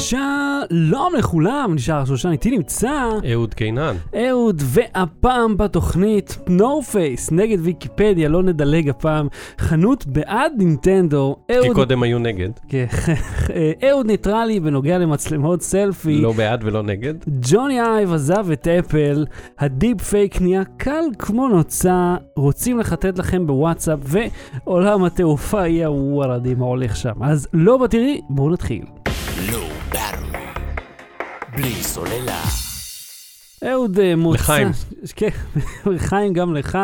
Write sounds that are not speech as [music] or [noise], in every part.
שלום לכולם, נשאר שושן, איתי נמצא אהוד קינן. אהוד, והפעם בתוכנית נו פייס נגד ויקיפדיה, לא נדלג הפעם, חנות בעד נינטנדו, כי אהוד, קודם היו נגד. כן, [laughs] אהוד ניטרלי בנוגע למצלמות סלפי, לא בעד ולא נגד. ג'וני אייב עזב את אפל, הדיפ פייק נהיה קל כמו נוצה, רוצים לחטט לכם בוואטסאפ, ועולם התעופה יהיה וואלאדי מה הולך שם. אז לא בתראי, בואו נתחיל. בלי סוללה. אהוד אה, מוצא... לחיים. כן, [laughs] לחיים גם לך,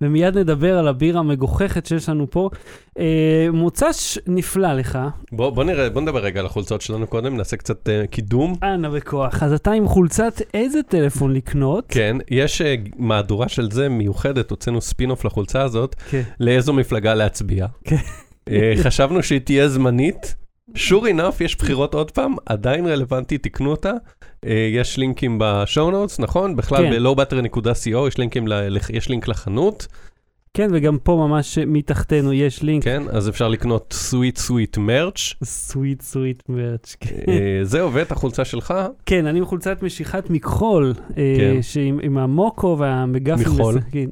ומיד נדבר על הבירה המגוחכת שיש לנו פה. אה, מוצ"ש נפלא לך, בוא, בוא נראה, בוא נדבר רגע על החולצות שלנו קודם, נעשה קצת uh, קידום. אנא בכוח. אז אתה עם חולצת איזה טלפון לקנות? כן, יש uh, מהדורה של זה מיוחדת, הוצאנו ספין-אוף לחולצה הזאת, כן. לאיזו מפלגה להצביע. כן. Uh, חשבנו שהיא תהיה זמנית. Sure enough, יש בחירות עוד פעם, עדיין רלוונטי, תקנו אותה. Uh, יש לינקים ב show notes, נכון? בכלל כן. ב-lowbattery.co יש, לינקים ל- יש לינק לחנות, כן, וגם פה ממש מתחתנו יש לינק. כן? אז אפשר לקנות sweet sweet merch. sweet sweet merch. אה, זהו, ואת החולצה שלך, כן, אני עם חולצת משיכת מכחול, אה, כן. שעם עם המוקו והמגפים. מכחול. משחקים.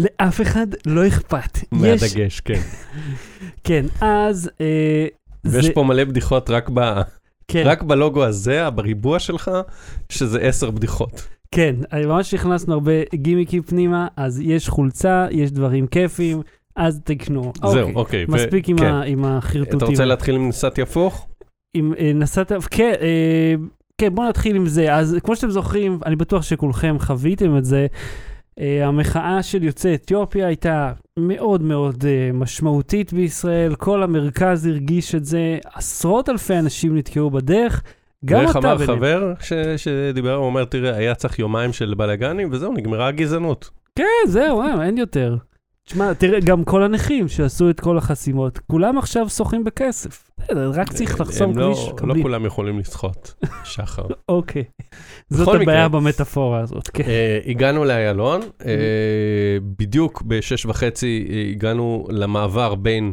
לאף אחד לא אכפת. יש, מהדגש, כן. [laughs] כן, אז... אה, ויש זה- פה מלא בדיחות רק, ב... כן, רק בלוגו הזה, בריבוע שלך, שזה עשר בדיחות. כן, אה, ממש הכנסנו הרבה גימיקים פנימה, אז יש חולצה, יש דברים כיפים, אז תקנו. זהו, אוקיי. ו- מספיק עם, כן. ה, עם החרטוטים. אתה רוצה להתחיל עם נסעתי הפוך? עם, אה, נסעת, כן, אה, כן, בואו נתחיל עם זה. אז כמו שאתם זוכרים, אני בטוח שכולכם חוויתם את זה, המחאה של יוצאי אתיופיה הייתה מאוד מאוד אה, משמעותית בישראל, כל המרכז הרגיש את זה, עשרות אלפי אנשים נתקעו בדרך, גם ואיך אתה אמר ביניהם. חבר ש... שדיבר, הוא אומר, תראה, היה צריך יומיים של בלאגנים, וזהו, נגמרה הגזענות. כן, זהו, אה, אין יותר. תשמע, תראה, גם כל הנכים שעשו את כל החסימות, כולם עכשיו שוחים בכסף. רק צריך לחסום הם לא, כביש. לא. כולם יכולים לשחות, שחר. [laughs] אוקיי. זאת הבעיה. במטאפורה הזאת, כן. אה, הגענו לאיילון, Mm-hmm. אה, בדיוק בשש וחצי אה, הגענו למעבר בין,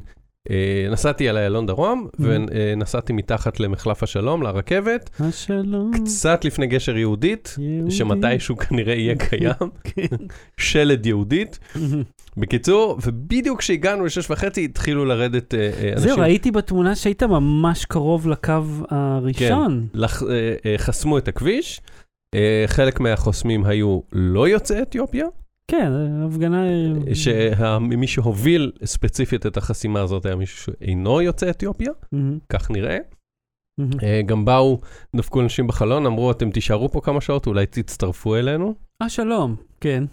אה, נסעתי על איילון דרום, Mm-hmm. ונסעתי מתחת למחלף השלום, לרכבת, השלום. קצת לפני גשר יהודית, יהודי. שמתישהו כנראה יהיה קיים, [laughs] כן. שלד יהודית. בקיצור, ובדיוק כשהגענו לשש וחצי התחילו לרדת אה, אה, אנשים. זהו, ראיתי בתמונה שהיית ממש קרוב לקו הראשון. לח, אה, אה, חסמו את הכביש. אה, חלק מהחוסמים היו לא יוצאי אתיופיה, כן, הפגנה... שמי שהוביל ספציפית את החסימה הזאת היה מישהו שאינו יוצא אתיופיה, מהמם, כך נראה. אה, גם באו, דפקו אנשים בחלון, אמרו, אתם תישארו פה כמה שעות, אולי תצטרפו אלינו. אה, שלום, כן.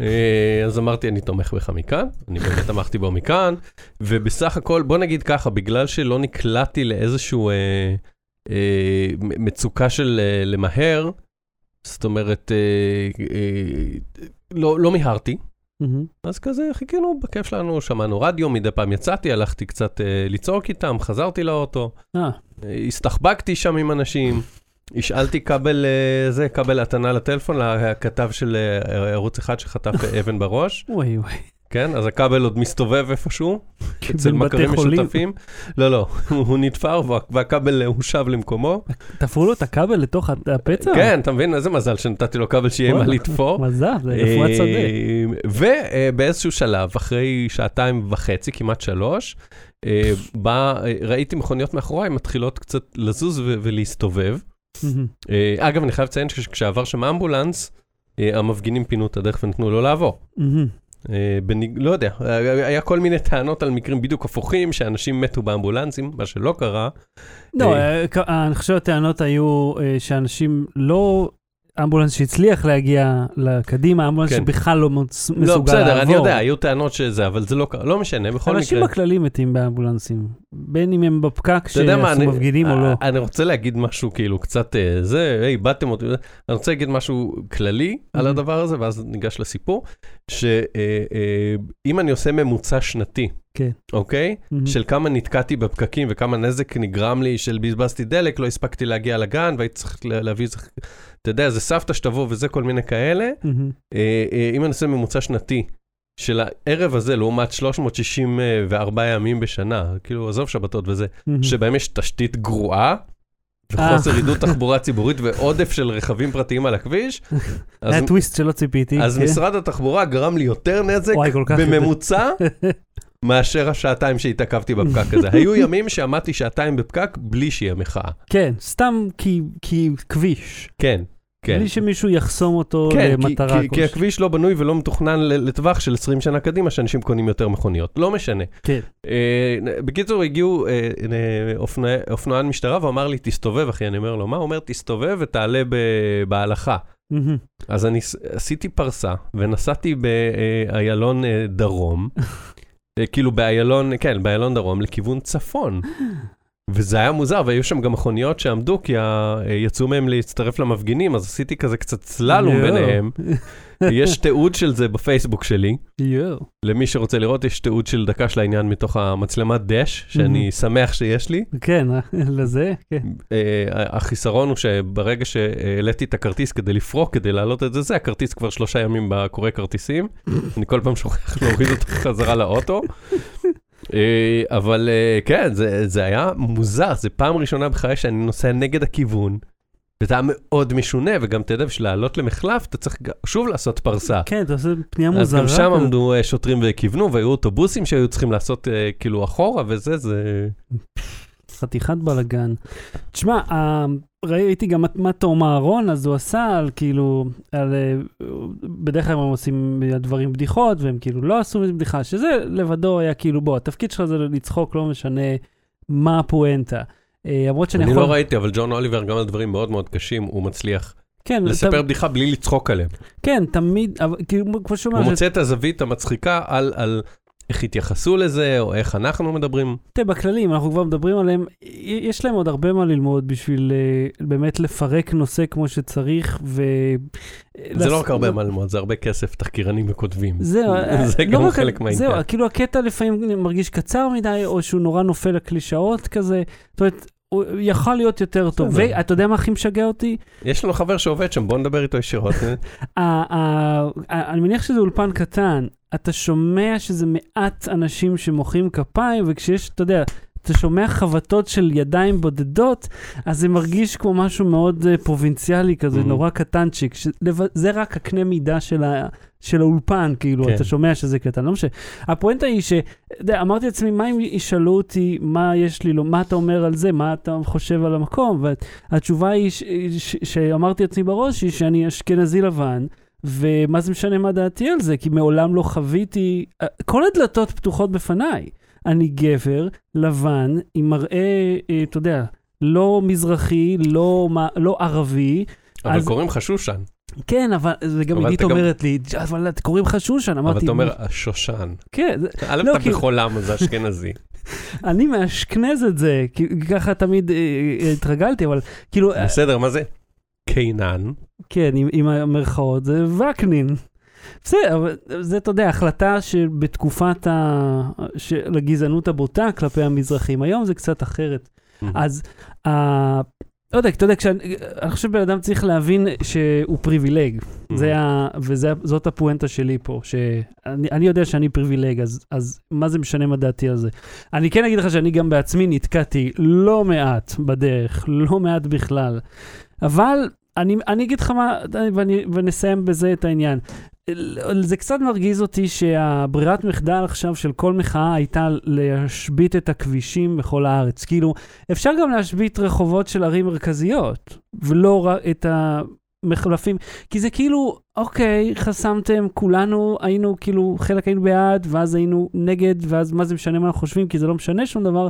אה, אז אמרתי, אני תומך בך מכאן, אני באמת [laughs] תמכתי בו מכאן, ובסך הכל, בוא נגיד ככה, בגלל שלא נקלעתי לאיזשהו אה, אה, מצוקה של אה, למהר, זאת אומרת, אה, אה, לא, לא מיהרתי, מהמם. אז כזה חיכינו בכיף שלנו, שמענו רדיו, מדי פעם יצאתי, הלכתי קצת אה, לצעוק איתם, חזרתי לאוטו, אה, אה, הסתחבקתי שם עם אנשים. השאלתי כבל, אה, זה, כבל התנה לטלפון, לכתב של אה, ערוץ אחד שחטף [laughs] אבן בראש. וואי וואי. כן, אז הכבל עוד מסתובב איפשהו, אצל בין בתי מכרים. משותפים. לא, לא, הוא נתפר וה- והכבל אה, הושב למקומו. תפרו לו את הכבל לתוך הפצע? כן, אתה מבין? איזה מזל שנתתי לו כבל שיהיה מה. לתפור. מזל, זה רפואת שדה. אה, ובאיזשהו שלב, אחרי שעתיים וחצי, כמעט שלוש, ראיתי מכוניות מאחוריי מתחילות קצת לזוז ולהסתובב. אה, אגב, אני חייב לציין שכשעבר שם אמבולנס, אה, המפגינים פינו את הדרך ונתנו לו לעבור. אה, בניג... לא יודע, היה כל מיני טענות על מקרים בדיוק הפוכים, שאנשים מתו באמבולנסים, מה שלא קרה. לא, אני חושב הטענות היו שאנשים לא... אמבולנס שהצליח להגיע לקדימה, אמבולנס כן. שבכלל לא מוצ- מסוגל לא, לעבור. בסדר, אני יודע, היו טענות שזה, אבל זה לא קרה, לא משנה, בכל אנשים מקרה. בכללי מתים באמבולנסים, בין אם הם בפקק שעשו מפגינים או לא. אני רוצה להגיד משהו כאילו קצת אה, זה, היי, באתם אותי, אני רוצה להגיד משהו כללי על. הדבר הזה, ואז ניגש לסיפור, שאם אני עושה ממוצע שנתי, כן. אוקיי? מהמם. של כמה נתקעתי בפקקים וכמה נזק נגרם לי, של בזבזתי דלק, לא הספקתי להגיע לגן, והייתי צריך לה- להביא איזה, אתה יודע, איזה סבתא שתבוא וזה, כל מיני כאלה. אה, אה, אם אני עושה ממוצע שנתי של הערב הזה לעומת 364 ימים בשנה, כאילו, עזוב שבתות וזה. שבהם יש תשתית גרועה, אה. וחוסר עידוד תחבורה ציבורית ועודף של רכבים פרטיים על הכביש, [laughs] אז, היה טוויסט שלא ציפיתי. אז כן. משרד התחבורה גרם לי יותר נזק. בממוצע [laughs] מאשר השעתיים שהתעכבתי בפקק הזה. [laughs] היו ימים שעמדתי שעתיים בפקק בלי שיהיה מחאה. כן, סתם כי כביש. כן, כן. בלי שמישהו יחסום אותו כן, כי, למטרה כי, כי כלשהי. הכביש לא בנוי ולא מתוכנן לטווח של 20 שנה קדימה, שאנשים קונים יותר מכוניות. לא משנה. כן. אה, בקיצור, הגיעו אה, אה, אופנוע- אופנוען משטרה ואמר לי, תסתובב, אחי. אני אומר לו, מה? הוא אומר, תסתובב ותעלה ב- בהלכה. מהמם. אז אני עשיתי פרסה ונסעתי באיילון אה, דרום, [laughs] אה, כאילו באיילון, כן, באיילון דרום, לכיוון צפון. [gasps] וזה היה מוזר, והיו שם גם מכוניות שעמדו, כי ה- יצאו מהם להצטרף למפגינים, אז עשיתי כזה קצת סללום יואו. ביניהם. [laughs] יש תיעוד של זה בפייסבוק שלי. יואו. למי שרוצה לראות, יש תיעוד של דקה של העניין מתוך המצלמת דש, שאני שמח שיש לי. כן, אה, [laughs] לזה, כן. אה, החיסרון הוא שברגע שהעליתי את הכרטיס כדי לפרוק, כדי להעלות את זה, זה, הכרטיס כבר שלושה ימים בקורא כרטיסים. [laughs] אני כל פעם שוכח להוריד אותו חזרה לאוטו. אה, אבל אה, כן, זה, זה היה מוזר, זו פעם ראשונה בחיי שאני נוסע נגד הכיוון. וזה היה מאוד משונה, וגם אתה יודע, בשביל לעלות למחלף, אתה צריך שוב לעשות פרסה. כן, אתה עושה פנייה אז מוזרה. גם שם. עמדו אה, שוטרים וכיוונו, והיו אוטובוסים שהיו צריכים לעשות כאילו אחורה, וזה, זה... חתיכת בלאגן. תשמע, ראיתי גם מה- תום אהרון, אז הוא עשה על כאילו, על, אה, בדרך כלל הם עושים מהדברים בדיחות, והם כאילו לא עשו מזה בדיחה, שזה לבדו היה כאילו, בוא, התפקיד שלך זה לצחוק, לא משנה מה הפואנטה. אה, למרות שאני אני יכול... לא ראיתי, אבל ג'ון אוליבר, גם על דברים מאוד מאוד קשים, הוא מצליח כן, לספר ת- בדיחה בלי לצחוק עליהם. כן, תמיד, אבל כאילו, כמו שהוא הוא אומר, מוצא את הזווית המצחיקה על, על איך התייחסו לזה, או איך אנחנו מדברים. תראה, בכללים, אנחנו כבר מדברים עליהם, יש להם עוד הרבה מה ללמוד בשביל אה, באמת לפרק נושא כמו שצריך, ו... זה לא רק הרבה מה ללמוד, זה הרבה כסף, תחקירנים וכותבים. זהו, אה, [laughs] זה לא גם חלק מהעניין. זהו, כאילו הקטע לפעמים מרגיש קצר מדי, או שהוא נורא נופל לקלישאות כזה. זאת אומרת, הוא יכול להיות יותר טוב. ואתה יודע מה הכי משגע אותי? יש לנו חבר שעובד שם, בוא נדבר איתו ישירות. [laughs] אני מניח שזה אולפן קטן, אתה שומע שזה מעט אנשים שמוחאים כפיים, וכשיש, אתה יודע, אתה שומע חבטות של ידיים בודדות, אז זה מרגיש כמו משהו מאוד אה, פרובינציאלי כזה, Mhm. נורא קטנצ'יק. שלב- זה רק הקנה מידה של, ה, של האולפן, כאילו, כן. אתה שומע שזה קטן, לא משנה. הפואנטה היא ש... יודע, אמרתי לעצמי, מה אם ישאלו אותי, מה יש לי, לא, מה אתה אומר על זה, מה אתה חושב על המקום? והתשובה היא, ש, ש, שאמרתי לעצמי בראש, היא שאני אשכנזי לבן, ומה זה משנה מה דעתי על זה, כי מעולם לא חוויתי, כל הדלתות פתוחות בפניי. אני גבר, לבן, עם מראה, אה, אתה יודע, לא מזרחי, לא, מה- לא ערבי. אבל אז- קוראים לך שושן, כן, אבל זה גם אבל עידית אתה גם- אומרת לי, אבל קוראים לך שושן, אבל אמרתי, אתה אומר השושן. כן, א', לא, אתה כאילו- בכל למה זה אשכנזי. [laughs] אני מאשכנז את זה, כי ככה תמיד אה, אה, התרגלתי, אבל כאילו, אה, בסדר, מה זה? קינן. כן, עם, עם המרכאות, זה וקנין. בסדר, זה, אתה יודע, החלטה שבתקופת ה... של הגזענות הבוטה כלפי המזרחים, היום זה קצת אחרת. אז, ה... לא יודע, אתה יודע, כשאני אני חושב שבן אדם צריך להבין שהוא פריבילג. זה ה... וזאת הפואנטה שלי פה, שאני אני יודע שאני פריבילג, אז, אז מה זה משנה מה דעתי על זה? אני כן אגיד לך שאני גם בעצמי נתקעתי לא מעט בדרך, לא מעט בכלל. אבל אני, אני אגיד לך מה, ואני, ונסיים בזה את העניין. זה קצת מרגיז אותי שהברירת מחדל עכשיו של כל מחאה הייתה להשבית את הכבישים בכל הארץ. כאילו, אפשר גם להשבית רחובות של ערים מרכזיות, ולא רק את המחלפים, כי זה כאילו, אוקיי, חסמתם, כולנו היינו, כאילו, חלק היינו בעד, ואז היינו נגד, ואז מה זה משנה מה אנחנו חושבים, כי זה לא משנה שום דבר.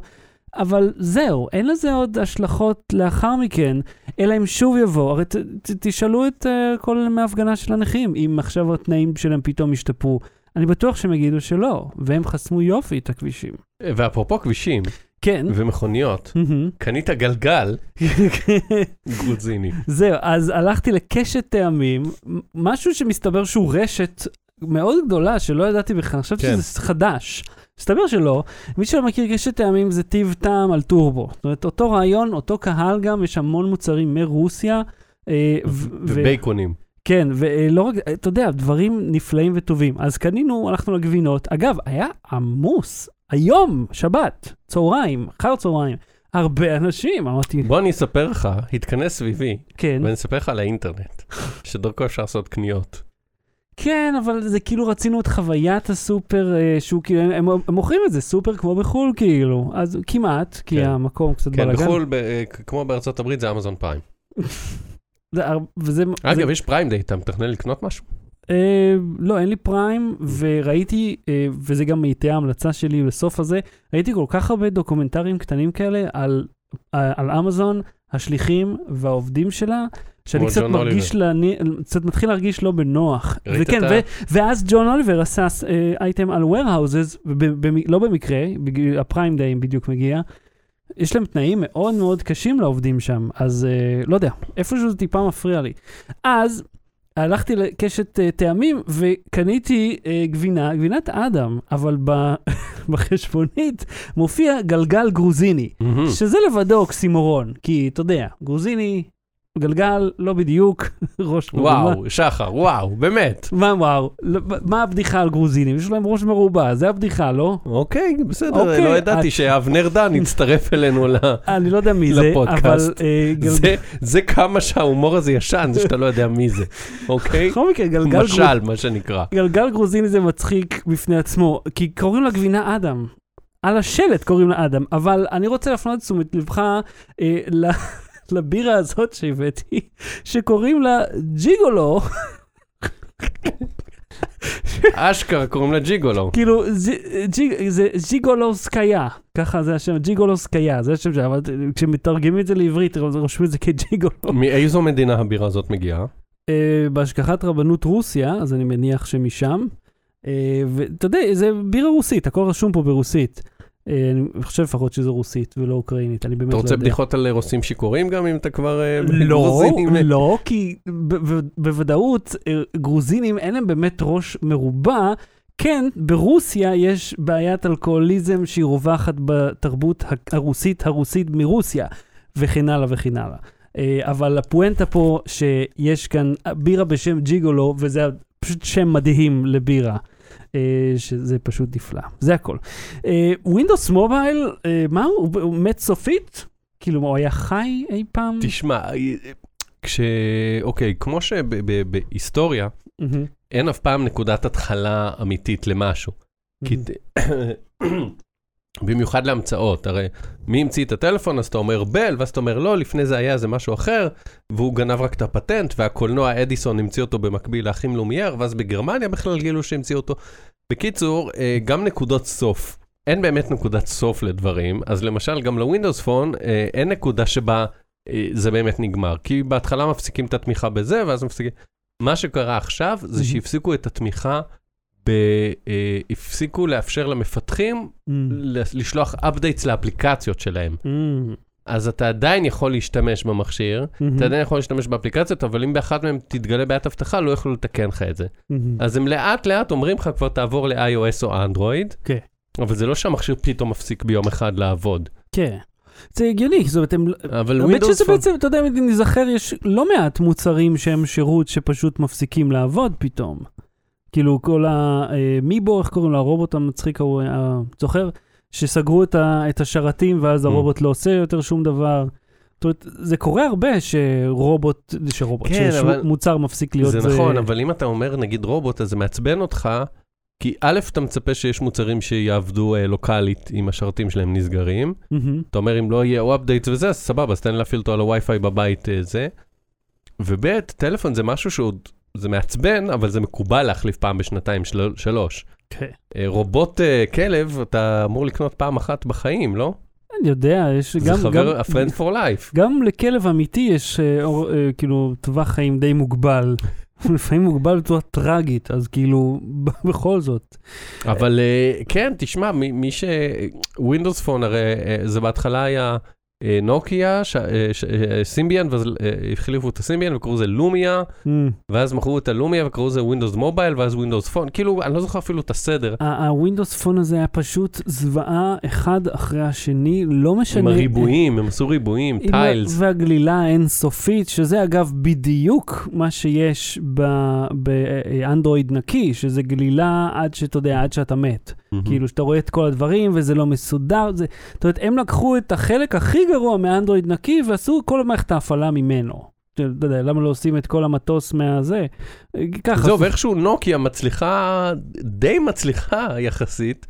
אבל זהו, אין לזה עוד השלכות לאחר מכן, אלא אם שוב יבוא. הרי ת, ת, תשאלו את uh, כל ימי ההפגנה של הנכים, אם עכשיו התנאים שלהם פתאום ישתפרו. אני בטוח שהם יגידו שלא, והם חסמו יופי את הכבישים. ואפרופו כבישים כן. ומכוניות, מהמם. קנית גלגל [laughs] גרוזיני. זהו, אז הלכתי לקשת טעמים, משהו שמסתבר שהוא רשת מאוד גדולה, שלא ידעתי בכלל, חשבתי כן. שזה חדש. מסתבר שלא. מי שלא מכיר קשת טעמים זה טיב טעם על טורבו. זאת אומרת, אותו רעיון, אותו קהל גם, יש המון מוצרים מרוסיה. אה, ובייקונים. כן, ולא רק, אתה יודע, דברים נפלאים וטובים. אז קנינו, הלכנו לגבינות. אגב, היה עמוס, היום, שבת, צהריים, אחר צהריים, הרבה אנשים, אמרתי, בוא אני אספר לך, התכנס סביבי, כן, ואני אספר לך על האינטרנט, שדרכו אפשר לעשות קניות. כן, אבל זה כאילו רצינו את חוויית הסופר, אה, שהוא כאילו, הם, הם, הם מוכרים את זה, סופר כמו בחו"ל כאילו, אז כמעט, כי כן. המקום קצת כן, בלאגן. בחו"ל, ב- אה, כמו בארצות הברית, זה אמזון פריים. [laughs] זה, וזה, אגב, זה, יש פריים דיי, אתה מתכנן לקנות משהו? אה, לא, אין לי פריים, וראיתי, אה, וזה גם תהיה ההמלצה שלי בסוף הזה, ראיתי כל כך הרבה דוקומנטרים קטנים כאלה על, על, על אמזון, השליחים והעובדים שלה, שאני קצת מרגיש, להני, קצת מתחיל להרגיש לא בנוח. וכן, את ו, ה- ואז ג'ון אוליבר עשה אה, אייטם על warehouses, לא במקרה, הפריים דיי בדיוק מגיע. יש להם תנאים מאוד מאוד קשים לעובדים שם, אז אה, לא יודע, איפשהו זה טיפה מפריע לי. אז הלכתי לקשת אה, טעמים וקניתי אה, גבינה, גבינת אדם, אבל ב, [laughs] בחשבונית מופיע גלגל גרוזיני, מהמם. שזה לבדו אוקסימורון, כי אתה יודע, גרוזיני, גלגל, לא בדיוק, [laughs] ראש מרובע. וואו, שחר, וואו, באמת. מה וואו? לא, מה הבדיחה על גרוזינים? יש להם ראש מרובע, זה הבדיחה, לא? אוקיי, בסדר, אוקיי, לא ידעתי את- שאבנר דן הצטרף [laughs] אלינו ל... אני לא יודע מי זה, אבל... לפודקאסט. אה, גל- זה- זה כמה שההומור הזה ישן, זה שאתה לא יודע מי זה, אוקיי? בכל מקרה, גלגל. משל, מה שנקרא. גלגל גרוזיני זה מצחיק בפני עצמו, כי קוראים לה גבינה אדם. על השלט קוראים לה אדם, אבל אני רוצה להפנות את תשומת לבך אה, לבירה הזאת שהבאתי, שקוראים לה ג'יגולו, אשכרה קוראים לה ג'יגולו. כאילו, זה ג'יגולוסקיה, ככה זה השם, ג'יגולוסקיה, זה השם שלה, אבל כשמתרגמים את זה לעברית, רושמים את זה כג'יגולו. מאיזו מדינה הבירה הזאת מגיעה? אה, בהשגחת רבנות רוסיה, אז אני מניח שמשם. אה, ואתה יודע, זה בירה רוסית, הכל רשום פה ברוסית. אה, אני חושב לפחות שזה רוסית ולא אוקראינית, אני באמת אתה לא רוצה יודע. בדיחות על רוסים שיכורים גם אם אתה כבר אה, לא? לא, כי בוודאות אה, גרוזינים אין להם באמת ראש מרובע. כן, ברוסיה יש בעיית אלכוהוליזם שהיא רווחת בתרבות הרוסית הרוסית מרוסיה, וכן הלאה וכן הלאה. אה, אבל הפואנטה פה שיש כאן בירה בשם ג'יגולו, וזה פשוט שם מדהים לבירה. אה, שזה פשוט נפלא, זה הכל. ווינדוס מובייל, מה הוא? הוא מת סופית? כאילו, הוא היה חי אי פעם? תשמע, אה, כש... אוקיי, כמו שבהיסטוריה מהמם. אין אף פעם נקודת התחלה אמיתית למשהו. כי ת- [clears throat] במיוחד להמצאות, הרי מי המציא את הטלפון, אז אתה אומר בל, ואז אתה אומר לא, לפני זה היה איזה משהו אחר, והוא גנב רק את הפטנט, והקולנוע אדיסון המציא אותו במקביל לאחים לומייר, ואז בגרמניה בכלל גילו שהמציאו אותו. בקיצור, אה, גם נקודות סוף. אין באמת נקודת סוף לדברים, אז למשל גם לווינדוס פון אה, אין נקודה שבה אה, זה באמת נגמר, כי בהתחלה מפסיקים את התמיכה בזה, ואז מפסיקים... מה שקרה עכשיו זה. שהפסיקו את התמיכה, ב... אה, הפסיקו לאפשר למפתחים. ל- לשלוח updates לאפליקציות שלהם. מהמם. אז אתה עדיין יכול להשתמש במכשיר, מהמם. אתה עדיין יכול להשתמש באפליקציות, אבל אם באחת מהן תתגלה בעיית אבטחה, לא יוכלו לתקן לך את זה. מהמם. אז הם לאט לאט אומרים לך כבר תעבור ל-iOS או אנדרואיד, כן. אבל זה לא שהמכשיר פתאום מפסיק ביום אחד לעבוד. כן. זה הגיוני, זאת אומרת, הם... אבל האמת Windows שזה Phone- בעצם, אתה יודע, אם ניזכר, יש לא מעט מוצרים שהם שירות שפשוט מפסיקים לעבוד פתאום. כאילו, כל המיבו, איך קוראים לו, הרובוט המצחיק ההוא, ה- זוכר? שסגרו את, ה, את השרתים ואז Mm. הרובוט לא עושה יותר שום דבר. זאת אומרת, זה קורה הרבה שרובוט, שרובוט, כן, אבל- שמוצר מפסיק להיות... זה נכון, אבל אם אתה אומר נגיד רובוט, אז זה מעצבן אותך, כי א', אתה מצפה שיש מוצרים שיעבדו אה, לוקאלית אם השרתים שלהם נסגרים. מהמם. אתה אומר, אם לא יהיה או updates וזה, אז סבבה, אז תן להפעיל אותו על הווי-פיי בבית אה, זה. וב', טלפון זה משהו שעוד, זה מעצבן, אבל זה מקובל להחליף פעם בשנתיים, של, שלוש. כן. אה, רובוט אה, כלב, אתה אמור לקנות פעם אחת בחיים, לא? אני יודע, יש זה גם... חבר, גם- a friend for life. גם לכלב אמיתי יש אה, אור, אה, כאילו טווח חיים די מוגבל. [laughs] לפעמים מוגבל בצורה טרגית, אז כאילו, [laughs] בכל זאת. אבל אה, כן, תשמע, מי, מי ש... Windows Phone הרי אה, זה בהתחלה היה נוקיה, ש- אה, אה, סימביאן, ואז אה, החליפו את הסימביאן וקראו לזה לומיה, Mm. ואז מכרו את הלומיה וקראו לזה Windows מובייל, ואז Windows פון, כאילו, אני לא זוכר אפילו את הסדר. הווינדוס פון הזה היה פשוט זוועה אחד אחרי השני, לא משנה... עם הריבועים, הם עשו ריבועים, טיילס. והגלילה האינסופית, שזה אגב בדיוק מה שיש באנדרואיד נקי, שזה גלילה עד שאתה יודע, עד שאתה מת. מהמם. כאילו שאתה רואה את כל הדברים וזה לא מסודר. זה... זאת אומרת, הם לקחו את החלק הכי גרוע מאנדרואיד נקי ועשו כל מערכת ההפעלה ממנו. אתה יודע, למה לא עושים את כל המטוס מהזה? ככה. זהו, ואיכשהו נוקיה מצליחה, די מצליחה יחסית,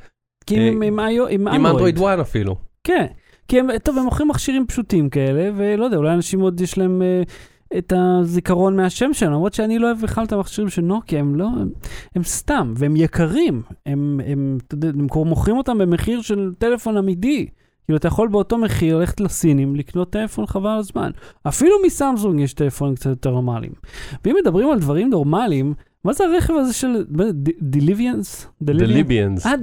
כי עם, עם, עם, עם עם אנדרואיד 1 אפילו. כן. כי הם, טוב, הם מוכרים מכשירים פשוטים כאלה, ולא יודע, אולי אנשים עוד יש להם אה, את הזיכרון מהשם שלהם, למרות שאני לא אוהב בכלל את המכשירים של נוקיה, הם לא, הם, הם סתם, והם יקרים. הם, הם, אתה יודע, הם מוכרים אותם במחיר של טלפון אמיתי. כאילו, אתה יכול באותו מחיר ללכת לסינים, לקנות טלפון חבל על הזמן. אפילו מסמסונג יש טלפונים קצת יותר נורמליים. ואם מדברים על דברים נורמליים, מה זה הרכב הזה של? The Libyans. אה,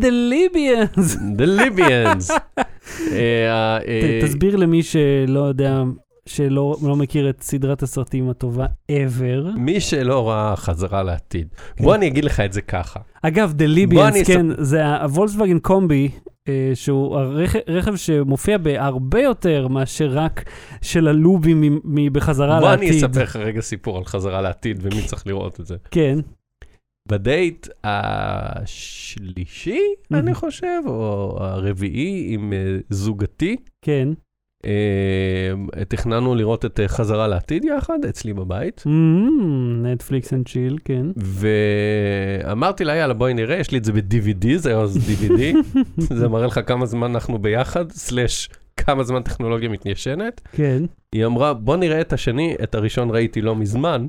דליביאנס. [laughs] אה, אה, תסביר למי שלא יודע, שלא לא מכיר את סדרת הסרטים הטובה ever. מי שלא ראה חזרה לעתיד. בוא אני אגיד לך את זה ככה. אגב, The Libyans, כן, זה הוולקסווגן קומבי, אה, שהוא הרכ- רכב שמופיע בהרבה יותר מאשר רק של הלובים מ- מ- בחזרה בוא לעתיד. אני אספר לך רגע סיפור על חזרה לעתיד ומי צריך לראות את זה. כן, בדייט השלישי. אני חושב, או הרביעי עם אה, זוגתי, כן. אה, תכננו לראות את אה, חזרה לעתיד יחד, אצלי בבית. נטפליקס and chill, כן. ואמרתי לה, יאללה, בואי נראה, יש לי את זה ב-DVD, זה היה אז DVD, [laughs] זה מראה לך כמה זמן אנחנו ביחד, סלאש כמה זמן טכנולוגיה מתיישנת. כן. היא אמרה, בוא נראה את השני, את הראשון ראיתי לא מזמן,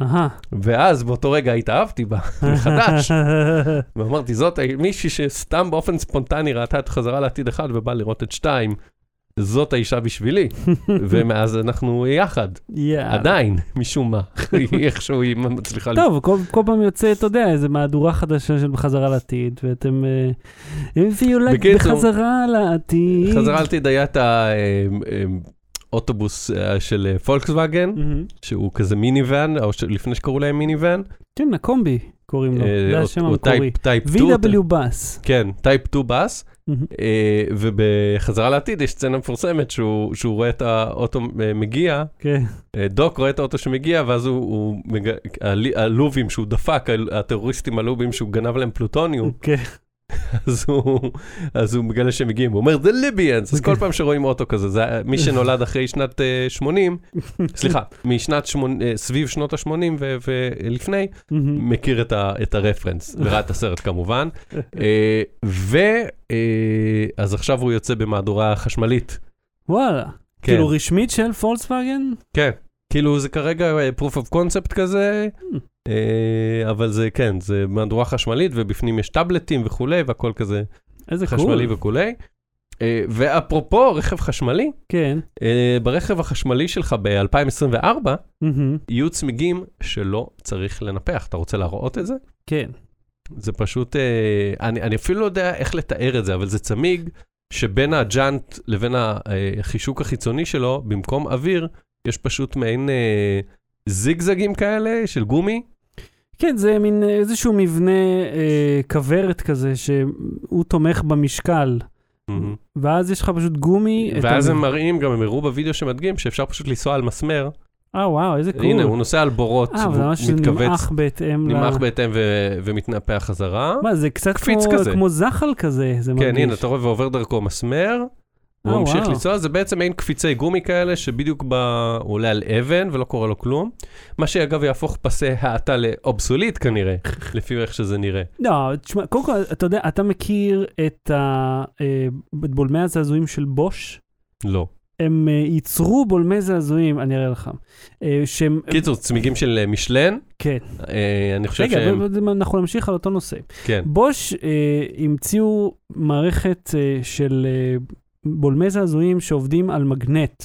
אהה. ואז באותו רגע התאהבתי בה, [laughs] מחדש. [laughs] ואמרתי, זאת מישהי שסתם באופן ספונטני ראתה את חזרה לעתיד אחד ובאה לראות את שתיים. זאת האישה בשבילי, [laughs] ומאז אנחנו יחד. עדיין, משום מה, [laughs] איכשהו היא מצליחה... טוב, כל, כל פעם יוצא, אתה יודע, איזה מהדורה חדשה של בחזרה לעתיד, ואתם... אה, הביאו בקיצור, בחזרה לעתיד. חזרה לעתיד היה את האוטובוס אה, של אה, פולקסווגן, מהמם. שהוא כזה מיני ואן, או לפני שקראו להם מיני ואן. כן, הקומבי קוראים לו, זה השם המקורי. טייפ 2. VW בס. כן, טייפ 2 בס. אה, ובחזרה לעתיד יש סצנה מפורסמת שהוא, שהוא רואה את האוטו אה, מגיע, כן. אה, דוק רואה את האוטו שמגיע, ואז הוא, הוא מג... הלובים שהוא דפק, הטרוריסטים הלובים שהוא גנב להם פלוטוניום, כן. [laughs] אז הוא, אז הוא מגלה שהם מגיעים, הוא אומר, The Libyans, אז כל פעם שרואים אוטו כזה, זה מי שנולד אחרי שנת אה, 80, [laughs] סליחה, משנת שמונ... אה, סביב שנות ה-80 ולפני, מהמם. מכיר את, ה, את הרפרנס, וראה את הסרט כמובן. ו... אה, אז עכשיו הוא יוצא במהדורה חשמלית. וואלה. כן, כאילו רשמית של פולקסווגן? כן. כאילו זה כרגע אה, proof of concept כזה, Hmm. אה, אבל זה כן, זה מהדורה חשמלית, ובפנים יש טאבלטים וכולי, והכל כזה איזה. חשמלי וכולי. אה, ואפרופו רכב חשמלי, כן. ברכב החשמלי שלך ב-2024, מהמם. יהיו צמיגים שלא צריך לנפח. אתה רוצה להראות את זה? כן. זה פשוט, אני, אני אפילו לא יודע איך לתאר את זה, אבל זה צמיג שבין הג'אנט לבין החישוק החיצוני שלו, במקום אוויר, יש פשוט מעין אה, זיגזגים כאלה של גומי. כן, זה מין אה, איזשהו מבנה אה, כוורת כזה, שהוא תומך במשקל. ואז יש לך פשוט גומי. ואז הם מראים, גם הם הראו בוידאו שמדגים, שאפשר פשוט לנסוע על מסמר. אה, וואו, איזה קול. הנה, הוא נוסע על בורות, אה, אבל זה והוא מתכווץ, נמעך בהתאם ל... נמעך בהתאם ו- ומתנפח חזרה. מה, זה קצת כמו, כזה. כמו זחל כזה, זה מרגיש. כן, הנה, אתה רואה ועובר דרכו מסמר. הוא ממשיך וואו. לנסוע, זה בעצם מעין קפיצי גומי כאלה, שבדיוק ב... הוא עולה על אבן ולא קורה לו כלום. מה שאגב יהפוך פסי האטה לאובסוליט כנראה, [laughs] לפי איך שזה נראה. לא, תשמע, קודם כל, אתה יודע, אתה מכיר את ה- אה, את בולמי הזעזועים של בוש? לא. הם אה, ייצרו בולמי זעזועים, אני אראה לך. שהם... קיצור, צמיגים של משלן, כן. אני חושב רגע, שהם... בוא- אנחנו נמשיך על אותו נושא. כן. בוש המציאו מערכת של בולמי זעזועים שעובדים על מגנט.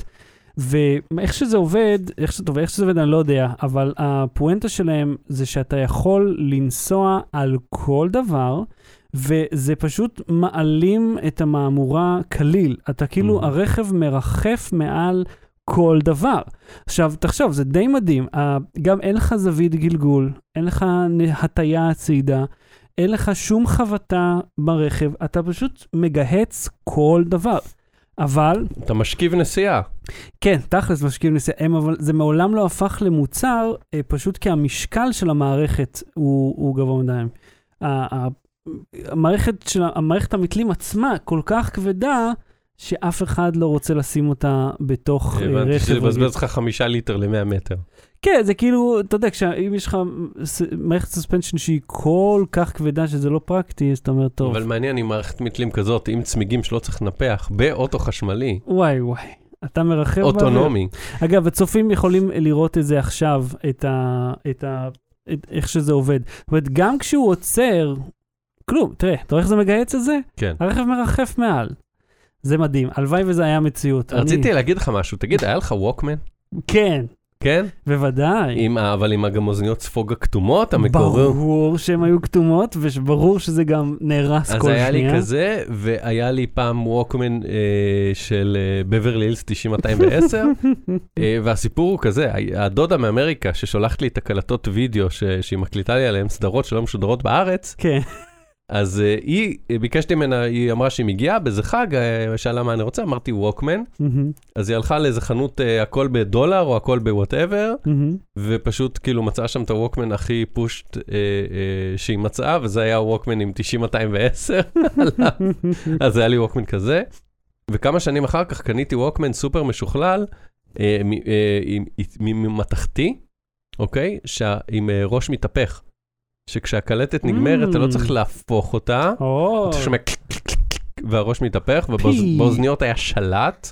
ואיך שזה עובד, איך שזה, טוב, איך שזה עובד אני לא יודע, אבל הפואנטה שלהם זה שאתה יכול לנסוע על כל דבר, וזה פשוט מעלים את המהמורה כליל. אתה כאילו, Mhm. הרכב מרחף מעל כל דבר. עכשיו, תחשוב, זה די מדהים. גם אין לך זווית גלגול, אין לך הטיה הצידה, אין לך שום חבטה ברכב, אתה פשוט מגהץ כל דבר. אבל, אתה משכיב נסיעה. כן, תכלס משקיעים נסיעה, אבל זה מעולם לא הפך למוצר, אה, פשוט כי המשקל של המערכת הוא, הוא גבוה מדי. המערכת, של, המערכת המתלים עצמה כל כך כבדה, שאף אחד לא רוצה לשים אותה בתוך אה, הבנתי רכב שזה רגיל. מבזבז לך חמישה ליטר ל-100 מטר. כן, זה כאילו, אתה יודע, אם יש לך מערכת סוספנשן שהיא כל כך כבדה שזה לא פרקטי, אז אתה אומר, טוב, אבל מעניין עם מערכת מתלים כזאת, עם צמיגים שלא צריך לנפח, באוטו חשמלי, וואי וואי, אתה מרחב. אוטונומי. אגב, הצופים יכולים לראות את זה עכשיו, את ה... את ה... את איך שזה עובד. זאת אומרת, גם כשהוא עוצר, כלום, תראה, אתה רואה איך זה מגהץ את זה? כן. הרכב מרחף מעל. זה מדהים, הלוואי וזה היה מציאות. רציתי אני... להגיד לך משהו, תגיד, היה לך ווקמן? כן, כן? בוודאי. עם אבל עם גם אוזניות ספוג הכתומות, המקוריות. ברור שהן היו כתומות, וברור שזה גם נהרס אז כל היה שנייה. לי כזה, והיה לי פעם ווקמן אה, של אה, בברלי הילס 90210, אה, והסיפור הוא כזה, הדודה מאמריקה ששולחת לי את הקלטות וידאו ש- שהיא מקליטה לי עליהן סדרות שלא משודרות בארץ, כן, אז אה, היא, אה, ביקשתי ממנה, היא אמרה שהיא מגיעה באיזה חג, אה, שאלה מה אני רוצה, אמרתי ווקמן, מהמם, אז היא הלכה לאיזה חנות אה, הכל בדולר או הכל ב whatever, מהמם. ופשוט כאילו מצאה שם את הווקמן הכי פשוט אה, אה, שהיא מצאה, וזה היה ווקמן עם 90-210, [laughs] אז היה לי ווקמן כזה. וכמה שנים אחר כך קניתי ווקמן סופר משוכלל, עם- ממתכתי, אוקיי? עם ראש מתהפך. שכשהקלטת נגמרת, אתה לא צריך להפוך אותה, או, אתה שומע והראש מתהפך. ובאוזניות היה שלט,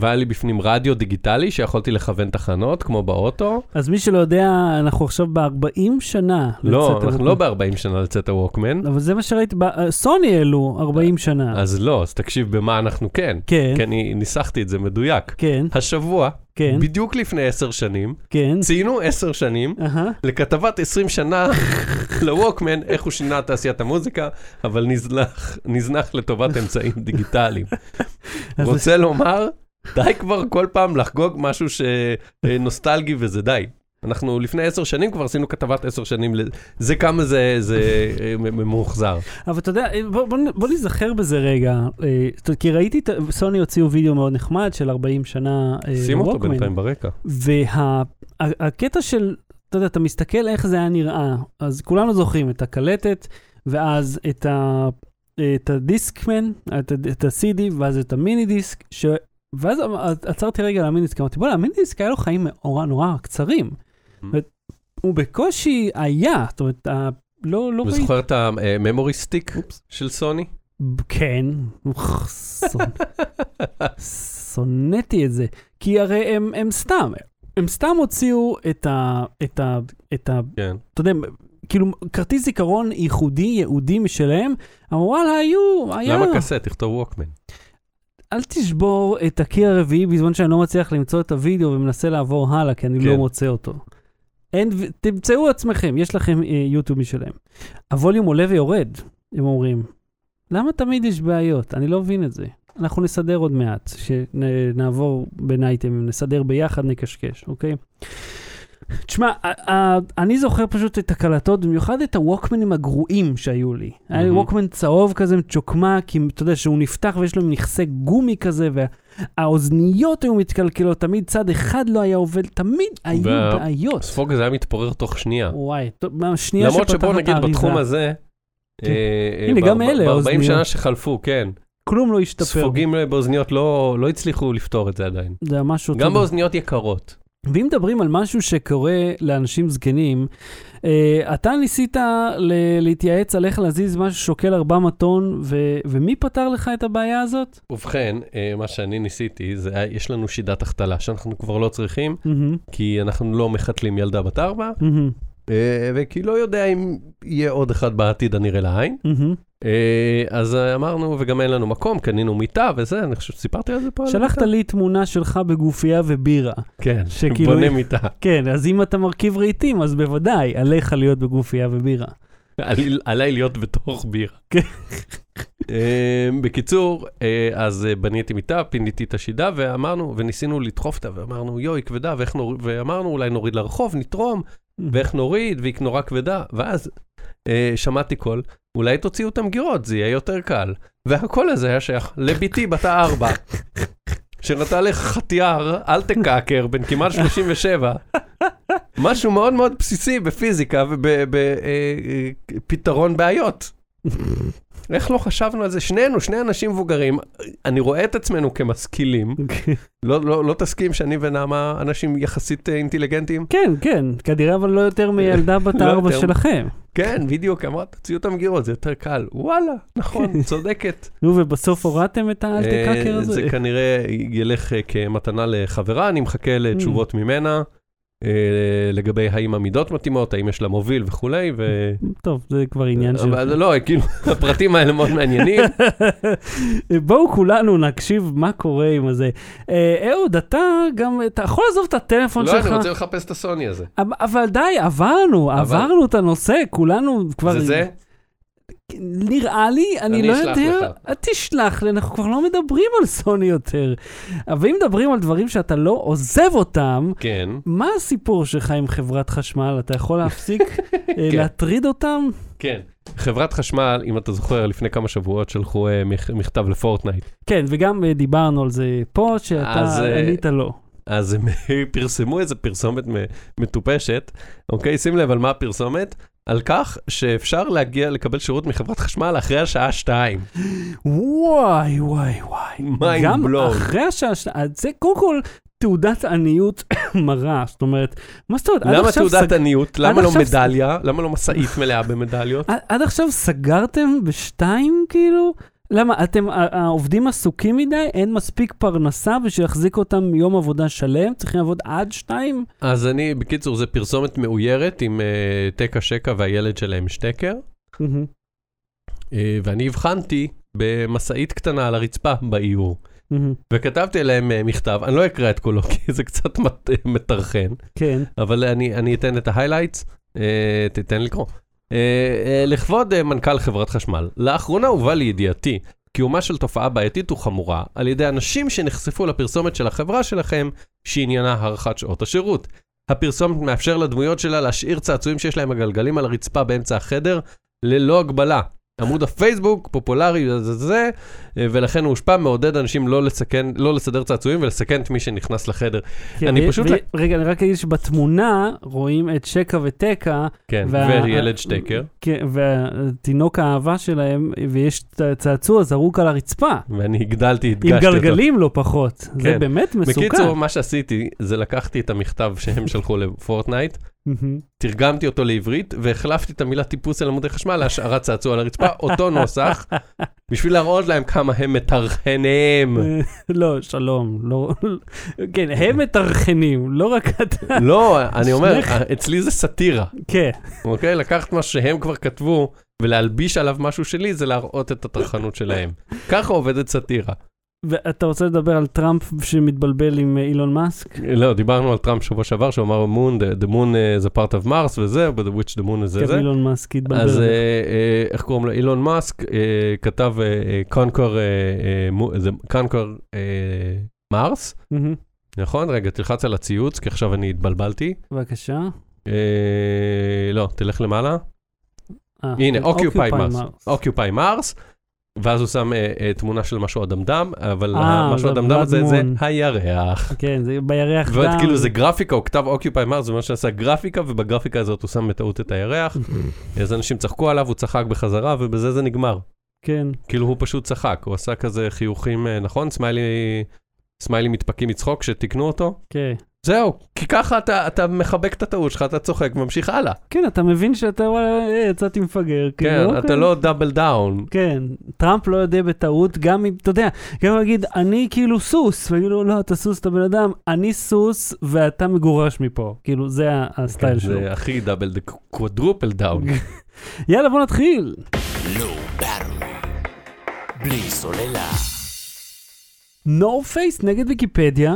והיה לי בפנים רדיו דיגיטלי שיכולתי לכוון תחנות, כמו באוטו. אז מי שלא יודע, אנחנו עכשיו ב-40 שנה. לא, אנחנו לא ב-40 שנה לצאת הווקמן, אבל זה מה שראיתי, ב- אה, סוני העלו 40 שנה. אז לא, אז תקשיב במה אנחנו כן, כן, כי אני ניסחתי את זה מדויק. כן, השבוע, כן, בדיוק לפני עשר שנים, כן. ציינו עשר שנים אהה. לכתבת 20 שנה [laughs] לווקמן, איך הוא שינה את תעשיית המוזיקה, אבל נזנח, נזנח לטובת אמצעים דיגיטליים. [laughs] רוצה לומר, די כבר כל פעם לחגוג משהו שנוסטלגי וזה די. אנחנו לפני עשר שנים כבר עשינו כתבת עשר שנים, זה כמה זה, זה אה, ממוחזר. אבל אתה יודע, בוא, בוא, בוא נזכר בזה רגע. אה, כי ראיתי, סוני הוציאו וידאו מאוד נחמד של 40 שנה אה, שים אותו. בינתיים ברקע. והקטע של, אתה יודע, אתה מסתכל איך זה היה נראה, אז כולנו זוכרים את הקלטת, ואז את, ה, את הדיסקמן, את, את ה-CD, ואז את המיני דיסק. ואז עצרתי רגע דיסק, אמרתי, בוא'נה, המיני דיסק היה לו חיים נורא נורא קצרים. הוא בקושי היה, זאת אומרת, לא, לא ראיתי. וזוכר את הממורי סטיק של סוני? כן, שונאתי את זה. כי הרי הם, הם סתם, הם סתם הוציאו את ה... את ה... את ה... כן. אתה יודע, כאילו, כרטיס זיכרון ייחודי, ייעודי משלהם, אמרו, וואלה, היו, היה... למה קסט? תכתוב ווקמן. אל תשבור את הקיר הרביעי בזמן שאני לא מצליח למצוא את הוידאו ומנסה לעבור הלאה, כי אני כן. לא מוצא אותו. אין, תמצאו עצמכם, יש לכם אה, יוטיוב משלהם. הווליום עולה ויורד, הם אומרים. למה תמיד יש בעיות? אני לא מבין את זה. אנחנו נסדר עוד מעט, שנעבור בין אייטמים, נסדר ביחד, נקשקש, אוקיי? תשמע, אני זוכר פשוט את הקלטות, במיוחד את הווקמנים הגרועים שהיו לי. היה לי. ווקמן צהוב כזה, מצ'וקמק, עם, אתה יודע, שהוא נפתח ויש לו מכסה גומי כזה, והאוזניות היו מתקלקלות, תמיד צד אחד לא היה עובד, תמיד היו וה- בעיות. הספוג הזה היה מתפורר תוך שנייה. וואי, טוב, מהשנייה למרות שפתחת שבוא נגיד האריזה, בתחום הזה, כן. אה, אה, הנה, גם ב- אלה, ב- ב-40 האוזניות. שנה שחלפו, כן. כלום לא השתפר. ספוגים באוזניות לא לא הצליחו לפתור את זה עדיין. זה משהו גם טוב. באוזניות יקרות. ואם מדברים על משהו שקורה לאנשים זקנים, אה, אתה ניסית ל- להתייעץ על איך להזיז משהו ששוקל 400 טון, ו- ומי פתר לך את הבעיה הזאת? ובכן, אה, מה שאני ניסיתי, זה היה- יש לנו שידת החתלה שאנחנו כבר לא צריכים, מהמם, כי אנחנו לא מחתלים ילדה בת ארבע, אה, וכי לא יודע אם יהיה עוד אחד בעתיד הנראה לעין. מהמם. אה, אז אה, אמרנו, וגם אין לנו מקום, קנינו מיטה וזה, אני חושב שסיפרתי על זה פה. שלחת? לי תמונה שלך בגופייה ובירה. כן, שכאילו- בונה מיטה. כן, אז אם אתה מרכיב רהיטים, אז בוודאי, עליך להיות בגופייה ובירה. עלי- עליי להיות בתוך בירה. כן. אה, בקיצור, אז בניתי מיטה, פיניתי את השידה, ואמרנו, וניסינו לדחוף אותה, ואמרנו, יואו, היא כבדה, ואיך נוריד, ואמרנו, אולי נוריד לרחוב, נתרום, ואיך נוריד, והיא נורא כבדה, ואז שמעתי קול, אולי תוציאו את המגירות, זה יהיה יותר קל. והקול הזה היה שייך לביתי בת הארבע, שנתן לך חטיאר, אל תקעקר, בן כמעט 37. משהו מאוד מאוד בסיסי בפיזיקה ובפתרון בעיות. איך לא חשבנו על זה? שנינו, שני אנשים מבוגרים, אני רואה את עצמנו כמשכילים. [laughs] לא, לא, לא תסכים שאני ונעמה אנשים יחסית אה, אינטליגנטים? כן, כן, כנראה אבל לא יותר מילדה בת [laughs] לא הארבע יותר. שלכם. כן, בדיוק, אמרת, תוציאו את המגירות, זה יותר קל. וואלה, נכון, [laughs] צודקת. נו, ובסוף הורדתם את האל תקקר אה, הזה? זה כנראה ילך אה, כמתנה לחברה, אני מחכה לתשובות ממנה. אה, לגבי האם המידות מתאימות, האם יש לה מוביל וכולי, ו... טוב, זה כבר עניין של... אבל לא, כאילו, [laughs] הפרטים האלה מאוד מעניינים. [laughs] בואו כולנו נקשיב מה קורה עם הזה. אה, אהוד, אתה גם, אתה יכול לעזוב את הטלפון לא, שלך? אני רוצה לחפש את הסוני הזה. אבל- די, עברנו, עברנו את הנושא, כולנו כבר... זה זה? נראה לי, אני, אני לא אשלח יודע, לך. אל תשלח לי, אנחנו כבר לא מדברים על סוני יותר. אבל אם מדברים על דברים שאתה לא עוזב אותם, כן. מה הסיפור שלך עם חברת חשמל? אתה יכול להפסיק [laughs] אה, כן. להטריד אותם? כן. חברת חשמל, אם אתה זוכר, לפני כמה שבועות שלחו מכ- מכתב לפורטנייט. כן, וגם אה, דיברנו על זה פה, שאתה אז, אה, ענית לא. אז הם [laughs] פרסמו איזה פרסומת מטופשת, אוקיי? שים לב על מה הפרסומת. על כך שאפשר להגיע לקבל שירות מחברת חשמל אחרי השעה שתיים. וואי, וואי, וואי. Mind גם blown. אחרי השעה, ש- אז זה קודם כל תעודת עניות [coughs] מרה, זאת אומרת, מה זאת אומרת? למה תעודת סג- עניות? למה לא עכשיו- מדליה? למה לא משאית מלאה במדליות? עד- עד עכשיו סגרתם בשתיים, כאילו? למה, אתם, העובדים עסוקים מדי? אין מספיק פרנסה בשביל להחזיק אותם יום עבודה שלם? צריכים לעבוד עד שתיים? אז אני, בקיצור, זה פרסומת מאוירת עם אה, תקה שקה והילד שלהם שטקר, אה, ואני הבחנתי במשאית קטנה על הרצפה באיור. וכתבתי אליהם אה, מכתב, אני לא אקרא את כולו [laughs] כי זה קצת מטרחן, כן. אבל אני, אני אתן את ההיילייטס, אה, תתן לקרוא. אה, אה, לכבוד אה, מנכ"ל חברת חשמל, לאחרונה הובא לידיעתי קיומה של תופעה בעייתית וחמורה על ידי אנשים שנחשפו לפרסומת של החברה שלכם, שעניינה הארכת שעות השירות. הפרסומת מאפשר לדמויות שלה להשאיר צעצועים שיש להם הגלגלים על הרצפה באמצע החדר, ללא הגבלה. עמוד הפייסבוק פופולרי זה זה זה, אה, ולכן הוא הושפע מעודד אנשים לא לסכן, לא לסדר צעצועים ולסכן את מי שנכנס לחדר. כן, אני ו- פשוט ו- רגע, אני רק אגיד שבתמונה רואים את שקה וטקה, כן, וה- וילד שטקר, כן, והתינוק האהבה שלהם, ויש צעצוע זרוק על הרצפה. ואני הגדלתי, עם הדגשתי אותו. גלגלים לא פחות. זה כן. באמת מסוכן. בקיצור, מה שעשיתי, זה לקחתי את המכתב שהם שלחו לפורטנייט. תרגמתי אותו לעברית, והחלפתי את המילה טיפוס על עמודי חשמל להשארת צעצוע על הרצפה, אותו נוסח, [laughs] בשביל להראות להם כמה הם מטרחנים. לא, שלום, לא, כן, הם מטרחנים, לא רק אתה. לא, אני אומר. אצלי זה סאטירה, כן, אוקיי? לקחת מה שהם כבר כתבו, ולהלביש עליו משהו שלי, זה להראות את הטרחנות שלהם. ככה עובדת סאטירה. ואתה רוצה לדבר על טראמפ שמתבלבל עם אה, אילון מאסק? לא, דיברנו על טראמפ שבוע שעבר, שהוא אמר moon, the, the moon uh, is a part of Mars וזה, but which the moon is זה כן, זה. אילון מאסק התבלבל. אז. אה, אה, איך קוראים לו? אילון מאסק אה, כתב קונקור, קונקור מרס. נכון? רגע, תלחץ על הציוץ, כי עכשיו אני התבלבלתי. בבקשה. אה, לא, תלך למעלה. אה, הנה, אוקיופאי Occupy מרס. Mars. אוקיופאי מרס. ואז הוא שם אה, אה, תמונה של משהו אדמדם, אבל אה, משהו אדמדם הזה זה. הירח. כן, זה בירח דם. ועוד כאילו זה גרפיקה, הוא כתב אוקיופאי מרס, זה מה שעשה גרפיקה, ובגרפיקה הזאת הוא שם בטעות את הירח. [laughs] אז אנשים צחקו עליו, הוא צחק בחזרה, ובזה זה נגמר. כן, כאילו הוא פשוט צחק, הוא עשה כזה חיוכים, נכון? סמיילי, סמיילי מתפקע מצחוק כשתיקנו אותו. כן. זהו, כי ככה אתה, אתה מחבק את הטעות שלך, אתה צוחק וממשיך הלאה. כן, אתה מבין שאתה, וואלה, אה, יצאתי מפגר. כן, כאילו, אתה אוקיי. לא Double down. כן, טראמפ לא יודע בטעות, גם אם, אתה יודע, גם אם יגיד, אני כאילו סוס, ויגידו, לא, אתה סוס, אתה בן אדם, אני סוס, ואתה מגורש מפה. כאילו, זה ה- ה style שלו. כן, זה הכי double, quadruple down. יאללה, בוא נתחיל. Battery. בלי סוללה. נורת' פייס נגד ויקיפדיה.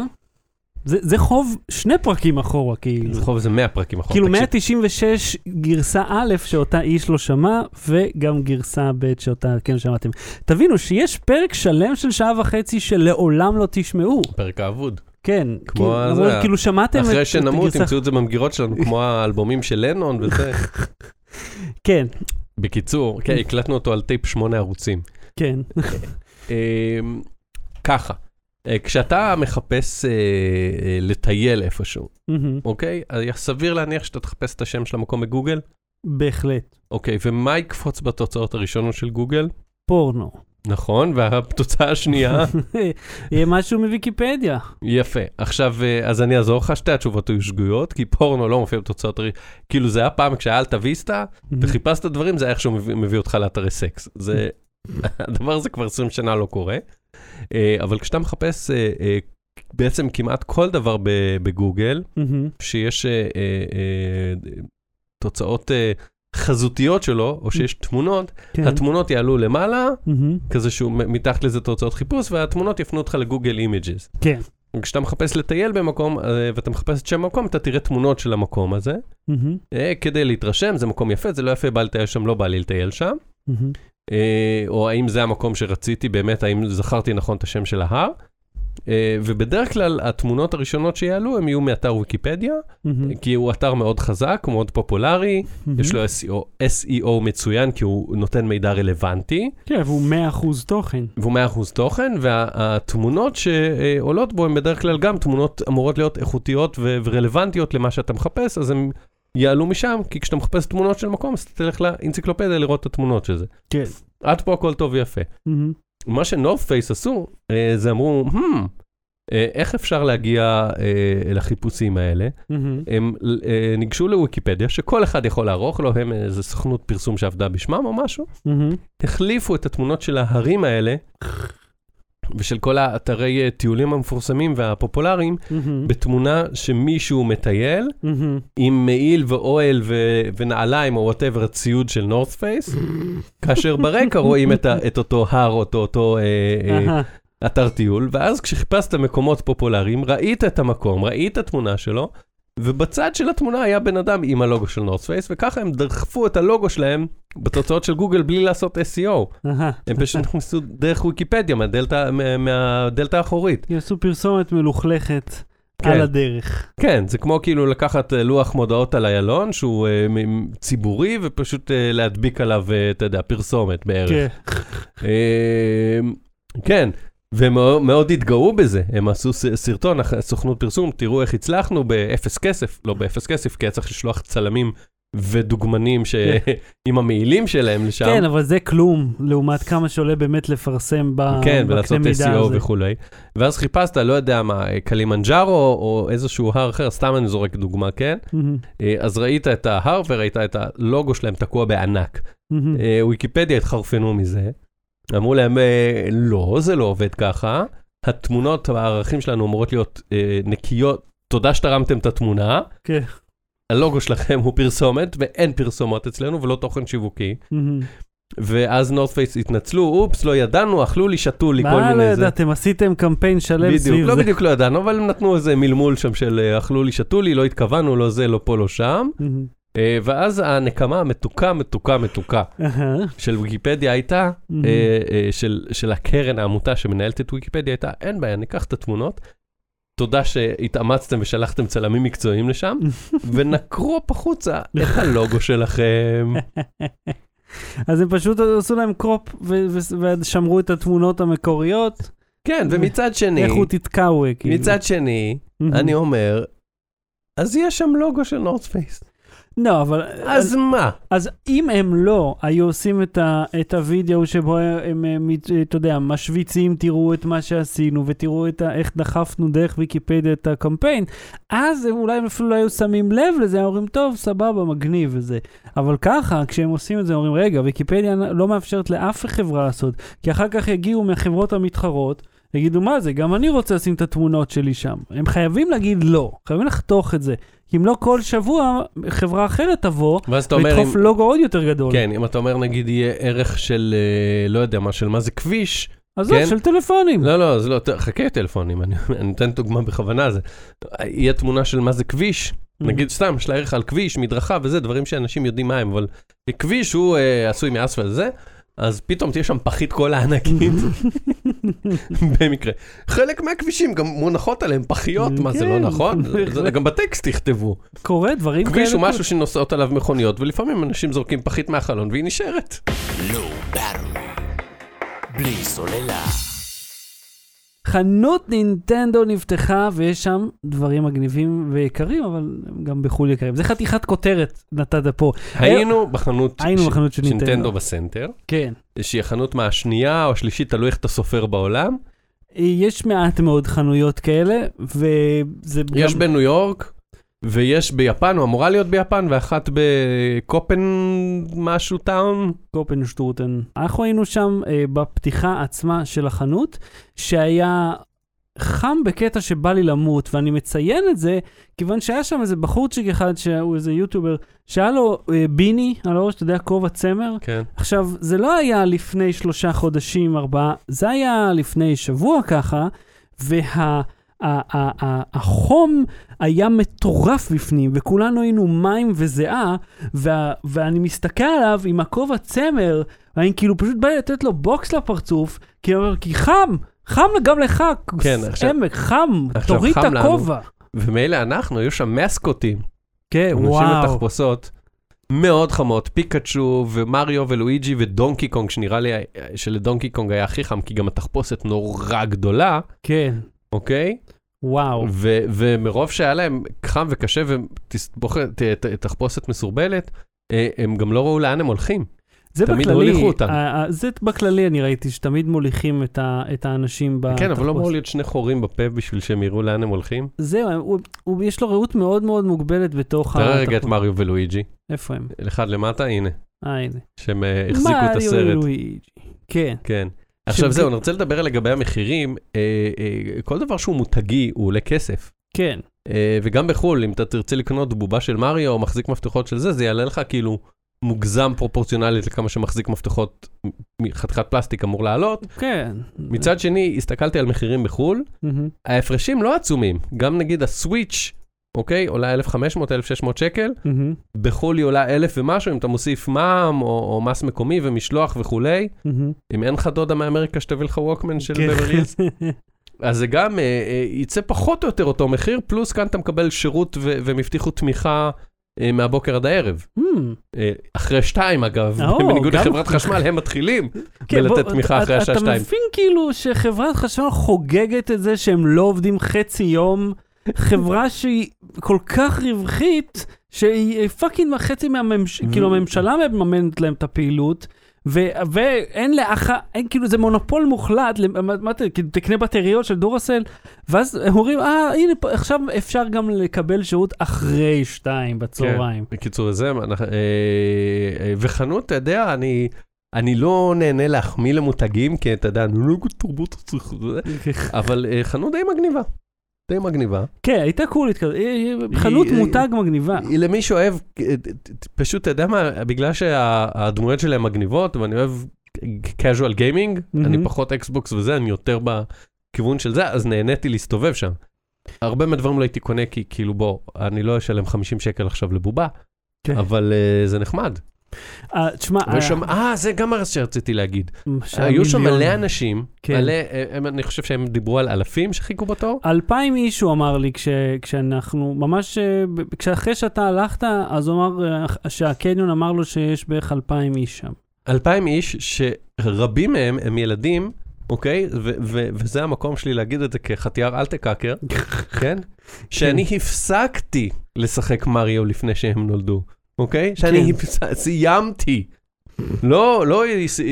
זה, זה חוב שני פרקים אחורה, כאילו. זה חוב איזה 100 פרקים אחורה. כאילו תקשיב, 196 גרסה א' שאותה איש לא שמע, וגם גרסה ב' שאותה כן שמעתם. תבינו שיש פרק שלם של שעה וחצי שלעולם לא תשמעו. פרק האבוד. כן, כמו כאילו, למרות- כאילו שמעתם אחרי שנמות הגרסה- ימצאו את זה במגירות שלנו, כמו [laughs] האלבומים של לנון וזה. כן, בקיצור, כן, הקלטנו אותו על טייפ שמונה ערוצים. כן. ככה, אה, כשאתה מחפש אה, אה, לטייל איפשהו, מהמם, אוקיי? אז סביר להניח שאתה תחפש את השם של המקום בגוגל? בהחלט. אוקיי, ומה יקפוץ בתוצאות הראשונות של גוגל? פורנו. נכון, והתוצאה השנייה, [laughs] יהיה משהו מוויקיפדיה. יפה. עכשיו, אה, אז אני אעזור לך, שתי התשובות היו שגויות, כי פורנו לא מופיע בתוצאות. כאילו, זה היה פעם כשהיה אלטה ויסטה, וחיפשת דברים, זה היה איכשהו מביא אותך לאתרי סקס. זה, [laughs] הדבר הזה כבר 20 שנה לא קורה. אה, אבל כשאתה מחפש אה, אה, בעצם כמעט כל דבר בגוגל, שיש תוצאות חזותיות שלו, או שיש תמונות, כן. התמונות יעלו למעלה, מהמם, כזה שהוא מתחת לזה תוצאות חיפוש, והתמונות יפנו אותך לגוגל images. כן. כשאתה מחפש לטייל במקום, ואתה מחפש את שם המקום, אתה תראה תמונות של המקום הזה, אה, כדי להתרשם, זה מקום יפה, זה לא יפה, בא לטייל שם, לא בא לי לטייל שם. מהמם. אה, או האם זה המקום שרציתי, באמת, האם זכרתי נכון את השם של ההר. אה, ובדרך כלל התמונות הראשונות שיעלו הם יהיו מאתר ויקיפדיה, מהמם, כי הוא אתר מאוד חזק, הוא מאוד פופולרי, מהמם. יש לו SEO, SEO מצוין, כי הוא נותן מידע רלוונטי, כן, והוא 100% תוכן. והוא 100% תוכן, והתמונות שעולות בו הן בדרך כלל גם תמונות אמורות להיות איכותיות ורלוונטיות למה שאתה מחפש, אז הם יעלו משם, כי כשאתה מחפש תמונות של מקום, אז אתה תלך לאנציקלופדיה לראות את התמונות של זה. כן. עד פה הכל טוב ויפה. מה שנורף פייס עשו, אה, זה אמרו, hmm, איך אפשר להגיע אה, לחיפושים האלה? מהמם, הם אה, ניגשו לוויקיפדיה, שכל אחד יכול לערוך לו, הם איזה סוכנות פרסום שעבדה בשמם או משהו, מהמם. החליפו את התמונות של ההרים האלה, ושל כל האתרי אה, טיולים המפורסמים והפופולריים, מהמם, בתמונה שמישהו מטייל, מהמם. עם מעיל ואוהל ו- ונעליים או whatever ציוד של נורת' פייס, [laughs] כאשר ברקע רואים את, ה- את אותו הר, אותו, אותו אה, אה, אתר טיול, ואז כשחיפשת מקומות פופולריים, ראית את המקום, ראית תמונה שלו, ובצד של התמונה היה בן אדם עם הלוגו של נורת' פייס, וככה הם דחפו את הלוגו שלהם בתוצאות של גוגל בלי לעשות SEO. הם פשוט [laughs] נכנסו דרך ויקיפדיה, מהדלתא, מה- מהדלתא האחורית. ועשו פרסומת מלוכלכת כן. על הדרך. כן, זה כמו כאילו לקחת אה, לוח מודעות על איילון, שהוא אה, מ- ציבורי, ופשוט אה, להדביק עליו, אתה יודע, פרסומת בערך. כן. אה, כן, והם מאוד- התגאו בזה, הם עשו סרטון, סוכנות פרסום, תראו איך הצלחנו באפס כסף, לא באפס כסף, כי היה צריך לשלוח צלמים ודוגמנים ש... [laughs] עם המעילים שלהם לשם. כן, אבל זה כלום לעומת כמה שעולה באמת לפרסם ב- כן, ולעשות SEO. וכולי. ואז חיפשת, לא יודע מה, קלימנג'ארו או איזשהו הר אחר, סתם אני זורק דוגמה, כן? מהמם, אה, אז ראית את ההר וראית את הלוגו שלהם תקוע בענק. מהמם. אה, ויקיפדיה התחרפנו מזה. אמרו להם, אה, לא, זה לא עובד ככה. התמונות, הערכים שלנו אמורות להיות אה, נקיות. תודה שתרמתם את התמונה. כן. הלוגו שלכם הוא פרסומת, ואין פרסומות אצלנו ולא תוכן שיווקי. ואז נורת' פייס התנצלו, אופס, לא ידענו, אכלו לי, שתו לי, כל מה לא מיני זה. ידעתם, עשיתם קמפיין שלם בדיוק, סביב לא זה. בדיוק לא ידענו, אבל הם נתנו איזה מלמול שם של אה, אכלו לי, שתו לי, לא התכוונו, לא זה, לא פה, לא שם. אה, ואז הנקמה המתוקה, מתוקה, מתוקה של ויקיפדיה הייתה. אה, אה, של, של הקרן, העמותה שמנהלת את ויקיפדיה, הייתה, אין בעיה, ניקח את התמונות. תודה שהתאמצתם ושלחתם צלמים מקצועיים לשם, [laughs] ונקרופ החוצה את [laughs] הלוגו שלכם. [laughs] אז הם פשוט עשו להם crop ושמרו את התמונות המקוריות. כן, ומצד שני, איכשהו תתקעו, כאילו. מצד שני. אני אומר, אז יש שם לוגו של נורת' פייס. לא, אבל... אז מה? אז אם הם לא היו עושים את, ה, את הוידאו שבו הם, הם, אתה יודע, משוויצים, תראו את מה שעשינו ותראו את ה, איך דחפנו דרך ויקיפדיה את הקמפיין, אז הם אולי אפילו לא היו שמים לב לזה, הם אומרים, טוב, סבבה, מגניב וזה. אבל ככה, כשהם עושים את זה, הם אומרים, רגע, ויקיפדיה לא מאפשרת לאף חברה לעשות, כי אחר כך יגיעו מהחברות המתחרות, יגידו, מה זה, גם אני רוצה לשים את התמונות שלי שם. הם חייבים להגיד לא, חייבים לחתוך את זה. כי אם לא כל שבוע, חברה אחרת תבוא, לדחוף אם- לוגו עוד יותר גדול. כן, אם אתה אומר נגיד יהיה ערך של, אה, לא יודע מה, של מה זה כביש, עזוב, כן. של טלפונים. לא, לא, זה לא, חכה טלפונים, [laughs] אני אני נותן דוגמה בכוונה, זה, יהיה תמונה של מה זה כביש, Mm-hmm. נגיד סתם, יש לה ערך על כביש, מדרכה וזה, דברים שאנשים יודעים מה הם, אבל כביש הוא אה, עשוי מאספלט וזה, אז פתאום תהיה שם פחית קולה ענקית, במקרה. חלק מהכבישים גם מונחות עליהם פחיות, מה זה לא כן, נכון? זה גם בטקסט תכתבו. קורה דברים כאלה. כביש הוא משהו שנוסעות עליו מכוניות, ולפעמים אנשים זורקים פחית מהחלון והיא נשארת. בלי סוללה. חנות נינטנדו נפתחה ויש שם דברים מגניבים ויקרים, אבל גם בחו"ל יקרים. זה חתיכת כותרת נתת פה. היינו בחנות היינו ש- בחנות של נינטנדו. בסנטר, כן. שהיא החנות מהשנייה או השלישית, תלוי איך אתה סופר בעולם. יש מעט מאוד חנויות כאלה, וזה גם... יש בניו יורק, ויש ביפן, או אמורה להיות ביפן, ואחת בקופן משהו טאון. קופנשטורטן. אנחנו היינו שם אה, בפתיחה עצמה של החנות, שהיה חם בקטע שבא לי למות, ואני מציין את זה, כיוון שהיה שם איזה בחורצ'יק אחד, שהוא איזה יוטיובר, שהיה לו אה, ביני על הראש, אתה יודע, כובע צמר. כן. עכשיו, זה לא היה לפני שלושה חודשים, ארבעה, זה היה לפני שבוע ככה, וה... החום היה מטורף בפנים, וכולנו היינו מים וזיעה, ואני מסתכל עליו עם הכובע צמר, ואני כאילו פשוט בא לתת לו בוקס לפרצוף, כי אני אומר, כי חם, חם גם לך, כן, עכשיו- עמק, חם, עכשיו תוריד את חם. הכובע. ומילא אנחנו, היו שם mascotים, כן, אנשים וואו. בתחפושות. מאוד חמות, פיקאצ'ו ומריו ולואיג'י ודונקי קונג, שנראה לי שלדונקי קונג היה הכי חם, כי גם התחפושת נורא גדולה, כן, אוקיי? וואו. ו- ומרוב שהיה להם חם וקשה ותחפושת מסורבלת, אה, הם גם לא ראו לאן הם הולכים. זה תמיד בכללי, הוליכו אותם. ה- ה- זה בכללי אני ראיתי, שתמיד מוליכים את, ה, את האנשים בתחפושת. כן, אבל לא אמור להיות שני חורים בפה בשביל שהם יראו לאן הם הולכים. זהו, הוא, הוא, יש לו ראות מאוד מאוד מוגבלת בתוך תראה רגע את. מריו ולואיג'י. איפה הם? אחד למטה, הנה, אה, הנה. שהם אה, החזיקו את מריו הסרט. ולואיג'י. כן. כן. עכשיו זהו, אני רוצה לדבר לגבי המחירים. אה, אה, כל דבר שהוא מותגי, הוא עולה כסף. כן. אה, וגם בחו"ל, אם אתה תרצה לקנות בובה של מריו או מחזיק מפתחות של זה, זה יעלה לך כאילו מוגזם פרופורציונלית לכמה שמחזיק מפתחות מחתיכת פלסטיק אמור לעלות. כן. מצד שני, הסתכלתי על מחירים בחו"ל, מהמם. ההפרשים לא עצומים. גם נגיד הסוויץ', אוקיי, עולה 1,500-1,600 שקל, מהמם. בחו"ל היא עולה 1,000 ומשהו, אם אתה מוסיף מע"מ או, או מס מקומי ומשלוח וכולי. מהמם. אם אין לך דודה מאמריקה שתביא לך ווקמן של כן. בבריס, [laughs] אז זה גם אה, אה, יצא פחות או יותר אותו מחיר, פלוס כאן אתה מקבל שירות ו- והם הבטיחו תמיכה אה, מהבוקר עד הערב. אה, אחרי שתיים אגב, או, [laughs] בניגוד גם- לחברת חשמל, הם מתחילים [laughs] כן, בוא, בלתת תמיכה אתה- אחרי השעה אתה שתיים. מבין כאילו שחברת חשמל חוגגת את זה שהם לא עובדים חצי יום? חברה שהיא כל כך רווחית, שהיא fucking חצי מהממשלה, ו- כאילו הממשלה מממנת להם את הפעילות. ו- ואין לאח... אין כאילו זה מונופול מוחלט, מה אתה, כאילו תקנה בטריות של דורסל, ואז הם אומרים, אה, הנה, עכשיו אפשר גם לקבל שירות אחרי שתיים בצהריים. בקיצור, זה, אה, אה, וחנות, אתה יודע, אני... אני לא נהנה להחמיא למותגים, כי אתה יודע, אני לא תרבות, [laughs] אבל אה, חנות די מגניבה. די מגניבה. כן, הייתה קולית כזאת, חנות מותג מגניבה. היא למי שאוהב, פשוט, אתה יודע מה, בגלל שהדמויות שלהם מגניבות, ואני אוהב casual gaming. אני פחות אקסבוקס וזה, אני יותר בכיוון של זה, אז נהניתי להסתובב שם. הרבה מהדברים לא הייתי קונה, כי כאילו בוא, אני לא אשלם 50 שקל עכשיו לבובה, כן. אבל אה, זה נחמד. אה, תשמע, שם, אה, זה גם מה שרציתי להגיד. אה, היו שם. מלא אנשים, כן. מלא, אה, הם- אני חושב שהם דיברו על אלפים שחיכו בתור. אלפיים איש הוא אמר לי כש, כשאנחנו, ממש, אה, כשאחרי שאתה הלכת, אז הוא אמר אה, שהקניון אמר לו שיש בערך אלפיים איש שם. אלפיים איש, שרבים מהם הם ילדים, אוקיי? ו- ו- וזה המקום שלי להגיד את זה כחטיאר אלטקאקר, [laughs] כן? שאני הפסקתי לשחק מריו לפני שהם נולדו, אוקיי? שאני כן. סיימתי. לא, לא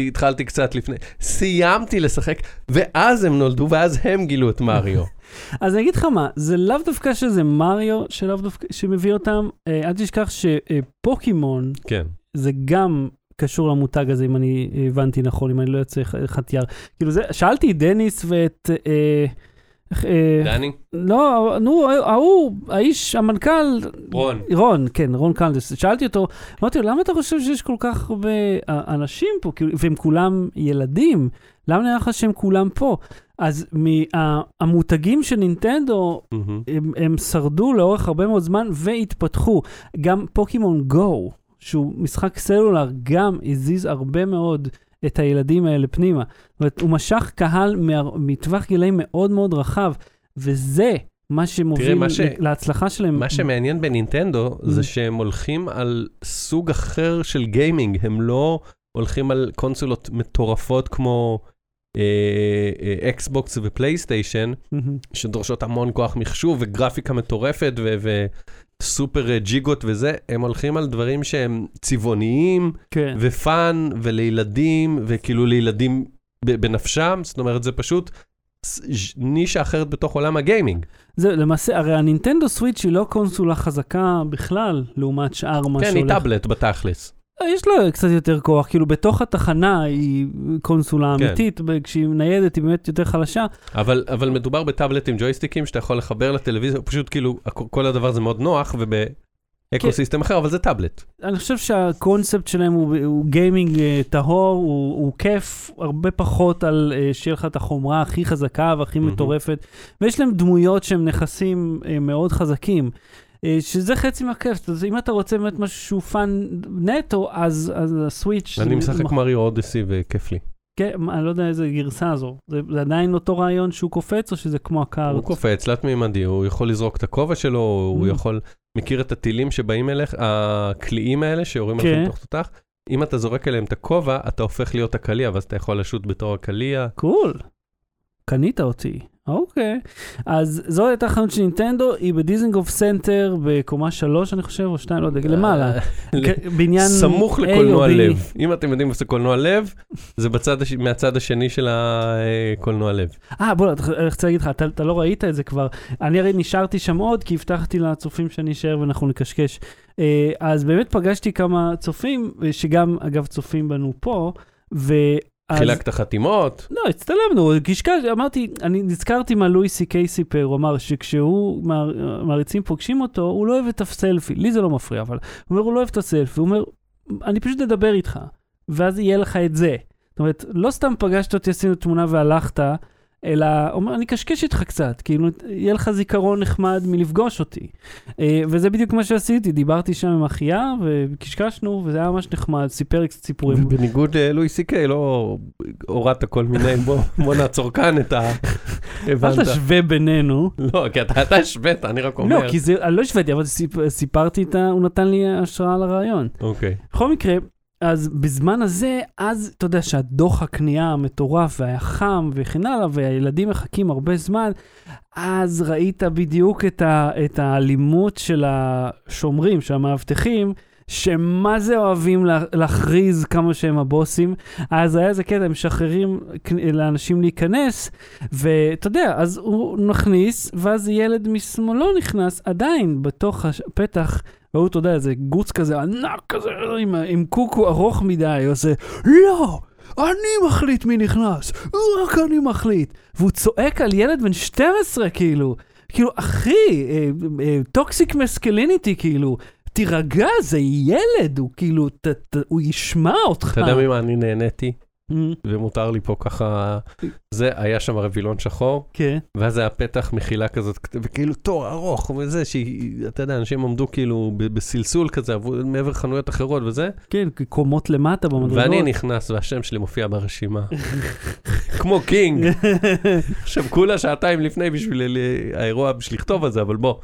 התחלתי קצת לפני, סיימתי לשחק, ואז הם נולדו, ואז הם גילו את מריו. [laughs] אז אני אגיד לך מה, זה לאו דווקא שזה מריו שלאו דווקא, שמביא אותם, אה, אל תשכח שפוקימון כן. זה גם קשור למותג הזה, אם אני הבנתי נכון, אם אני לא יוצא חטיאר. כאילו זה, שאלתי את דניס ואת, אה, דני? לא, נו, ההוא, האיש, המנכ"ל, רון. רון, כן, רון קלדס, שאלתי אותו, אמרתי לו, למה אתה חושב שיש כל כך הרבה אה, אנשים פה, כאילו, והם כולם ילדים? למה נראה לך שהם כולם פה? אז מה, המותגים של נינטנדו, מהמם. הם, הם שרדו לאורך הרבה מאוד זמן והתפתחו. גם פוקימון גו, שהוא משחק סלולר, גם הזיז הרבה מאוד את הילדים האלה פנימה. זאת אומרת, הוא משך קהל מטווח גילאים מאוד מאוד רחב, וזה מה שמוביל מה ש- להצלחה שלהם. מה שמעניין בנינטנדו Mm. זה שהם הולכים על סוג אחר של גיימינג, הם לא הולכים על קונסולות מטורפות כמו אקסבוקס ופלייסטיישן, Mhm. שדורשות המון כוח מחשוב וגרפיקה מטורפת ו- וסופר אה, ג'יגות וזה, הם הולכים על דברים שהם צבעוניים כן. ו fun ולילדים, וכאילו לילדים בנפשם, זאת אומרת זה פשוט נישה אחרת בתוך עולם הגיימינג. זה למעשה, הרי הנינטנדו סוויץ' היא לא קונסולה חזקה בכלל, לעומת שאר מה כן, שהולך. היא טאבלט בתכלס. יש לה קצת יותר כוח, כאילו בתוך התחנה היא קונסולה כן. אמיתית, כשהיא ניידת היא באמת יותר חלשה. אבל, אבל מדובר בטאבלט עם ג'ויסטיקים שאתה יכול לחבר לטלוויזיה, פשוט כאילו, כל הדבר הזה מאוד נוח וב ecosystem אחר, אבל זה טאבלט. אני חושב שהקונספט שלהם הוא, הוא גיימינג אה, טהור, הוא, הוא כיף, הרבה פחות על אה, שיהיה לך את החומרה הכי חזקה והכי Mhm. מטורפת, ויש להם דמויות שהם נכסים אה, מאוד חזקים. אה, שזה חצי מהכיף, אז אם אתה רוצה באמת משהו שהוא fun נטו, אז, אז הסוויץ'... אני משחק מריו אודיסי וכיף לי. כן, אני לא יודע איזה גרסה זו. זה, זה עדיין אותו רעיון שהוא קופץ, או שזה כמו הקארט? הוא קופץ, תלת מימדי, הוא יכול לזרוק את הכובע שלו, הוא Mm. יכול, מכיר את הטילים שבאים אליך, הקליעים האלה שיורים כן. עליך לתוך תותח? אם אתה זורק עליהם את הכובע, אתה הופך להיות הקליע, ואז אתה יכול לשוט בתור הקליע. Cool. קנית אותי. אוקיי. אז זו הייתה חנות של נינטנדו, היא בדיזנגוף סנטר בקומה 3, אני חושב, או 2, לא יודע, למעלה. אה, בניין סמוך לקולנוע. לב. אם אתם יודעים איפה זה קולנוע לב, זה. מהצד השני של הקולנוע לב. אה, בוא, אני רוצה להגיד לך, אתה, לא ראית את זה כבר. אני הרי נשארתי שם עוד, כי הבטחתי לצופים שאני אשאר ואנחנו נקשקש. אה, אז באמת פגשתי כמה צופים, אה, שגם, אגב, צופים בנו פה, חילקת חתימות, לא, הצטלמנו, קשקש, אמרתי, אני נזכרתי מה לואי סי קיי סיפר, הוא אמר שכשהוא, מער- מעריצים פוגשים אותו, הוא לא אוהב את הסלפי, לי זה לא מפריע, אבל הוא אומר, הוא לא אוהב את הסלפי, הוא אומר, אני פשוט אדבר איתך, ואז יהיה לך את זה. זאת אומרת, לא סתם פגשת אותי, עשינו תמונה והלכת, אלא, אומר, אני אקשקש איתך קצת, כאילו, יהיה לך זיכרון נחמד מלפגוש אותי. אה, וזה בדיוק מה שעשיתי, דיברתי שם עם אחיה, וקשקשנו, וזה היה ממש נחמד, סיפר לי קצת סיפורים. ובניגוד ללואי סי קיי, לא הורדת כל מיני, בוא בוא נעצור כאן את ה... אל הבנת? תשווה בינינו. לא, כי אתה אתה השווית, אני רק אומר. לא, כי זה, אני לא השוויתי, אבל סיפ, סיפרתי את ה... הוא נתן לי השראה לרעיון. אוקיי. בכל מקרה, אז בזמן הזה, אז אתה יודע שהדוח הקנייה המטורף והיה חם וכן הלאה, והילדים מחכים הרבה זמן, אז ראית בדיוק את, ה, את האלימות של השומרים, של המאבטחים, שמה זה אוהבים לה, להכריז כמה שהם הבוסים. אז היה איזה קטע, הם משחררים לאנשים להיכנס, ואתה יודע, אז הוא נכניס, ואז ילד משמאלו נכנס, עדיין בתוך הפתח, והוא, אתה יודע, איזה גוץ כזה ענק כזה, עם, עם קוקו ארוך מדי, עושה, לא! אני מחליט מי נכנס, רק אני מחליט. והוא צועק על ילד בן 12, כאילו. כאילו, אחי, Toxic masculinity, כאילו, תירגע, זה ילד, הוא כאילו, ת, ת, הוא ישמע אותך. אתה יודע ממה אני נהניתי? Mm, ומותר לי פה ככה... זה, היה שם וילון שחור, כן. ואז היה פתח מחילה כזאת, וכאילו תור ארוך וזה, שאתה יודע, אנשים עמדו כאילו בסלסול כזה, מעבר חנויות אחרות וזה, כן, קומות למטה במדרגות. ואני נכנס והשם שלי מופיע ברשימה. [laughs] כמו king. עכשיו, כולה שעתיים לפני בשביל האירוע, בשביל לכתוב על זה, אבל בוא,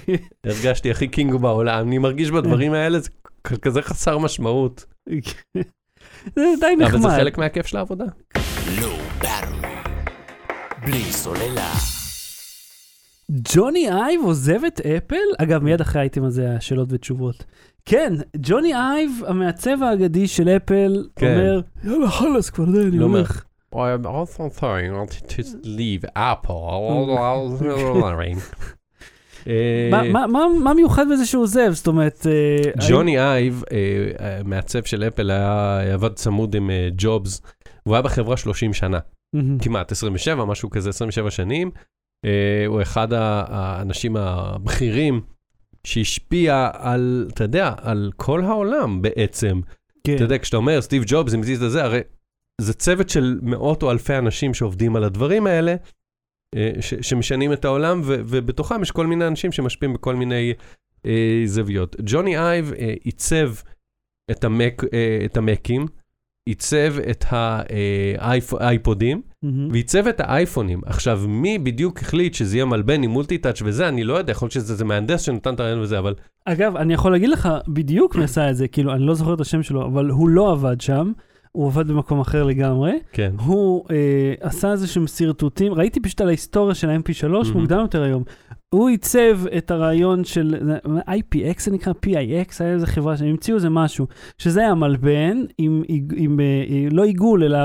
[laughs] הרגשתי הכי king בעולם. אני מרגיש בדברים האלה, זה כזה חסר משמעות. זה די נחמד. אבל זה חלק מהכיף של העבודה. בלי סוללה. ג'וני אייב עוזב את אפל? אגב, מיד אחרי האייטם הזה, השאלות ותשובות. כן, ג'וני אייב, המעצב האגדי של אפל, כן. אומר, יאללה חלאס כבר, די, אני לא אומר. הולך. I'm also saying to leave Apple. [laughs] אה, מה- מיוחד בזה שהוא עוזב? זאת אומרת... אה, ג'וני אייב, אה, מעצב של אפל, היה עבד צמוד עם ג'ובס, והוא היה בחברה 30 שנה, כמעט 27, משהו כזה, 27 שנים, הוא אחד האנשים הבכירים שהשפיע על, אתה יודע, על כל העולם בעצם. כן. אתה יודע, כשאתה אומר סטיב ג'ובס את זה, הרי זה צוות של מאות או אלפי אנשים שעובדים על הדברים האלה, ש- שמשנים את העולם, ו- ובתוכם יש כל מיני אנשים שמשפיעים בכל מיני אה, זוויות. ג'וני אייב אה, עיצב את, המק, אה, את המקים, עיצב את האייפודים, מהמם. ועיצב את האייפונים. עכשיו, מי בדיוק החליט שזה יהיה מלבן עם מולטי-טאץ' וזה, אני לא יודע, יכול להיות שזה מהנדס שנתן את הרעיון וזה, אבל אגב, אני יכול להגיד לך בדיוק מי עשה את זה, כאילו, אני לא זוכר את השם שלו, אבל הוא לא עבד שם, הוא עבד במקום אחר לגמרי. כן. הוא אה, עשה איזה שהם שרטוטים, ראיתי פשוט על ההיסטוריה של ה-MP3 מהמם. מוקדם יותר היום. הוא עיצב את הרעיון של IPX זה נקרא PIX, היה איזה חברה שהם המציאו איזה משהו, שזה היה מלבן עם, עם, עם אה, לא עיגול אלא,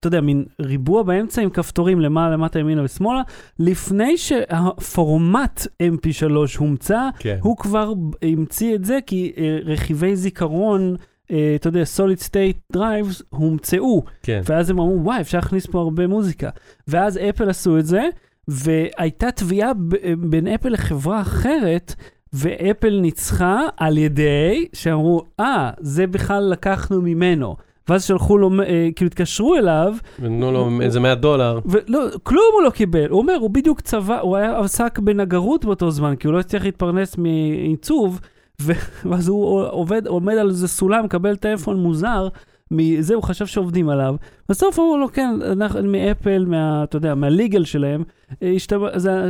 אתה יודע, מין ריבוע באמצע עם כפתורים למעלה, למטה, ימינה ושמאלה, לפני שהפורמט MP3 הומצא, כן. הוא כבר המציא את זה כי אה, רכיבי זיכרון, אתה יודע, solid state drives הומצאו. כן. ואז הם אמרו, וואי, אפשר להכניס פה הרבה מוזיקה. ואז אפל עשו את זה, והייתה תביעה ב- בין אפל לחברה אחרת, ואפל ניצחה על ידי שאמרו, אה, זה בכלל לקחנו ממנו. ואז שלחו לו, אה, כאילו התקשרו אליו, ונתנו לו איזה 100 דולר. ולא, כלום הוא לא קיבל. הוא אומר, הוא בדיוק צבא, הוא היה עסק בנגרות באותו זמן, כי הוא לא הצליח להתפרנס מעיצוב, [laughs] ואז הוא עובד, עומד על איזה סולם, מקבל טלפון מוזר, מזה הוא חשב שעובדים עליו. בסוף אמרו לו, כן, אנחנו מאפל, מה, אתה יודע, מהליגל שלהם, אה,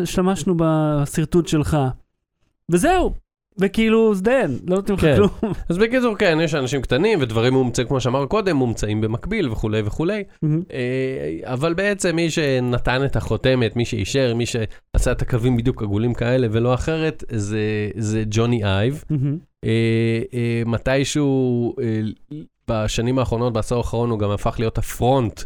השתמשנו בשרטוט שלך. וזהו. וכאילו, זדיין, לא נותנים לך כן. כלום. אז בקיצור, כן, יש אנשים קטנים ודברים מומצאים, כמו שאמר קודם, מומצאים במקביל וכולי וכולי. אה, אבל בעצם מי שנתן את החותמת, מי שאישר, מי שעשה את הקווים בדיוק עגולים כאלה ולא אחרת, זה, זה ג'וני אייב. אה, אה, מתישהו בשנים האחרונות, בעשור האחרון, הוא גם הפך להיות הפרונט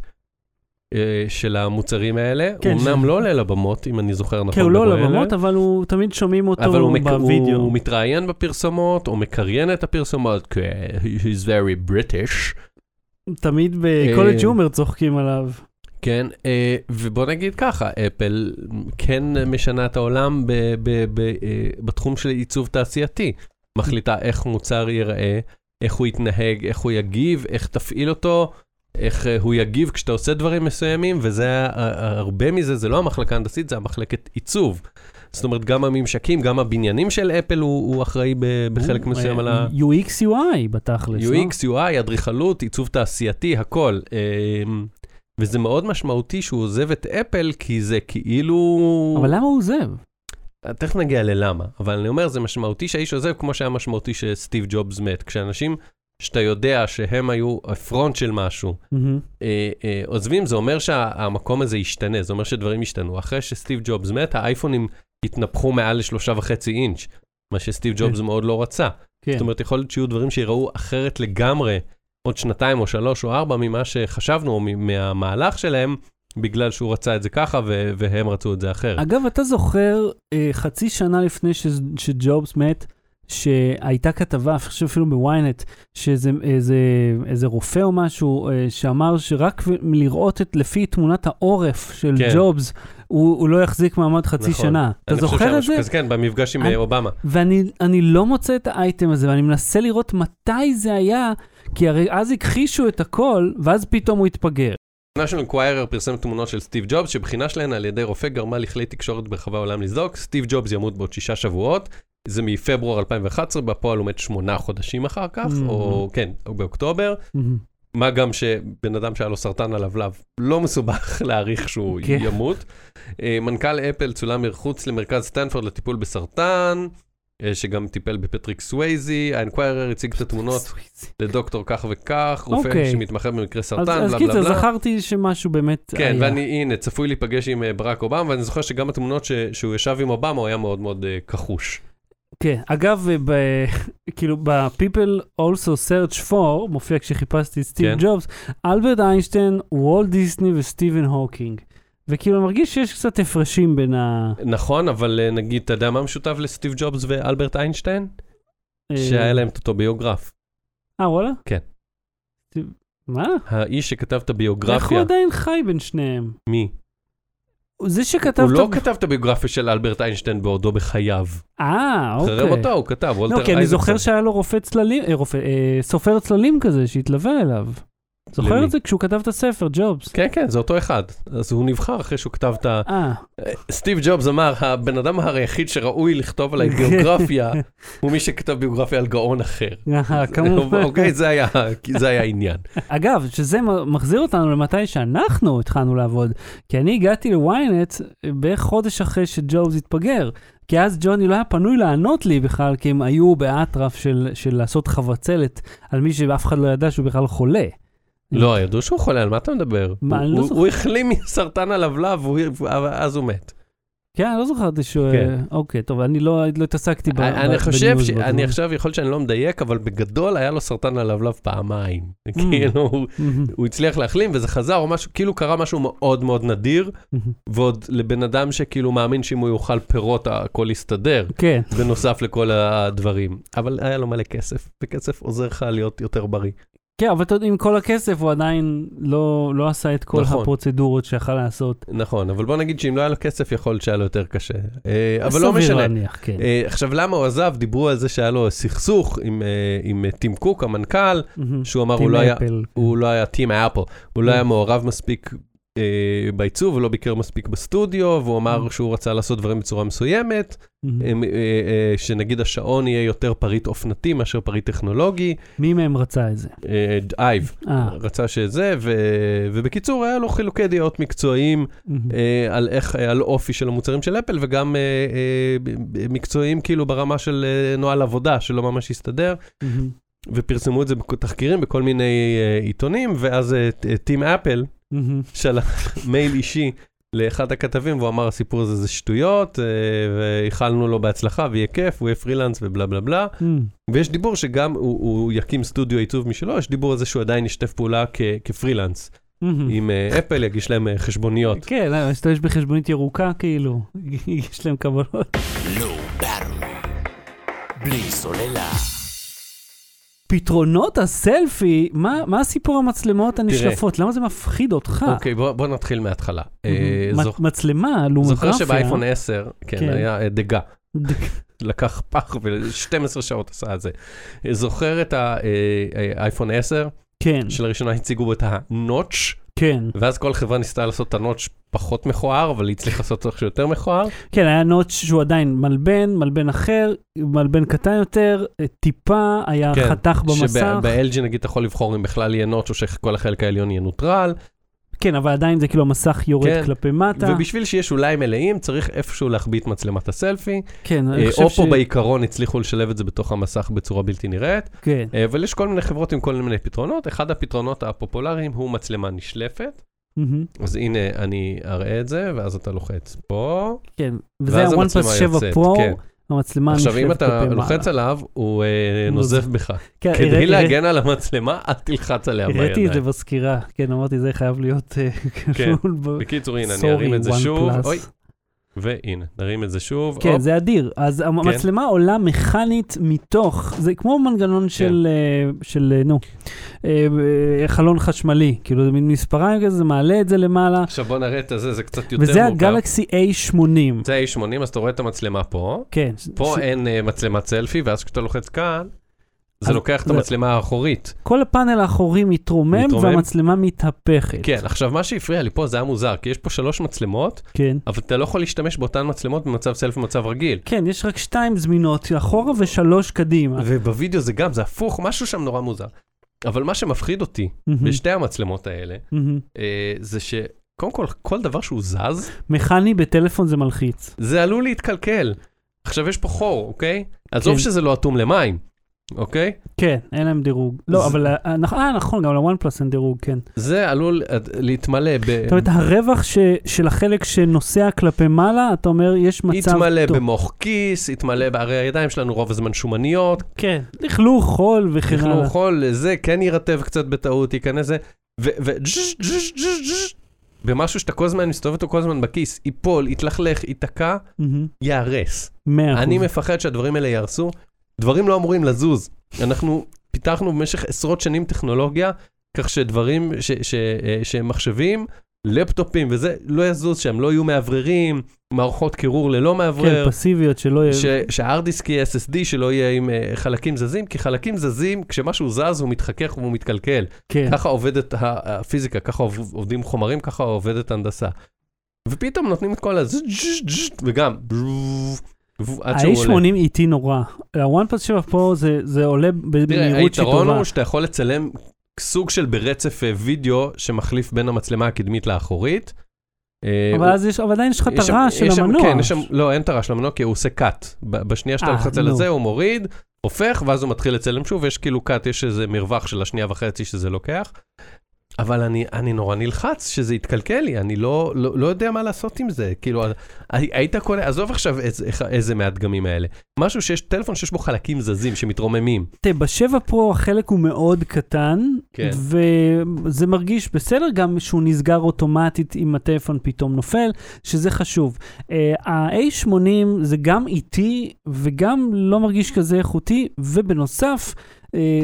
של המוצרים האלה. כן, הוא אמנם ש- לא עולה לבמות, אם אני זוכר נכון. כן, הוא לא אלה. הבמות, אבל הוא תמיד שומעים אותו אבל הוא, מק... בווידאו. הוא מתראיין בפרסומות, הוא מקריין את הפרסומות, כי he's very British. תמיד בקולג' אה, הומר צוחקים עליו. כן, אה, ובוא נגיד ככה, אפל כן משנה את העולם ב, ב, ב, אה, בתחום של עיצוב תעשייתי. מחליטה איך מוצר ייראה, איך הוא יתנהג, איך הוא יגיב, איך תפעיל אותו, איך אה, הוא יגיב כשאתה עושה דברים מסוימים, וזה, הרבה מזה, זה לא המחלקה ההנדסית, זה המחלקת עיצוב. זאת אומרת, גם הממשקים, גם הבניינים של אפל הוא, הוא אחראי ב, בחלק הוא, מסוים אה, על ה... UX UI בתכלס, לא? UX, UI, אדריכלות, עיצוב תעשייתי, הכל. אמ, וזה מאוד משמעותי שהוא עוזב את אפל, כי זה כאילו... אבל למה הוא עוזב? תכף נגיע ללמה, אבל אני אומר, זה משמעותי שהאיש עוזב, כמו שהיה משמעותי שסטיב ג'ובס מת. כשאנשים שאתה יודע שהם היו הפרונט של משהו. אה, אה, עוזבים, זה אומר שהמקום הזה ישתנה, זה אומר שדברים ישתנו. אחרי שסטיב ג'ובס מת, האייפונים התנפחו מעל לשלושה וחצי אינץ', מה שסטיב ג'ובס מאוד לא רצה. כן. זאת אומרת, יכול להיות שיהיו דברים שיראו אחרת לגמרי עוד שנתיים או שלוש או ארבע ממה שחשבנו, או מהמהלך שלהם, בגלל שהוא רצה את זה ככה והם רצו את זה אחרת. אגב, אתה זוכר אה, חצי שנה לפני שג'ובס מת, שהייתה כתבה, אני חושב אפילו בוויינט, שאיזה איזה, איזה רופא או משהו, אה, שאמר שרק מלראות את, לפי תמונת העורף של כן. ג'ובס, הוא, הוא לא יחזיק מעמד חצי נכון. שנה. אתה זוכר את זה? כזה, כן, במפגש עם אני- אה, אובמה. ואני אני לא מוצא את האייטם הזה, ואני מנסה לראות מתי זה היה, כי הרי אז הכחישו את הכל, ואז פתאום הוא התפגר. national Enquirer פרסם תמונות של סטיב ג'ובס, שבחינה שלהן על ידי רופא גרמה לכלי תקשורת ברחבי העולם לזעוק, סטיב ג'ובס ימות בעוד שישה שבועות, זה מפברואר 2011, בפועל הוא מת שמונה חודשים אחר כך, Mhm. או כן, או באוקטובר, מה גם שבן אדם שהיה לו סרטן הלבלב, לא מסובך [laughs] להעריך שהוא כן. ימות. אה, מנכ"ל אפל צולם מחוץ למרכז סטנפורד לטיפול בסרטן, אה, שגם טיפל בפטריק סווייזי, האנקוויירר הציג את התמונות [laughs] לדוקטור כך וכך, רופא אוקיי. שמתמחה במקרה אז, סרטן, אז בלה בלה קיצר, בלה. זכרתי שמשהו באמת כן, היה. ואני, הנה, צפוי להיפגש עם אה, ברק אובמה, ואני זוכר שגם התמונות ש, שהוא ישב עם אובמה, הוא היה מאוד מאוד אה, כחוש. כן, אגב, ב, [laughs] כאילו ב-People also search for, מופיע כשחיפשתי את סטיב כן. ג'ובס, אלברט איינשטיין, וולט דיסני וסטיבן הוקינג. וכאילו, אני מרגיש שיש קצת הפרשים בין ה... נכון, אבל אה, נגיד, אתה יודע מה משותף לסטיב ג'ובס ואלברט איינשטיין? אה, שהיה להם את אותו ביוגרף. אה, וואלה? כן. מה? האיש שכתב את איך הוא הביוגרפיה, עדיין חי בין שניהם? מי? זה שכתב... הוא לא כתב את הביוגרפיה של אלברט איינשטיין בעודו בחייו. אה, אחרי אוקיי. מותו הוא כתב, וולטר לא, כי אני אייזקסון. זוכר שהיה לו רופא צללים, אה, אה, סופר צללים כזה שהתלווה אליו. זוכר? את זה כשהוא כתב את הספר, ג'ובס? כן, כן, זה אותו אחד. אז הוא נבחר אחרי שהוא כתב את ה... אה, סטיב ג'ובס אמר, הבן אדם היחיד שראוי לכתוב עליי ביוגרפיה, [laughs] הוא מי שכתב ביוגרפיה על גאון אחר. אה, כמובן. [laughs] אוקיי, זה היה- העניין. אגב, שזה מחזיר אותנו למתי שאנחנו התחלנו לעבוד. כי אני הגעתי לוויינט בערך חודש אחרי שג'ובס התפגר. כי אז ג'וני לא היה פנוי לענות לי בכלל, כי הם היו באטרף של, של לעשות חבצלת על מי שאף אחד לא ידע שהוא בכלל חולה. לא, ידעו שהוא חולה, על מה אתה מדבר? מה, הוא- אני לא זוכר. הוא החלים מסרטן הלבלב, אז הוא מת. כן, אני לא זוכרתי שהוא... כן. אוקיי, טוב, אני לא, לא התעסקתי ב... אני חושב, בניוז ש- אני. עכשיו, יכול להיות שאני לא מדייק, אבל בגדול היה לו סרטן הלבלב פעמיים. Mm. כאילו, הוא- מהמם, הוא הצליח להחלים וזה חזר, או משהו, כאילו קרה משהו מאוד מאוד נדיר, מהמם. ועוד לבן אדם שכאילו מאמין שאם הוא יאכל פירות, הכל יסתדר, כן, בנוסף לכל הדברים. אבל היה לו מלא כסף, וכסף עוזר לך להיות יותר בריא. כן, אבל אתה יודע, עם כל הכסף הוא עדיין לא, לא עשה את כל נכון. הפרוצדורות שיכל לעשות. נכון, אבל בוא נגיד שאם לא היה לו כסף, יכול להיות שהיה לו יותר קשה. אה, אבל לא סביר משנה. להניח, כן. אה, עכשיו, למה הוא עזב? דיברו על זה שהיה לו סכסוך עם, אה, עם טים קוק, המנכ"ל. שהוא אמר, הוא לא היה... הוא לא היה טים אפל, הוא לא Mm. היה מעורב מספיק בעיצוב, הוא לא ביקר מספיק בסטודיו, והוא אמר Mm. שהוא רצה לעשות דברים בצורה מסוימת, Mhm. אה, אה, אה, שנגיד השעון יהיה יותר פריט אופנתי מאשר פריט טכנולוגי. מי מהם רצה את זה? אה, אייב אה, רצה שזה, ו... ובקיצור, היה לו חילוקי דעות מקצועיים מהמם. אה, על איך, אה, על אופי של המוצרים של אפל, וגם אה, אה, מקצועיים כאילו ברמה של אה, נוהל עבודה, שלא ממש הסתדר. מהמם. ופרסמו את זה בתחקירים בכל מיני uh, עיתונים, ואז uh, טים אפל. שלח מייל אישי לאחד הכתבים, והוא אמר, הסיפור הזה זה שטויות, uh, ואיחלנו לו בהצלחה, ויהיה כיף, הוא יהיה פרילנס ובלה בלה בלה. מהמם. ויש דיבור שגם הוא, הוא יקים סטודיו עיצוב משלו, יש דיבור על זה שהוא עדיין ישתף פעולה כ- כפרילנס מהמם. עם uh, אפל, יגיש להם uh, חשבוניות. כן, לא, משתמש בחשבונית ירוקה כאילו, [laughs] יש להם קבלות. בלי סוללה. פתרונות הסלפי, מה מה הסיפור המצלמות הנשלפות? למה זה מפחיד אותך? אוקיי, בוא, בוא נתחיל מההתחלה. אה, מהמם. זוכ- מצלמה, לומוגרפיה. זוכר שבאייפון 10, כן, כן. היה אה, דגה. לקח פח ו-12 שעות עשה את זה. זוכר את האייפון 10, כן, שלראשונה הציגו את הנוטש, כן. ואז כל חברה ניסתה לעשות את הנוטש פחות מכוער, אבל היא הצליחה לעשות אותו יותר מכוער. כן, היה נוטש שהוא עדיין מלבן, מלבן אחר, מלבן קטן יותר, טיפה, היה כן, חתך במסך. שב-LG נגיד אתה יכול לבחור אם בכלל יהיה נוטש או שכל החלק העליון יהיה נוטרל, כן, אבל עדיין זה כאילו המסך יורד כן. כלפי מטה. ובשביל שיהיה שוליים מלאים צריך איפשהו להחביא את מצלמת הסלפי. כן, אני אה, חושב אופו ש... בעיקרון הצליחו לשלב את זה בתוך המסך בצורה בלתי נראית. כן. אה, אבל יש כל מיני חברות עם כל מיני פתרונות. אחד הפתרונות הפופולריים הוא מצלמה נשלפת. מהמם. אז הנה, אני אראה את זה, ואז אתה לוחץ פה, כן, וזה ה-OnePlus המצלמה 7 יוצאת. פרו, כן. המצלמה עכשיו, אם אתה כלפי לוחץ מעלה. עליו, הוא אה, נוזף. בך. כן, כדי להגן על המצלמה, אל תלחץ עליה הראיתי את זה בידיים. בסקירה, כן, אמרתי, זה חייב להיות אה, כן. בקיצור, הנה, אני ארים את זה שוב. אוי, והנה, נרים את זה שוב. כן, הופ. זה אדיר. אז המצלמה עולה מכנית מתוך, זה כמו מנגנון של, אה, של, אה, נו, אה, חלון חשמלי. כאילו, זה מין מספריים כזה, זה מעלה את זה למעלה. עכשיו בוא נראה את זה, זה קצת יותר וזה מורכב. הגלקסי A80. זה A80, אז אתה רואה את המצלמה פה. כן. פה ש- אין מצלמת סלפי, ואז כשאתה לוחץ כאן, זה לוקח את המצלמה האחורית. כל הפאנל האחורי מתרומם, מתרומם. והמצלמה מתהפכת. כן, עכשיו מה שהפריע לי פה זה היה מוזר, כי יש פה שלוש מצלמות, כן. אבל אתה לא יכול להשתמש באותן מצלמות במצב סלפי במצב רגיל. כן, יש רק שתיים זמינות, אחורה ושלוש קדימה. ובווידאו זה גם, זה הפוך, משהו שם נורא מוזר. אבל מה שמפחיד אותי בשתי המצלמות האלה. אה, זה שקודם כל, כל דבר שהוא זז, מכני בטלפון זה מלחיץ. זה עלול להתקלקל. עכשיו יש פה חור, אוקיי? עזוב כן. שזה לא אטום למים, אוקיי? כן, אין להם דירוג. לא, אבל, אה, נכ- אה, נכון, גם לוואן פלוס אין דירוג, כן. זה עלול אה, להתמלא ב... זאת אומרת, הרווח של החלק שנוסע כלפי מעלה, אתה אומר, יש מצב יתמלא טוב. במוח כיס, יתמלא, הרי הידיים שלנו רוב הזמן שומניות, כן, לכלוך, חול וכן הלאה. חול, זה כן יירטב קצת בטעות, ייכנס זה, ו... ו- ג'ש, ג'ש, ג'ש, ג'ש, במשהו שאתה כל הזמן מסתובב אותו כל הזמן בכיס, ייפול, יתלכלך, ייתקע, ייהרס. מאה אחוז. אני מפחד שהדברים האלה ייהרסו. דברים לא אמורים לזוז. אנחנו פיתחנו במשך עשרות שנים טכנולוגיה, כך שדברים, ש, ש, אה, שמחשבים לפטופים וזה, לא יזוז שם, לא יהיו מאווררים, מערכות קירור ללא כן, מאוורר. פסיביות שלא יהיה... ש- שההרדיסק יהיה SSD שלא יהיה עם uh, חלקים זזים, כי חלקים זזים, כשמשהו זז הוא מתחכך והוא מתקלקל. כן. ככה עובדת הפיזיקה, ככה עוב- עובדים חומרים, ככה עובדת הנדסה. ופתאום נותנים את כל ה... וגם... עד שהוא עולה. ה-A80 איטי נורא. ה-One Plus 7 פה זה- זה עולה תראה, במהירות שהיא היתרון טובה. הוא שאתה יכול לצלם סוג של ברצף אה, וידאו שמחליף בין המצלמה הקדמית לאחורית. אה, אבל אז יש- אבל עדיין יש לך את יש הרעש של יש המנוע. כן, יש שם, לא, אין את הרעש של המנוע, כי הוא עושה. ב- בשנייה שאתה אה, נו. הזה, הוא מוריד, הופך, ואז הוא מתחיל לצלם שוב, ויש כאילו cut, יש איזה מרווח של השנייה וחצי שזה לוקח. אבל אני, אני נורא נלחץ שזה יתקלקל לי, אני לא, לא, לא יודע מה לעשות עם זה. כאילו, הי- היית קונה, עזוב עכשיו איזה, איזה מהדגמים האלה. משהו שיש, טלפון שיש בו חלקים זזים שמתרוממים. תראה, בשבע פרו החלק הוא מאוד קטן, כן. וזה מרגיש בסדר גם שהוא נסגר אוטומטית אם הטלפון פתאום נופל, שזה חשוב. Uh, ה-A80 זה גם איטי וגם לא מרגיש כזה איכותי, ובנוסף,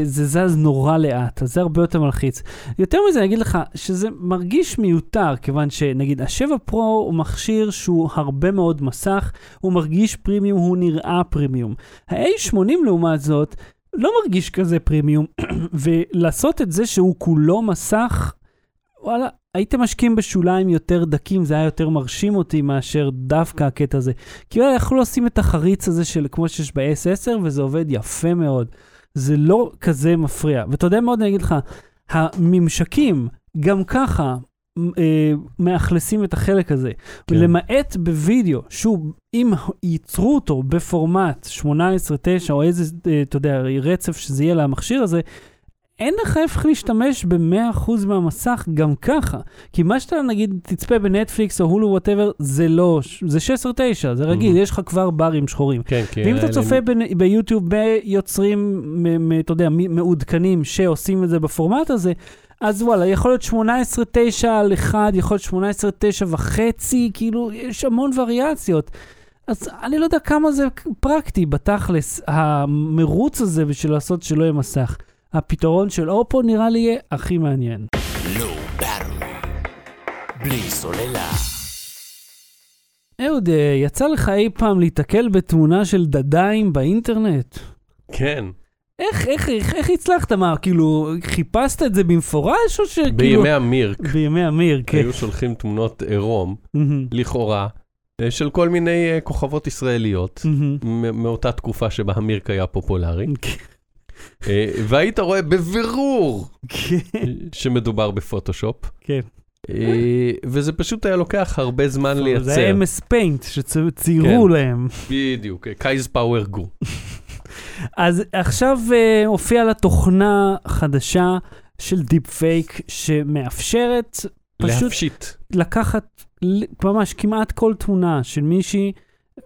זה זז נורא לאט, אז זה הרבה יותר מלחיץ. יותר מזה, אני אגיד לך שזה מרגיש מיותר, כיוון שנגיד השבע פרו הוא מכשיר שהוא הרבה מאוד מסך, הוא מרגיש פרימיום, הוא נראה פרימיום. ה-A80 לעומת זאת, לא מרגיש כזה פרימיום, [clears throat] ולעשות את זה שהוא כולו מסך, וואלה, הייתם משקיעים בשוליים יותר דקים, זה היה יותר מרשים אותי מאשר דווקא הקטע הזה. כי יכלו לשים את החריץ הזה של כמו שיש ב-S10, וזה עובד יפה מאוד. זה לא כזה מפריע. ואתה יודע מה עוד אני אגיד לך, הממשקים, גם ככה, אה, מאכלסים את החלק הזה. כן. למעט בווידאו, שוב, אם ייצרו אותו בפורמט 18-9 או איזה, אה, אתה יודע, רצף שזה יהיה למכשיר הזה, אין לך איך להשתמש ב-100% מהמסך גם ככה. כי מה שאתה נגיד תצפה בנטפליקס או הולו whatever, זה לא, זה 16-9, זה רגיל, Mhm. יש לך כבר ברים שחורים. כן, כי... ואם אתה צופה ב- ביוטיוב ביוצרים, מ- מ- אתה יודע, מעודכנים שעושים את זה בפורמט הזה, אז וואלה, יכול להיות 18-9 על אחד, יכול להיות 18-9 וחצי, כאילו, יש המון וריאציות. אז אני לא יודע כמה זה פרקטי בתכלס, המרוץ הזה בשביל לעשות שלא יהיה מסך. הפתרון של אופו נראה לי יהיה הכי מעניין. Battery. בלי סוללה. אהוד, אה, יצא לך אי פעם להיתקל בתמונה של דדיים באינטרנט? כן, איך, איך, איך, איך הצלחת? מה, כאילו, חיפשת את זה במפורש, או שכאילו... בימי המירק בימי אמיר, כן. היו שולחים תמונות עירום, לכאורה, אה, של כל מיני אה, כוכבות ישראליות, מאותה תקופה שבה המירק היה פופולרי, כן, והיית רואה בבירור כן, שמדובר בפוטושופ, כן. אה, וזה פשוט היה לוקח הרבה זמן זה לייצר. היה MS Paint שציירו כן. להם. בדיוק, קייז פאוור גו. אז עכשיו אה, הופיעה לה תוכנה חדשה של deep fake שמאפשרת פשוט להפשיט. לקחת ממש כמעט כל תמונה של מישהי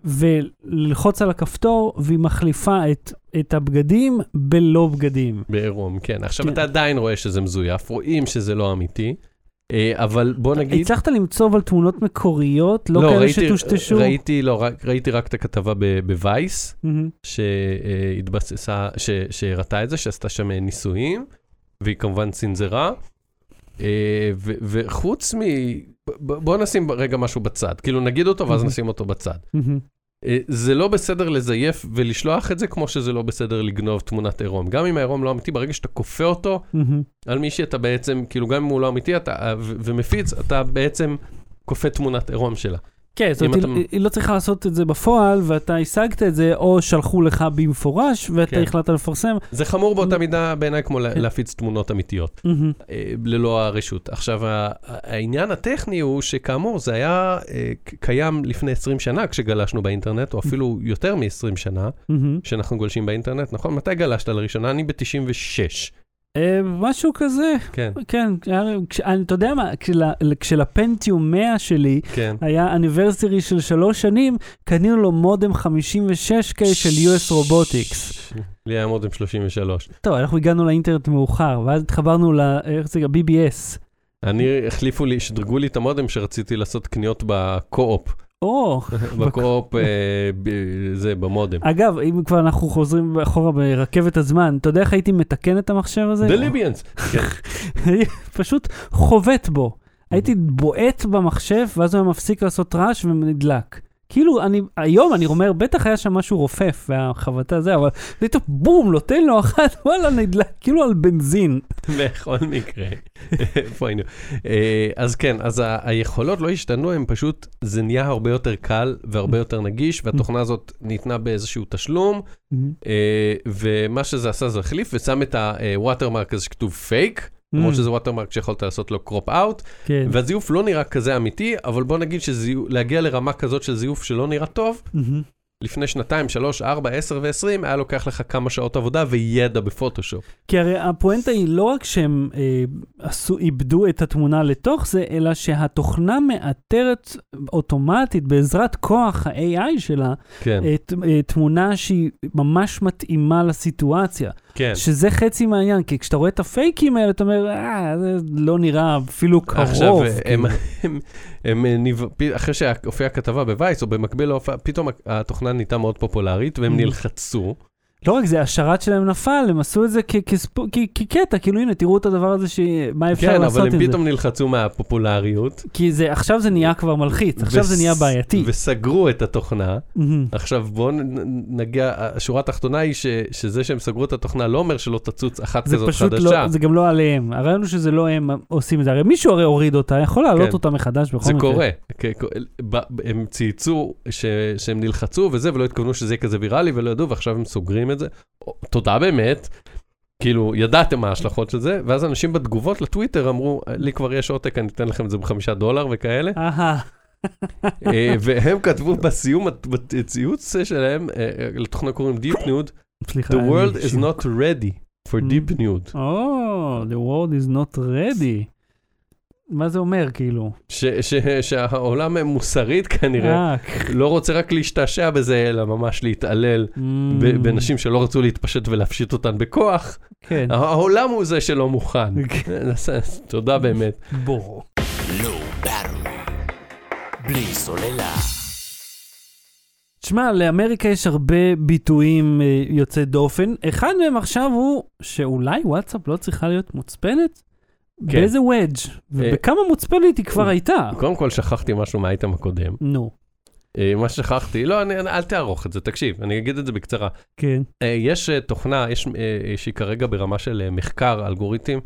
וללחוץ על הכפתור והיא מחליפה את, את הבגדים בלא בגדים. בעירום, כן. עכשיו כן. אתה עדיין רואה שזה מזויף, רואים שזה לא אמיתי, אה, אבל בוא נגיד... הצלחת למצוא אבל תמונות מקוריות, לא, כאלה ראיתי- שטושטשו? ראיתי, לא, רק, ראיתי רק את הכתבה בווייס, מהמם. שהתבססה, ש- שהראתה את זה, שעשתה שם אה, ניסויים, והיא כמובן צנזרה. אה, וחוץ מ... בוא נשים רגע משהו בצד, כאילו נגיד אותו ואז. נשים אותו בצד. אה, זה לא בסדר לזייף ולשלוח את זה כמו שזה לא בסדר לגנוב תמונת עירום. גם אם העירום לא אמיתי, ברגע שאתה כופה אותו. על מישהי אתה בעצם, כאילו גם אם הוא לא אמיתי אתה, ו- ומפיץ, אתה בעצם כופה תמונת עירום שלה. כן, זאת אומרת, אתה- היא, היא לא צריכה לעשות את זה בפועל, ואתה השגת את זה, או שלחו לך במפורש, ואתה כן. החלטת לפרסם. זה חמור באותה מידה בעיניי כמו כן. להפיץ תמונות אמיתיות. אה, ללא הרשות. עכשיו, העניין הטכני הוא שכאמור, זה היה אה, קיים לפני 20 שנה כשגלשנו באינטרנט, או אפילו יותר מ-20 שנה. שאנחנו גולשים באינטרנט, נכון? מתי גלשת לראשונה? אני ב-96. אה, משהו כזה, כן, כן, היה- כש- אני- אתה יודע מה, כשל- כשלפנטיום 100 שלי כן. היה אניברסרי של שלוש שנים, קנינו לו מודם 56K של US רובוטיקס. לי היה מודם 33. טוב, אנחנו הגענו לאינטרנט מאוחר, ואז התחברנו ל... איך זה? BBS. אני, החליפו לי, שדרגו לי את המודם שרציתי לעשות קניות בקו-אופ. או, [laughs] בקו-אופ, אה, זה, במודם. אגב, אם כבר אנחנו חוזרים אחורה ברכבת הזמן, אתה יודע איך הייתי מתקן את המחשב הזה? Libyans. כן. [laughs] פשוט חובט בו. הייתי בועט במחשב, ואז הוא היה מפסיק לעשות רעש ונדלק. כאילו, אני, היום אני אומר, בטח היה שם משהו רופף, והחבטה זה, אבל פתאום בום, נותן לו אחת, [laughs] וואלה, נדלק, כאילו על בנזין. בכל מקרה, [laughs] איפה היינו? אה, אז כן, אז היכולות לא השתנו, הם פשוט, זה נהיה הרבה יותר קל והרבה יותר נגיש, והתוכנה הזאת ניתנה באיזשהו תשלום, אה, ומה שזה עשה זה החליף ושם את ה watermark הזה שכתוב פייק, למרות שזה watermark שיכולת לעשות לו crop out, כן. והזיוף לא נראה כזה אמיתי, אבל בוא נגיד שלהגיע לרמה כזאת של זיוף שלא נראה טוב, Mhm. לפני שנתיים, שלוש, ארבע, עשר ועשרים, היה לוקח לך כמה שעות עבודה וידע בפוטושופ. כי הרי הפואנטה היא לא רק שהם אה, עשו, איבדו את התמונה לתוך זה, אלא שהתוכנה מאתרת אוטומטית בעזרת כוח ה-AI שלה, כן, את, אה, תמונה שהיא ממש מתאימה לסיטואציה. כן. שזה חצי מהעניין, כי כשאתה רואה את הפייקים האלה, אתה אומר, אה, זה לא נראה אפילו קרוב. עכשיו, הם, כאילו. הם, הם, הם אחרי שהופיעה כתבה בווייס, או במקביל להופעה, פתאום התוכנה נהייתה מאוד פופולרית, והם Mm. נלחצו. לא רק זה, השרת שלהם נפל, הם עשו את זה כקטע, כאילו הנה, תראו את הדבר הזה, ש... מה אפשר כן, לעשות אבל עם הם זה. פתאום נלחצו מהפופולריות. כי זה, עכשיו זה נהיה כבר מלחיץ, עכשיו זה וס- נהיה בעייתי. וסגרו את התוכנה. מהמם. עכשיו בואו נגיע, השורה התחתונה היא ש, שזה שהם סגרו את התוכנה לא אומר שלא תצוץ אחת זה כזאת חדשה. לא, זה גם לא עליהם. הרעיון הוא שזה לא הם עושים את זה. הרי מישהו הרי הוריד אותה, יכול להעלות כן. אותה מחדש בכל זה מקרה. קורה, כ- ב- הם צייצו ש- שהם נלחצו וזה, ולא התכוונו שזה יהיה כזה ויראלי ולא ידעו, ועכשיו הם סוגרים את זה. תודה באמת, כאילו, ידעתם מה ההשלכות של זה, ואז אנשים בתגובות לטוויטר אמרו, לי כבר יש עותק, אני אתן לכם את זה בחמישה דולר וכאלה, אה, והם כתבו בסיום בציוץ שלהם, אה, אה, לתוכנה קוראים Deep [coughs] Nude. The world is not ready for Mm. Deep Nude. או, the world is not ready. מה זה אומר, כאילו? ש- ש- שהעולם מוסרית כנראה, אה, לא רוצה רק להשתעשע בזה, אלא ממש להתעלל mm, ב- בנשים שלא רצו להתפשט ולהפשיט אותן בכוח. כן. העולם הוא זה שלא מוכן. תודה באמת. Battery. בלי סוללה. תשמע, לאמריקה יש הרבה ביטויים אה, יוצאי דופן. אחד מהם עכשיו הוא שאולי וואטסאפ לא צריכה להיות מוצפנת? כן. באיזה וודג' ובכמה מוצפנת היא כבר הייתה. קודם כל שכחתי משהו מהאייטם הקודם. נו, אה, מה ששכחתי, לא, אני- אל תערוך את זה, תקשיב, אני אגיד את זה בקצרה. כן. אה, יש אה, תוכנה, יש, אה, שהיא כרגע ברמה של אה, מחקר, אלגוריתם,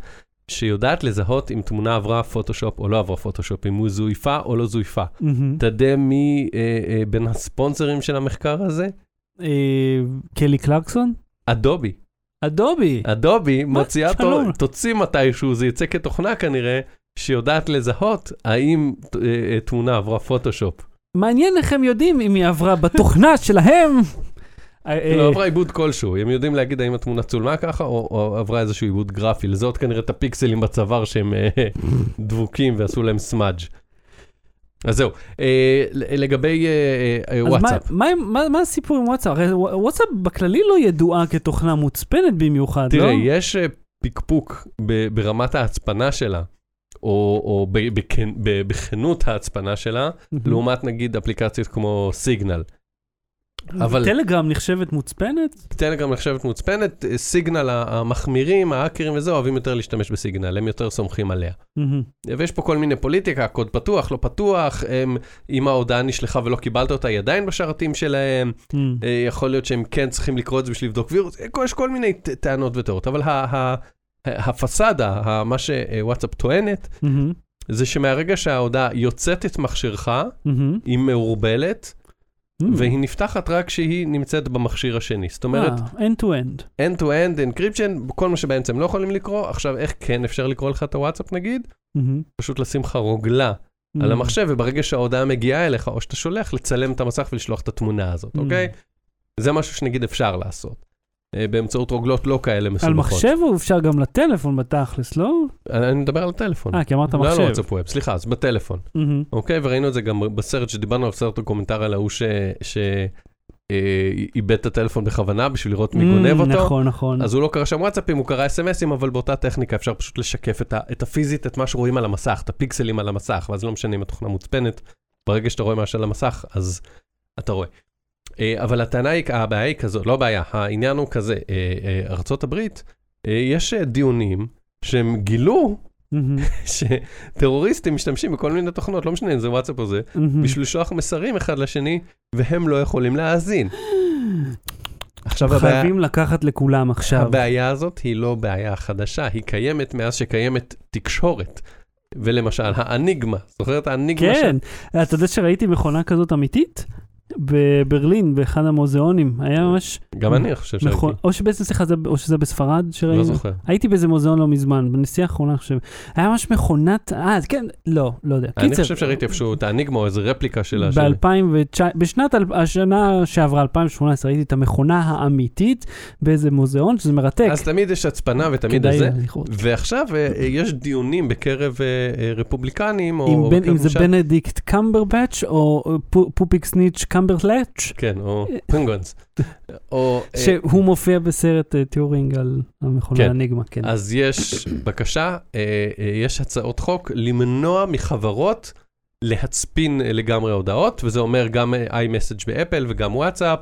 שיודעת לזהות אם תמונה עברה פוטושופ או לא עברה פוטושופ, אם הוא זויפה או לא זויפה. אתה יודע מי אה, אה, בין הספונסרים של המחקר הזה? אה, קלי קלרקסון? אדובי. אדובי. אדובי מוציאה. תו- תוציא מתישהו, זה יצא כתוכנה כנראה, שיודעת לזהות האם אה, תמונה עברה פוטושופ. מעניין איך הם יודעים אם היא עברה בתוכנה [laughs] שלהם. אה, אה, לא עברה עיבוד כלשהו, הם יודעים להגיד האם התמונה צולמה ככה, או, עברה איזשהו עיבוד גרפי, לזהות כנראה את הפיקסלים בצוואר שהם [laughs] דבוקים ועשו להם סמאג'. אז זהו, אה, לגבי אה, אה, וואטסאפ, מה, הסיפור עם וואטסאפ? הרי וואטסאפ בכללי לא ידועה כתוכנה מוצפנת במיוחד, תראה, לא? יש אה, פקפוק ברמת ההצפנה שלה, או, בכנות ההצפנה שלה. לעומת נגיד אפליקציות כמו סיגנל. אבל- טלגרם נחשבת מוצפנת? טלגרם נחשבת מוצפנת, אה, סיגנל המחמירים, ההאקרים וזה, אוהבים יותר להשתמש בסיגנל, הם יותר סומכים עליה. מהמם. ויש פה כל מיני פוליטיקה, קוד פתוח, לא פתוח, הם, אם ההודעה נשלחה ולא קיבלת אותה, היא עדיין בשרתים שלהם. אה, יכול להיות שהם כן צריכים לקרוא את זה בשביל לבדוק וירוס, אה, יש כל מיני טענות ותיאוריות, אבל הפסאדה, מה שוואטסאפ טוענת, מהמם. זה שמהרגע שההודעה יוצאת את מכשירך, מהמם. היא מעורבלת. והיא נפתחת רק כשהיא נמצאת במכשיר השני. זאת אומרת, אה, end to end. end-to-end encryption, כל מה שבאמצע הם לא יכולים לקרוא, עכשיו איך כן אפשר לקרוא לך את הוואטסאפ נגיד? מהמם. פשוט לשים לך רוגלה על מהמם. המחשב, וברגע שההודעה מגיעה אליך, או שאתה שולח, לצלם את המסך ולשלוח את התמונה הזאת, אממ. אוקיי? זה משהו שנגיד אפשר לעשות. אה, באמצעות רוגלות לא כאלה על מסובכות. מחשב או אפשר גם לטלפון בתכלס, לא? אני אני מדבר על הטלפון. אה, כי אמרת לא על מחשב. וואטסאפ Web, סליחה, אז בטלפון. אוקיי, וראינו את זה גם בסרט שדיברנו על סרט דוקומנטרי על ההוא ש... ש... אה, איבד את הטלפון בכוונה בשביל לראות מי גונב אממ, אותו. נכון, נכון. אז הוא לא קרא שם וואטסאפים, הוא קרא אס.אם.אסים, אבל באותה טכניקה אפשר פשוט לשקף את, ה, את הפיזית, את מה שרואים על המסך, את הפיקסלים על המסך, ואז לא משנה אם התוכנה מוצפנת, ברגע שאתה רואה משהו על המסך, אז אתה רואה. אה, אבל הטענה היא, הבעיה היא כזאת, לא הבעיה, העניין הוא כזה, אה, אה, אה, יש דיונים שהם גילו [laughs] שטרוריסטים משתמשים בכל מיני תוכנות, לא משנה אם זה וואטסאפ או זה. בשביל לשלוח מסרים אחד לשני, והם לא יכולים להאזין. עכשיו הבעיה, חייבים לקחת לכולם עכשיו. הבעיה הזאת היא לא בעיה חדשה, היא קיימת מאז שקיימת תקשורת. ולמשל, האניגמה, זוכר את האניגמה? כן, אתה יודע שראיתי מכונה כזאת אמיתית? בברלין, באחד המוזיאונים, היה ממש... גם אני חושב שהייתי. מכון- או שבעצם, סליחה, זה- או שזה בספרד שראינו. לא זוכר. הייתי באיזה מוזיאון לא מזמן, בנסיעה האחרונה, אני חושב. היה ממש מכונת, אה, אז כן, לא, לא יודע. אני חושב שראיתי איפשהו את האניגמה או איזה רפליקה שלה. של- ב-2019, בשנת השנה שעברה, 2018, ראיתי את המכונה האמיתית באיזה מוזיאון, שזה מרתק. אז תמיד יש הצפנה ותמיד זה. ועכשיו אה, יש דיונים בקרב אה, אה, רפובליקנים, או... אם זה בנדיקט קמברבץ' או פו- פופיק סניץ' קמברלץ', כן, או פונגונס. או... אה, שהוא מופיע בסרט אה, טיורינג על המכונה כן. האניגמה, כן. אז יש בקשה, אה, יש הצעות חוק למנוע מחברות להצפין לגמרי הודעות, וזה אומר גם iMessage באפל וגם וואטסאפ.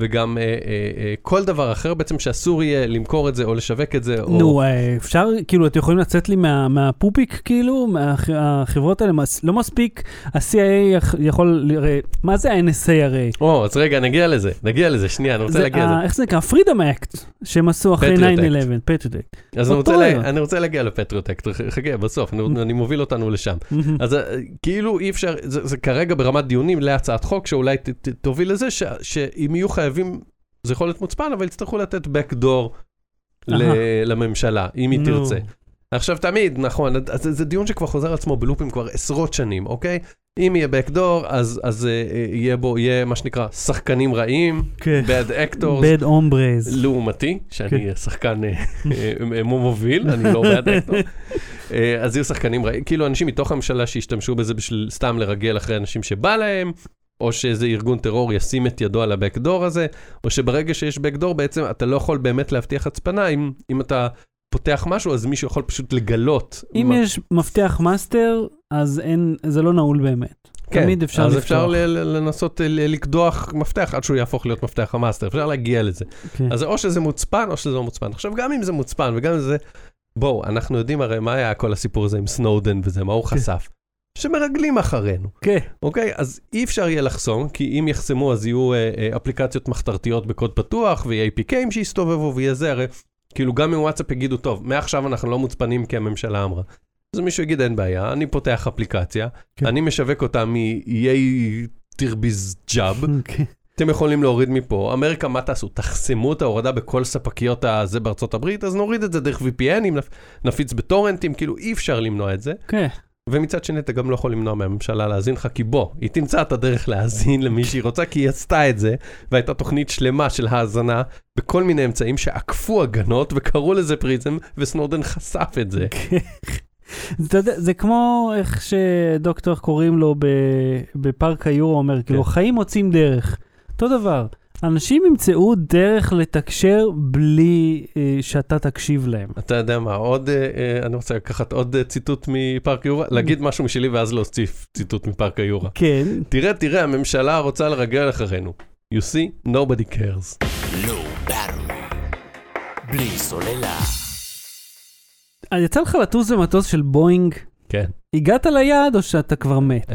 וגם אה, אה, אה, כל דבר אחר בעצם שאסור יהיה למכור את זה או לשווק את זה. או... נו, אה, אפשר, כאילו, אתם יכולים לצאת לי מה- מהפופיק, כאילו, מהחברות האלה, מס- לא מספיק, ה-CIA יכ- יכול, הרי, מה זה ה-NSA הרי? או, אז רגע, נגיע לזה, נגיע לזה, שנייה, אני רוצה זה להגיע ה- לזה. איך זה נקרא? Freedom Act, שהם עשו אחרי Patriot 9-11, Act. Patriot Act. אז אני רוצה, לה. אני רוצה להגיע ל Patriot Act, חכה, בסוף, אני, אני מוביל אותנו לשם. אז אה, כאילו אי אפשר, זה, זה כרגע ברמת דיונים להצעת חוק שאולי ת, ת, תוביל לזה שאם יהיו חייבים, זה יכול להיות מוצפן, אבל יצטרכו לתת backdoor ל. לממשלה, אם היא. תרצה. עכשיו תמיד, נכון, זה, זה דיון שכבר חוזר על עצמו בלופים כבר עשרות שנים, אוקיי? אם יהיה backdoor, אז, אז אה, יהיה בו, יהיה מה שנקרא שחקנים רעים, כן. bad actors, bad hombres. לעומתי, שאני כן. שחקן אה, [laughs] מוביל, אני לא בעד אקטור. [laughs] אה, אז יהיו שחקנים רעים, כאילו אנשים מתוך הממשלה שישתמשו בזה בשביל סתם לרגל אחרי אנשים שבא להם, או שאיזה ארגון טרור ישים את ידו על ה backdoor הזה, או שברגע שיש backdoor בעצם אתה לא יכול באמת להבטיח הצפנה, אם, אם אתה פותח משהו אז מישהו יכול פשוט לגלות. אם מה- יש מפתח מאסטר, אז אין, זה לא נעול באמת. כן, תמיד אפשר אז לפתוח. אפשר ל- לנסות אה, ל- לקדוח מפתח עד שהוא יהפוך להיות מפתח המאסטר, אפשר להגיע לזה. כן. אז או שזה מוצפן או שזה לא מוצפן. עכשיו, גם אם זה מוצפן וגם אם זה... בואו, אנחנו יודעים הרי מה היה כל הסיפור הזה עם סנודן וזה, מה הוא כן. חשף. שמרגלים אחרינו, כן. אוקיי? אז אי אפשר יהיה לחסום, כי אם יחסמו אז יהיו אה, אה, אפליקציות מחתרתיות בקוד פתוח, ויהיה APKים שיסתובבו ויהיה זה, הרי כאילו גם אם וואטסאפ יגידו, טוב, מעכשיו אנחנו לא מוצפנים כי הממשלה אמרה. אז מישהו יגיד, אין בעיה, אני פותח אפליקציה, כן. אני משווק אותה מ-EA תרביז ג'אב, כן. אתם יכולים להוריד מפה, אמריקה, מה תעשו? תחסמו את ההורדה בכל ספקיות הזה בארצות הברית, אז נוריד את זה דרך VPN, אם נפיץ בטורנטים, כאילו אי אפשר למנוע את זה. כן. ומצד שני, אתה גם לא יכול למנוע מהממשלה להאזין לך, כי בוא, היא תמצא את הדרך להאזין למי שהיא רוצה, כי היא עשתה את זה, והייתה תוכנית שלמה של האזנה בכל מיני אמצעים שעקפו הגנות וקראו לזה פריזם, וסנודן חשף את זה. כן. אתה יודע, זה כמו איך שדוקטור, קוראים לו בפארק היורו, אומר, כאילו, כן. חיים מוצאים דרך. אותו דבר. אנשים ימצאו דרך לתקשר בלי אה, שאתה תקשיב להם. אתה יודע מה, עוד, אה, אה, אני רוצה לקחת עוד אה, ציטוט מפארק יורה, להגיד משהו משלי ואז להוסיף ציטוט מפארק היורה. כן. תראה, תראה, הממשלה רוצה לרגל אחרינו. You see, nobody cares. בלי סוללה. אז יצא לך לטוס במטוס של בואינג, כן. הגעת ליעד או שאתה כבר מת?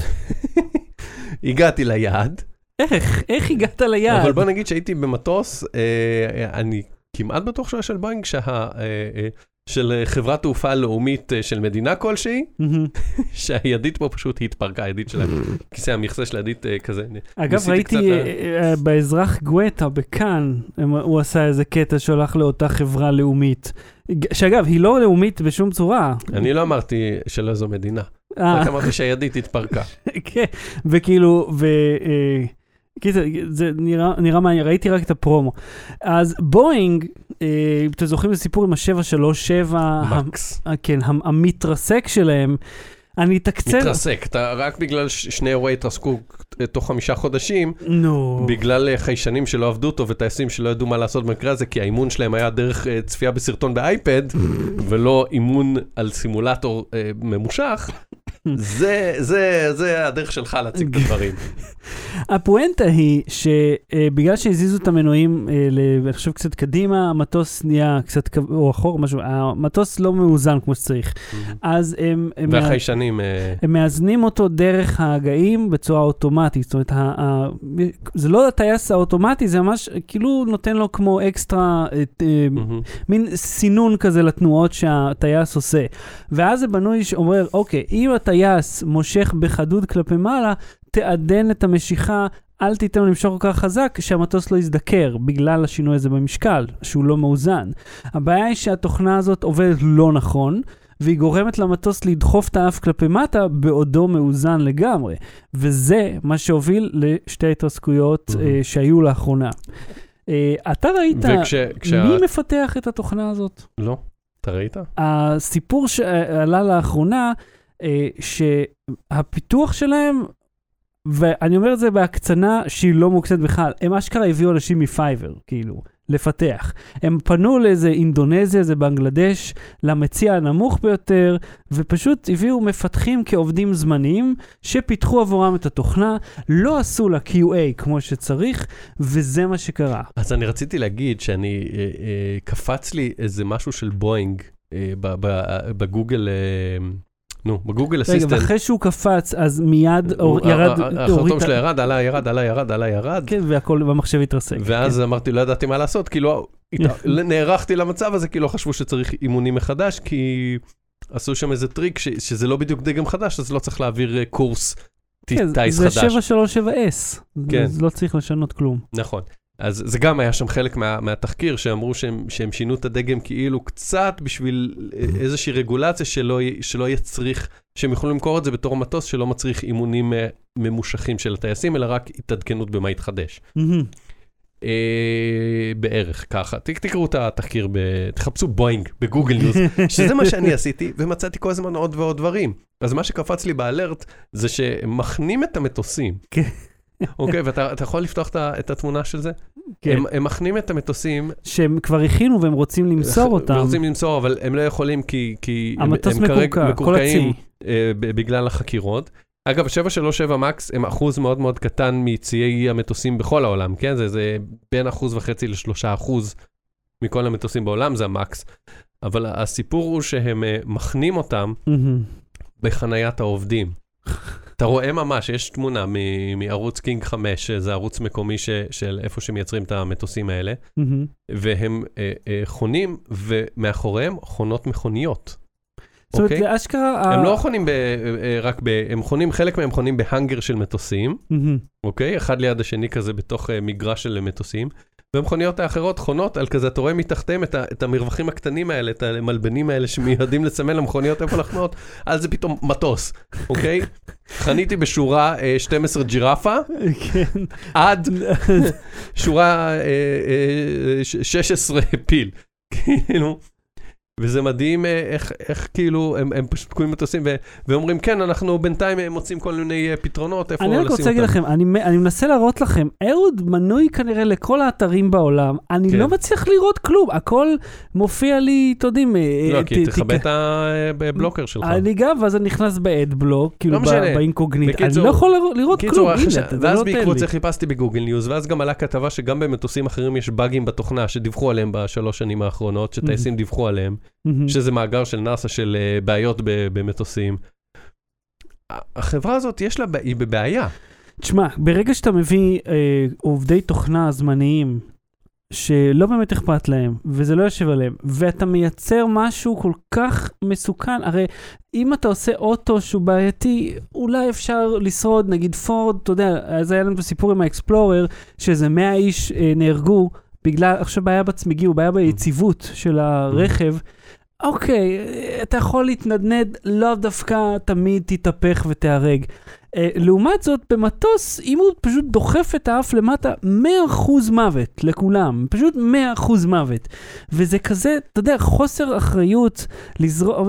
[laughs] הגעתי ליעד, איך? איך הגעת ליעד? אבל בוא נגיד שהייתי במטוס, אה, אני כמעט בטוח שהוא היה של בואינג, שה... אה, אה, של אה, חברת תעופה לאומית אה, של מדינה כלשהי. [laughs] שהידית פה פשוט התפרקה, הידית של הכיסא [laughs] המכסה של הידית אה, כזה. אגב, ראיתי אה, אה, באזרח גואטה בכאן, הוא עשה איזה קטע שהולך לאותה חברה לאומית. שאגב, היא לא לאומית בשום צורה. אני לא אמרתי של איזו מדינה, אה, רק אמרתי שהידית התפרקה. [laughs] כן, וכאילו, ו... אה, קיצר, זה נראה, נראה מעניין, ראיתי רק את הפרומו. אז בואינג, אה, אם אתם זוכרים את הסיפור עם ה-737, מקס. כן, המ- המתרסק שלהם, אני אתקצר... מתרסק, אתה רק בגלל שני אירועי התרסקו אה, תוך חמישה חודשים, נו. בגלל אה, חיישנים שלא עבדו טוב וטייסים שלא ידעו מה לעשות במקרה הזה, כי האימון שלהם היה דרך אה, צפייה בסרטון באייפד, [laughs] ולא אימון על סימולטור אה, ממושך, זה, זה, זה הדרך שלך להציג את [laughs] הדברים. הפואנטה היא שבגלל שהזיזו את המנועים, אה, אני חושב קצת קדימה, המטוס נהיה קצת, או אחור, משהו, המטוס לא מאוזן כמו שצריך. אז הם... הם והחיישנים, אה, הם מאזנים אותו דרך ההגאים בצורה אוטומטית. זאת אומרת, ה- זה לא הטייס האוטומטי, זה ממש כאילו נותן לו כמו אקסטרה, אה, מהמם. מין סינון כזה לתנועות שהטייס עושה. ואז זה בנוי שאומר, אוקיי, אם הטייס מושך בחדות כלפי מעלה, תעדן את המשיכה. אל תיתן לו למשוך כל כך חזק, שהמטוס לא יזדקר בגלל השינוי הזה במשקל, שהוא לא מאוזן. הבעיה היא שהתוכנה הזאת עובדת לא נכון, והיא גורמת למטוס לדחוף את האף כלפי מטה בעודו מאוזן לגמרי. וזה מה שהוביל לשתי התרסקויות Mhm. אה, שהיו לאחרונה. אה, אתה ראית וכש... כשה... מי מפתח את התוכנה הזאת? לא, אתה ראית? הסיפור שעלה לאחרונה, אה, שהפיתוח שלהם, ואני אומר את זה בהקצנה שהיא לא מוקצת בכלל, הם אשכרה הביאו אנשים מפייבר, כאילו, לפתח. הם פנו לאיזה אינדונזיה, איזה בנגלדש, למציע הנמוך ביותר, ופשוט הביאו מפתחים כעובדים זמניים, שפיתחו עבורם את התוכנה, לא עשו לה QA כמו שצריך, וזה מה שקרה. אז אני רציתי להגיד שאני, אה, אה, קפץ לי איזה משהו של בואינג אה, בגוגל, אה, נו, בגוגל רגע, Assistant. ואחרי שהוא קפץ, אז מיד ירד, ה- ה- הוריד החרטום שלו ירד, עלה, ירד, עלה, ירד, עלה, ירד. כן, והכל במחשב התרסק. ואז אמרתי, לא ידעתי מה לעשות, כאילו, נערכתי למצב הזה, כי לא חשבו שצריך אימונים מחדש, כי עשו שם איזה טריק שזה לא בדיוק דגם חדש, אז לא צריך להעביר אה, קורס כן, טיס זה חדש. 737S, כן. אז לא צריך לשנות כלום. נכון. אז זה גם היה שם חלק מה, מהתחקיר, שאמרו שהם, שהם שינו את הדגם כאילו קצת בשביל אה, איזושהי רגולציה שלא, שלא יצריך, שהם יוכלו למכור את זה בתור מטוס שלא מצריך אימונים אה, ממושכים של הטייסים, אלא רק התעדכנות במה יתחדש. מהמם. אה, בערך ככה. תקראו את התחקיר, ב... תחפשו בואינג בגוגל ניוז, [laughs] שזה מה שאני עשיתי, ומצאתי כל הזמן עוד ועוד דברים. אז מה שקפץ לי באלרט, זה שהם מכנים את המטוסים. אוקיי, ואתה אתה יכול לפתוח את התמונה של זה? כן, הם, הם מכנים את המטוסים, שהם כבר הכינו והם רוצים למסור אותם. ורוצים למסור, אבל הם לא יכולים כי, כי הם, הם כרגע מקורקעים. אה, בגלל החקירות. אגב, 737 מקס הם אחוז מאוד מאוד קטן מציי המטוסים בכל העולם, כן? זה, זה בין אחוז וחצי לשלושה אחוז מכל המטוסים בעולם, זה המקס. אבל הסיפור הוא שהם אה, מכנים אותם מהמם. בחניית העובדים. אתה רואה ממש, יש תמונה מ- מערוץ קינג 5, שזה ערוץ מקומי ש, של איפה שמייצרים את המטוסים האלה, מהמם. והם אה, אה, חונים, ומאחוריהם חונות מכוניות. זאת אומרת, אוקיי? זה אשכרה... הם לא חונים ב, אה, רק ב... הם חונים, חלק מהם חונים בהאנגר של מטוסים. אוקיי? אחד ליד השני כזה בתוך אה, מגרש של מטוסים. והמכוניות האחרות חונות על כזה, אתה רואה מתחתיהם את, ה, את המרווחים הקטנים האלה, את המלבנים האלה שמיועדים לסמן למכוניות איפה לחנות, אז זה פתאום מטוס, אוקיי? חניתי בשורה אה, 12 ג'ירפה, כן. עד שורה אה, אה, ש- 16 פיל, [laughs] כאילו. וזה מדהים אה, איך, איך כאילו, הם, הם פשוט תקועים מטוסים ו- ואומרים, כן, אנחנו בינתיים אה, מוצאים כל מיני אה, פתרונות, איפה אני לשים רק אותם. רוצה להגיד לכם, אני, אני מנסה להראות לכם, אהוד מנוי כנראה לכל האתרים בעולם, אני כן. לא מצליח לראות כלום, הכל מופיע לי, אתם יודעים, לא, כי ת- תכבה תיק- את ה blocker שלך. אני גם, ואז אני נכנס ב Adblock, כאילו לא משנה. באינקוגניט, אני לא יכול לראות- קיצור, כלום, הנה, אתה לא ואז בעקבות. זה חיפשתי בגוגל ניוז, ואז גם עלה כתבה שגם במטוסים אחרים יש באגים בתוכנה שדיווחו עליהם בשלוש שנים האחרונות, שטייסים דיווחו עליהם, מהמם. שזה מאגר של נאסא של אה, בעיות במטוסים. החברה הזאת יש לה, היא בבעיה. תשמע, ברגע שאתה מביא אה, עובדי תוכנה זמניים, שלא באמת אכפת להם, וזה לא יושב עליהם, ואתה מייצר משהו כל כך מסוכן, הרי אם אתה עושה אוטו שהוא בעייתי, אולי אפשר לשרוד, נגיד פורד, אתה יודע, אז היה לנו את הסיפור עם האקספלורר, שאיזה 100 איש אה, נהרגו בגלל, עכשיו בעיה בצמיגים, בעיה ביציבות של הרכב. אוקיי, אתה יכול להתנדנד, לאו דווקא תמיד תתהפך ותיהרג. אה, לעומת זאת, במטוס, אם הוא פשוט דוחף את האף למטה, 100% מוות לכולם, פשוט 100% מוות. וזה כזה, אתה יודע, חוסר אחריות לזרוק,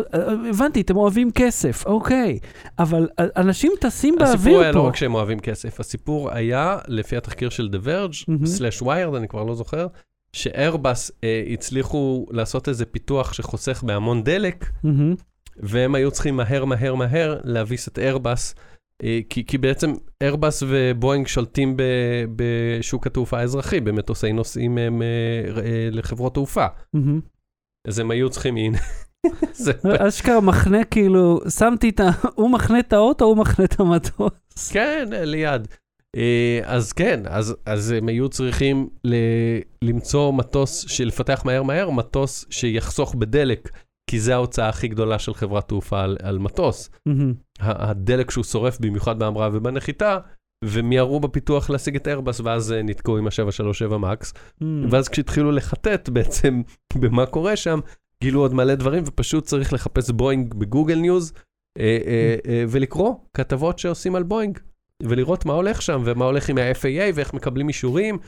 הבנתי, אתם אוהבים כסף, אוקיי, אבל אה, אנשים טסים הסיפור באוויר היה לא פה. רק שהם אוהבים כסף, הסיפור היה, לפי התחקיר של The Verge. סלאש ויירד, אני כבר לא זוכר, שאיירבאס אה, הצליחו לעשות איזה פיתוח שחוסך בהמון דלק, מהמם. והם היו צריכים מהר מהר מהר להביס את איירבאס, אה, כי, כי בעצם איירבאס ובואינג שולטים ב, בשוק התעופה האזרחי, במטוסי נוסעים הם, אה, אה, לחברות תעופה. מהמם. אז הם היו צריכים, הנה, [laughs] אשכרה מחנה כאילו, שמתי את ה... [laughs] הוא מחנה את האוטו, הוא מחנה את המטוס. כן, ליד. אה, אז כן, אז, אז הם היו צריכים ל, למצוא מטוס, לפתח מהר מהר, מטוס שיחסוך בדלק, כי זה ההוצאה הכי גדולה של חברת תעופה על, על מטוס. מהמם. הדלק שהוא שורף במיוחד בהמראה ובנחיתה, ומיהרו בפיתוח להשיג את איירבאס, ואז אה, נתקעו עם ה-737 מקס. מהמם. ואז כשהתחילו לחטט בעצם [laughs] במה קורה שם, גילו עוד מלא דברים, ופשוט צריך לחפש בואינג בגוגל ניוז, אה, אה, אה, ולקרוא כתבות שעושים על בואינג, ולראות מה הולך שם, ומה הולך עם ה-FAA, ואיך מקבלים אישורים,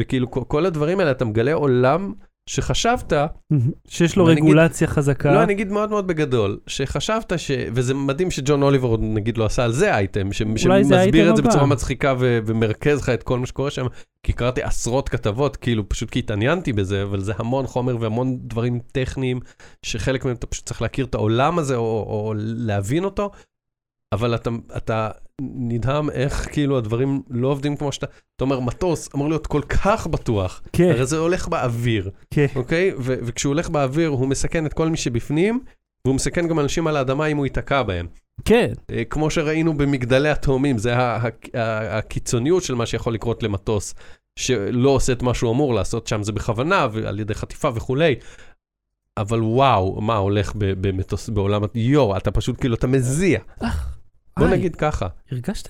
וכאילו כל הדברים האלה, אתה מגלה עולם שחשבת, מהמם. שיש לו אבל נגיד- רגולציה חזקה. לא, אני אגיד מאוד מאוד בגדול, שחשבת ש... וזה מדהים שג'ון אוליבר עוד נגיד לא עשה על זה אייטם, ש... זה שמסביר האייטם את זה הבא. בצורה מצחיקה ו... ומרכז לך את כל מה שקורה שם, כי קראתי עשרות כתבות, כאילו פשוט כי התעניינתי בזה, אבל זה המון חומר והמון דברים טכניים, שחלק מהם אתה פשוט צריך להכיר את העולם הזה או, או להבין אותו, אבל אתה, אתה נדהם איך כאילו הדברים לא עובדים כמו שאתה, אתה אומר מטוס אמור להיות כל כך בטוח, כן, הרי זה הולך באוויר. כן. אוקיי? ו- וכשהוא הולך באוויר, הוא מסכן את כל מי שבפנים, והוא מסכן גם אנשים על האדמה אם הוא ייתקע בהם. כן. אה, כמו שראינו במגדלי התאומים, זה ה- ה- ה- הקיצוניות של מה שיכול לקרות למטוס, שלא עושה את מה שהוא אמור לעשות שם, זה בכוונה, ועל ידי חטיפה וכולי. אבל וואו, מה הולך ב- במטוס, בעולם, יואו, אתה פשוט כאילו, אתה מזיע. בוא היי, נגיד ככה, הרגשת?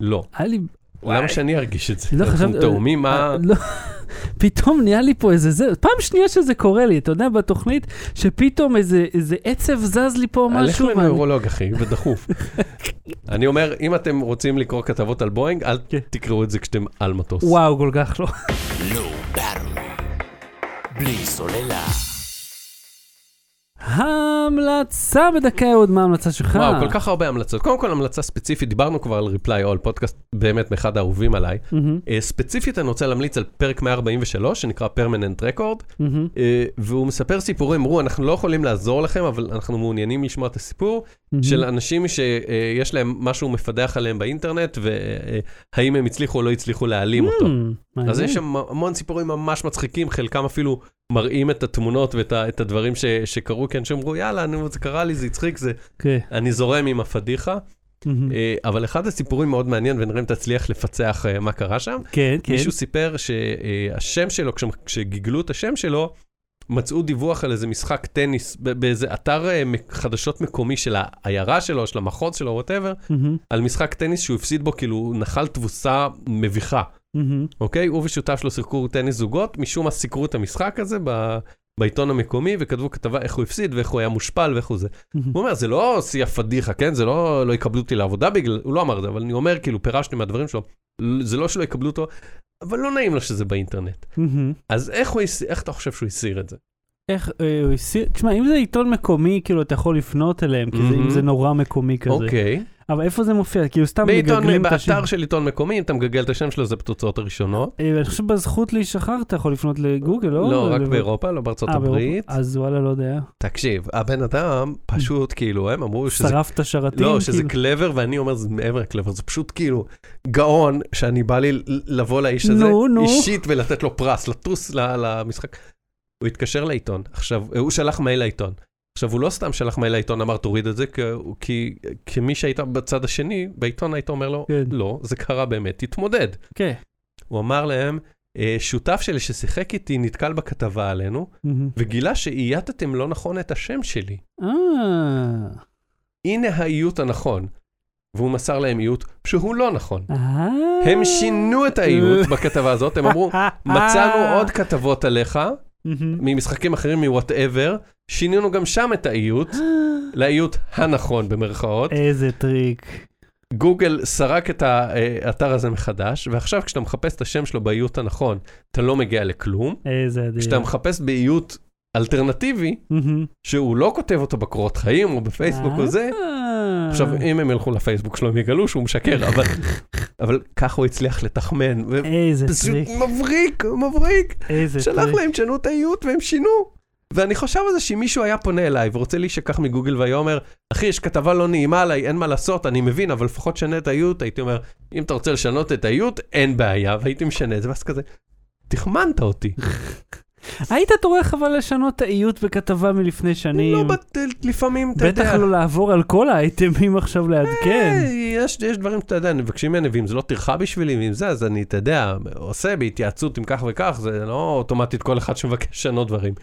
לא. היה לי... למה שאני ארגיש את זה? לא אנחנו חשבתי- תאומים, מה... אה, לא, פתאום נהיה לי פה איזה זה, פעם שנייה שזה קורה לי, אתה יודע, בתוכנית, שפתאום איזה איזה עצב זז לי פה לך משהו. ואני- לנוירולוג, אחי, ודחוף. [laughs] אני אומר, אם אתם רוצים לקרוא כתבות על בואינג, אל כן. תקראו את זה כשאתם על מטוס. וואו, כל כך לא. בלי סוללה. המלצה בדקה עוד, מה ההמלצה שלך? וואו, כל כך הרבה המלצות. קודם כל, המלצה ספציפית, דיברנו כבר על ריפליי אול, פודקאסט באמת מאחד האהובים עליי. מהמם, אה, ספציפית, אני רוצה להמליץ על פרק 143, שנקרא פרמננט רקורד, מהמם, והוא מספר סיפורים, אמרו, אנחנו לא יכולים לעזור לכם, אבל אנחנו מעוניינים לשמוע את הסיפור. של אנשים שיש להם משהו מפדח עליהם באינטרנט, והאם הם הצליחו או לא הצליחו להעלים אותו. אז יש שם המון סיפורים ממש מצחיקים, חלקם אפילו מראים את התמונות ואת הדברים ש, שקרו, כי אנשים אמרו, יאללה, נו, זה קרה לי, זה הצחיק, זה... כן, אני זורם עם הפדיחה. אה, אבל אחד הסיפורים מאוד מעניין, ונראה אם תצליח לפצח אה, מה קרה שם. כן, כן. מישהו סיפר שהשם שלו, כש- כשגיגלו את השם שלו, מצאו דיווח על איזה משחק טניס באיזה אתר אה, חדשות מקומי של העיירה שלו, של המחוז שלו, whatever, מהמם, על משחק טניס שהוא הפסיד בו, כאילו, הוא נחל תבוסה מביכה. מהמם. אוקיי? הוא ושותף שלו שיחקו טניס זוגות, משום מה סיקרו את המשחק הזה ב... בעיתון המקומי, וכתבו כתבה איך הוא הפסיד ואיך הוא היה מושפל ואיך הוא זה. מהמם. הוא אומר, זה לא שיא הפדיחה, כן? זה לא, לא יקבלו אותי לעבודה בגלל, הוא לא אמר את זה, אבל אני אומר, כאילו, פירשתי מהדברים שלו, זה לא שלא יקבלו אותו, אבל לא נעים לו שזה באינטרנט. מהמם. אז איך, הוא, איך אתה חושב שהוא הסיר את זה? איך, אה, הוא הסיר, תשמע, אם זה עיתון מקומי, כאילו, אתה יכול לפנות אליהם, כי זה- אם. זה נורא מקומי כזה. אוקיי. אבל איפה זה מופיע? כאילו, סתם מגגלים את השם. באתר של עיתון מקומי, אם אתה מגגל את השם שלו, זה בתוצאות הראשונות. אה, אני חושב בזכות להישחרר אתה יכול לפנות לגוגל, לא? לא, רק באירופה, לא בארצות אה. הברית. אז וואלה, לא יודע. תקשיב, הבן אדם פשוט, כאילו, הם אמרו שזה שרפת שרתים? לא, שזה כאילו. קלבר, ואני אומר, זה מעבר לקלבר, זה פשוט כאילו גאון, שאני בא לי לבוא לאיש הזה. אישית, ולתת לו פרס, לטוס למשחק. הוא התקשר לעיתון, עכשיו, הוא שלח מייל לעיתון. עכשיו, הוא לא סתם שלח מייל לעיתון, אמר, תוריד את זה, כי, כמי שהיית בצד השני, בעיתון היית אומר לו, כן. לא, זה קרה באמת, תתמודד. כן. הוא אמר להם, "אה, שותף שלי ששיחק איתי נתקל בכתבה עלינו, מהמם. וגילה שאייתתם לא נכון את השם שלי. אה. הנה האיות הנכון. והוא מסר להם איות שהוא לא נכון. אה. הם שינו את האיות בכתבה הזאת, הם אמרו, [laughs] מצאנו עוד כתבות עליך. ממשחקים אחרים, מוואטאבר, שינינו גם שם את האיות, [gasps] לאיות הנכון במרכאות. איזה טריק. גוגל סרק את האתר הזה מחדש, ועכשיו כשאתה מחפש את השם שלו באיות הנכון, אתה לא מגיע לכלום. איזה אדיר. כשאתה מחפש באיות אלטרנטיבי. שהוא לא כותב אותו בקורות חיים או בפייסבוק או זה, אה. עכשיו, אם הם ילכו לפייסבוק שלו, הם יגלו שהוא משקר, אבל, [laughs] אבל ככה הוא הצליח לתחמן. איזה טריק. מבריק, מבריק. איזה שלח טריק. להם, תשנו את האיות, והם שינו. ואני חושב על זה שאם מישהו היה פונה אליי ורוצה להישכח מגוגל והיה אומר, אחי, יש כתבה לא נעימה עליי, אין מה לעשות, אני מבין, אבל לפחות שנה את האיות, הייתי אומר, אם אתה רוצה לשנות את האיות, אין בעיה, והייתי משנה את זה, ואז כזה, תחמנת אותי. [laughs] היית טורח אבל לשנות האיות בכתבה מלפני שנים. לא, בת- לפעמים, אתה יודע. בטח לא לעבור על כל האייטמים עכשיו לעדכן. אה, יש, יש דברים, אתה יודע, מבקשים ממני, ואם זה לא טרחה בשבילי, ואם זה, אז אני, אתה יודע, עושה בהתייעצות עם כך וכך, זה לא אוטומטית כל אחד שמבקש לשנות דברים.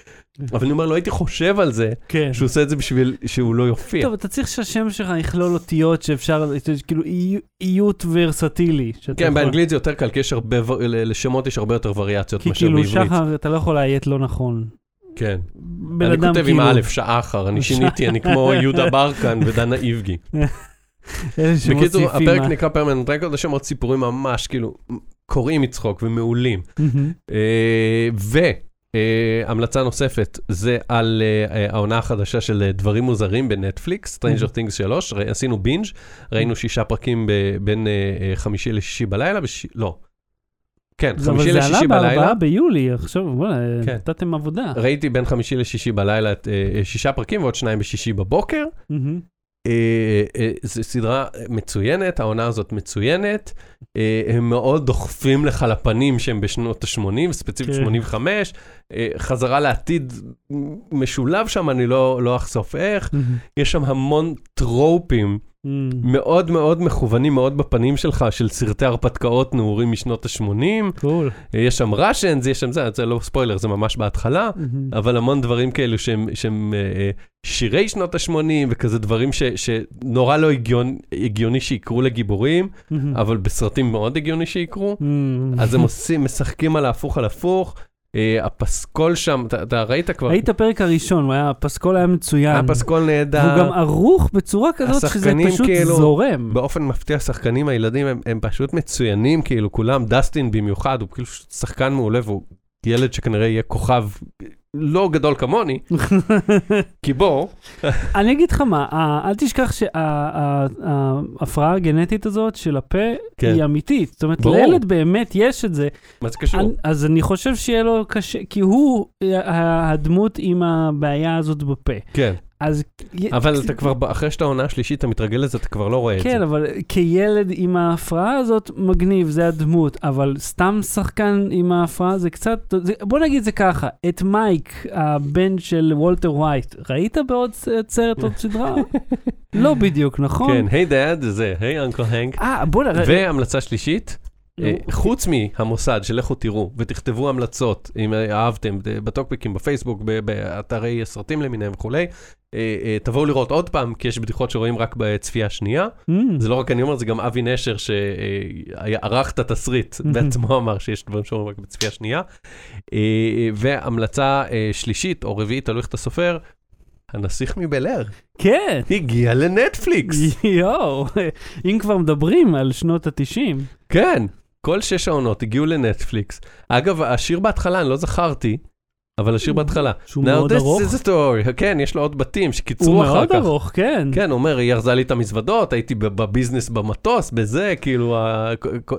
אבל אני אומר, לא הייתי חושב על זה, כן. שהוא עושה את זה בשביל שהוא לא יופיע. טוב, אתה צריך שהשם שלך יכלול אותיות שאפשר, כאילו אי- איות ורסטילי. כן, יכול- באנגלית זה יותר קל, כי יש הרבה, לשמות יש הרבה יותר וריאציות כי מאשר כאילו בעברית. שחר, אתה לא יכול לאיית לא נכון. כן. בן אני אדם כותב עם כאילו... א', שחר, אני שיניתי, אני כמו יהודה ברקן ודנה איבגי. [laughs] בקיצור. הפרק נקרא פרמנט רקורד, יש שם עוד סיפורים ממש, כאילו, קורעים מצחוק ומעולים. מהמם. והמלצה נוספת זה על אה, אה, העונה החדשה של אה, דברים מוזרים בנטפליקס, Stranger Things 3, ר- עשינו בינג', ראינו שישה פרקים בין אה, אה, חמישי לשישי בלילה, לא. כן, זה- אבל חמישי זה עלה לשישי בלילה. בארבעה ביולי, עכשיו, בוא'נה, כן. נתתם עבודה. ראיתי בין חמישי לשישי בלילה את אה, אה, שישה פרקים ועוד שניים בשישי בבוקר. מהמם. אה, אה, זו סדרה מצוינת, העונה הזאת מצוינת. אה, הם מאוד דוחפים לך לפנים שהם בשנות ה-80, ספציפית כן. 85. אה, חזרה לעתיד משולב שם, אני לא, לא אחשוף איך. יש שם המון טרופים. מאוד מאוד מכוונים מאוד בפנים שלך, של סרטי הרפתקאות נעורים משנות ה-80. קול. יש שם ראשנס, יש שם זה, זה לא ספוילר, זה ממש בהתחלה. מהמם. אבל המון דברים כאלו שהם, שהם אה, אה, שירי שנות ה-80 וכזה דברים ש, שנורא לא הגיון, הגיוני שיקרו לגיבורים, מהמם. אבל בסרטים מאוד הגיוני שיקרו. מהמם. אז הם עושים, משחקים על ההפוך על הפוך. אה, הפסקול שם, אתה, אתה ראית כבר? ראית הפרק הראשון, הפסקול היה מצוין. הפסקול נהדר. והוא גם ערוך בצורה כזאת שזה פשוט כאילו- זורם. באופן מפתיע, השחקנים הילדים הם, הם פשוט מצוינים, כאילו כולם, דסטין במיוחד, הוא כאילו שחקן מעולה והוא ילד שכנראה יהיה כוכב לא גדול כמוני, [laughs] כי בוא, אני אגיד לך מה, ה- אל תשכח שההפרעה הגנטית הזאת של הפה כן. היא אמיתית. זאת אומרת. לילד באמת יש את זה. מה זה קשור? אז אני חושב שיהיה לו קשה, כי הוא הדמות עם הבעיה הזאת בפה. כן. אז... אבל אתה כבר, אחרי שאתה עונה השלישית, אתה מתרגל לזה, אתה כבר לא רואה את כן, זה. אבל כילד עם ההפרעה הזאת, מגניב, זה הדמות. אבל סתם שחקן עם ההפרעה זה קצת... זה, בוא נגיד זה ככה, את מייק, הבן של וולטר ווייט, ראית בעוד סרט, עוד סדרה? [laughs] לא בדיוק, נכון? כן, היי דאד, זה, היי אנקל הנק. אה, בוא נראה. והמלצה שלישית, חוץ מהמוסד, שלכו תראו ותכתבו המלצות, אם אהבתם, ב- בטוקבקים, בפייסבוק, באתרי הסרטים למיניהם וכולי, אה, אה, תבואו לראות עוד פעם, כי יש בדיחות שרואים רק בצפייה שנייה. Mm, זה לא רק אני אומר, זה גם אבי נשר שערך את התסריט, בעצמו אמר שיש דברים שאומרים רק בצפייה שנייה. אה, והמלצה אה, שלישית או רביעית, תלוי איך אתה סופר, הנסיך מבל אר כן, [laughs] הגיע לנטפליקס. [laughs] יואו, אם כבר מדברים על שנות התשעים. כן, כל שש העונות הגיעו לנטפליקס. אגב, השיר בהתחלה, אני לא זכרתי, אבל השיר בהתחלה. שהוא Now מאוד this ארוך. is a story. כן, יש לו עוד בתים הוא שקיצרו אחר מאוד כך. ארוך, כן. כן, הוא אומר, היא ארזה לי את המזוודות, הייתי בביזנס במטוס, בזה, כאילו,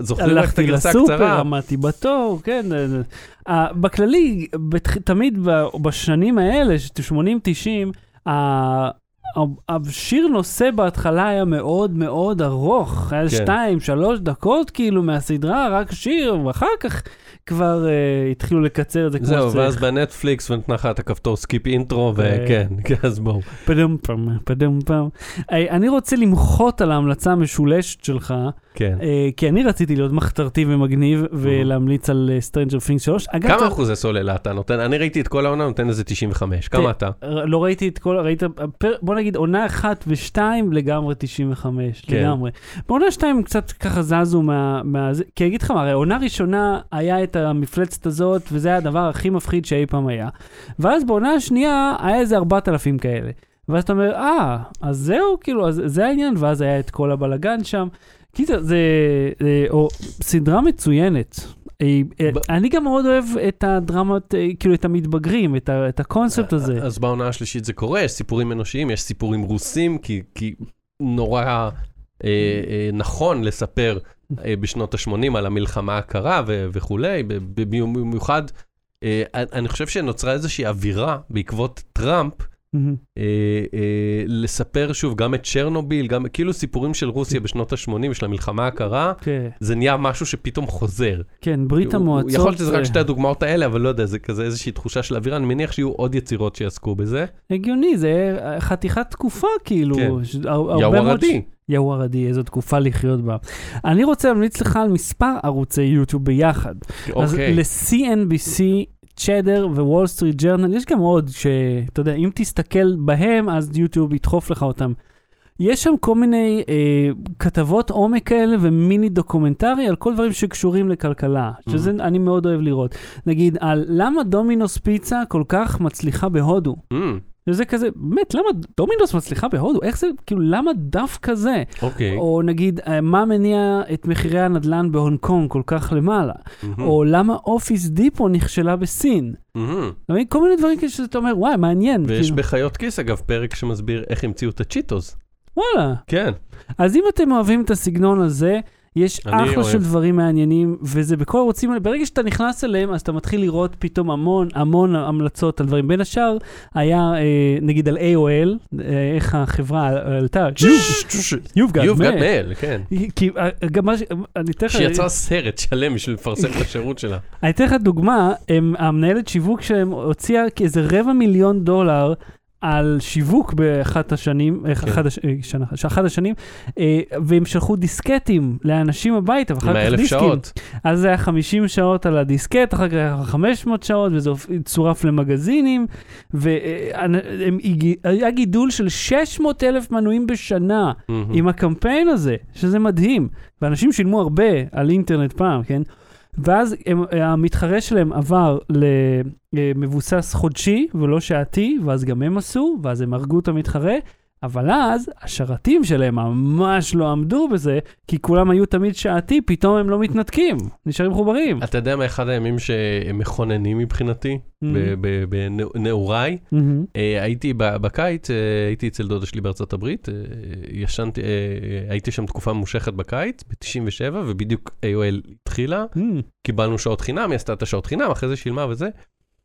זוכרים רק את הלכתי הגרסה לסופר, הקצרה. עמדתי בתור, כן. אה, אה, בכללי, תמיד בשנים האלה, 80-90, השיר נושא בהתחלה היה מאוד מאוד ארוך, היה כן. שתיים, שלוש דקות כאילו מהסדרה, רק שיר, ואחר כך כבר אה, התחילו לקצר את זה כמו זהו, ואז שצריך. בנטפליקס ונתנה לך את הכפתור skip intro, כן. וכן, כן, [laughs] אז בואו. פדם פם, פדם פם. אה, אני רוצה למחות על ההמלצה המשולשת שלך, כן. אה, כי אני רציתי להיות מחתרתי ומגניב ולהמליץ על אה, Stranger Things 3. אגב, כמה אחוזי סוללה אתה נותן? אני ראיתי את כל העונה, נותן איזה 95. כמה אתה? ר- לא ראיתי את כל, ראית, בוא נגיד עונה אחת ושתיים לגמרי 95, כן. לגמרי. בעונה שתיים קצת ככה זזו מה... כי אגיד לך מה, הרי עונה ראשונה היה את המפלצת הזאת, וזה היה הדבר הכי מפחיד שאי פעם היה. ואז בעונה השנייה היה איזה 4,000 כאלה. ואז אתה אומר, אה, אז זהו, כאילו, אז זה העניין, ואז היה את כל הבלגן שם. קיצר, זה, זה או, סדרה מצוינת. אה, אני גם מאוד אוהב את הדרמות, אה, כאילו, את המתבגרים, את ה- את הקונספט הזה. אז בעונה השלישית זה קורה, יש סיפורים אנושיים, יש סיפורים רוסים, כי, כי נורא אה, אה, נכון לספר אה, בשנות ה-80 על המלחמה הקרה ו- וכולי, במיוחד אה, אני חושב שנוצרה איזושהי אווירה בעקבות טראמפ, לספר שוב גם את צ'רנוביל, גם כאילו סיפורים של רוסיה בשנות ה-80 ושל המלחמה הקרה, כן, זה נהיה משהו שפתאום חוזר. כן, ברית הוא- המועצות. יכול להיות שזה רק אה, שתי הדוגמאות האלה, אבל לא יודע, זה כזה איזושהי תחושה של אווירה, אני מניח שיהיו עוד יצירות שיעסקו בזה. הגיוני, זה חתיכת תקופה כאילו. כן. יאוורדי. יאוורדי, איזו תקופה לחיות בה. אני רוצה להמליץ לך על מספר ערוצי יוטיוב ביחד. אז אוקיי. ל-CNBC, צ'דר ווול סטריט ג'רנל, יש גם עוד שאתה יודע, אם תסתכל בהם, אז יוטיוב ידחוף לך אותם. יש שם כל מיני אה, כתבות עומק כאלה ומיני דוקומנטרי על כל דברים שקשורים לכלכלה, שזה אני מאוד אוהב לראות. נגיד, על למה דומינוס פיצה כל כך מצליחה בהודו. Mm, וזה כזה, באמת, למה דומינוס מצליחה בהודו? איך זה, כאילו, למה דווקא זה? אוקיי. או נגיד, אה, מה מניע את מחירי הנדל"ן בהונג קונג כל כך למעלה? מהמם, או למה אופיס דיפו נכשלה בסין? מבין? כל מיני דברים כאלה שאתה אומר, וואי, מעניין. ויש כאילו, בחיות כיס, אגב, פרק שמסביר איך המציאו את הצ'יטוס. וואלה. כן. אז אם אתם אוהבים את הסגנון הזה, יש אחלה אוהב. של דברים מעניינים, וזה בכל הערוצים האלה, ברגע שאתה נכנס אליהם, אז אתה מתחיל לראות פתאום המון המון המלצות על דברים. בין השאר, היה אה, נגיד על AOL, אה, איך החברה עלתה, You've got mail. כן. כי אה, גם מה ש... אני אתן לך... שיצרה סרט שלם בשביל לפרסם את השירות שלה. אני אתן לך דוגמה, המנהלת שיווק שלהם הוציאה כאיזה רבע מיליון דולר על שיווק באחת השנים, כן. אחד, הש, אה, שנה, אחת השנים, אה, והם שלחו דיסקטים לאנשים הביתה, ואחר כך דיסקים. שעות. אז זה היה 50 שעות על הדיסקט, אחר כך היה 500 שעות, וזה צורף למגזינים, והיה גידול של 600 אלף מנויים בשנה. מהמם. עם הקמפיין הזה, שזה מדהים. ואנשים שילמו הרבה על אינטרנט פעם, כן? ואז הם, המתחרה שלהם עבר למבוסס חודשי ולא שעתי, ואז גם הם עשו, ואז הם הרגו את המתחרה, אבל אז השרתים שלהם ממש לא עמדו בזה, כי כולם היו תמיד שעתי, פתאום הם לא מתנתקים, נשארים מחוברים. אתה יודע מה אחד הימים שהם מכוננים מבחינתי, Mm. בנעוריי? מהמם. אה, הייתי בקיץ, אה, הייתי אצל דודה שלי בארצות הברית, אה, ישנתי, אה, הייתי שם תקופה ממושכת בקיץ, ב-97, ובדיוק AOL התחילה, מהמם. קיבלנו שעות חינם, היא עשתה את השעות חינם, אחרי זה שילמה וזה.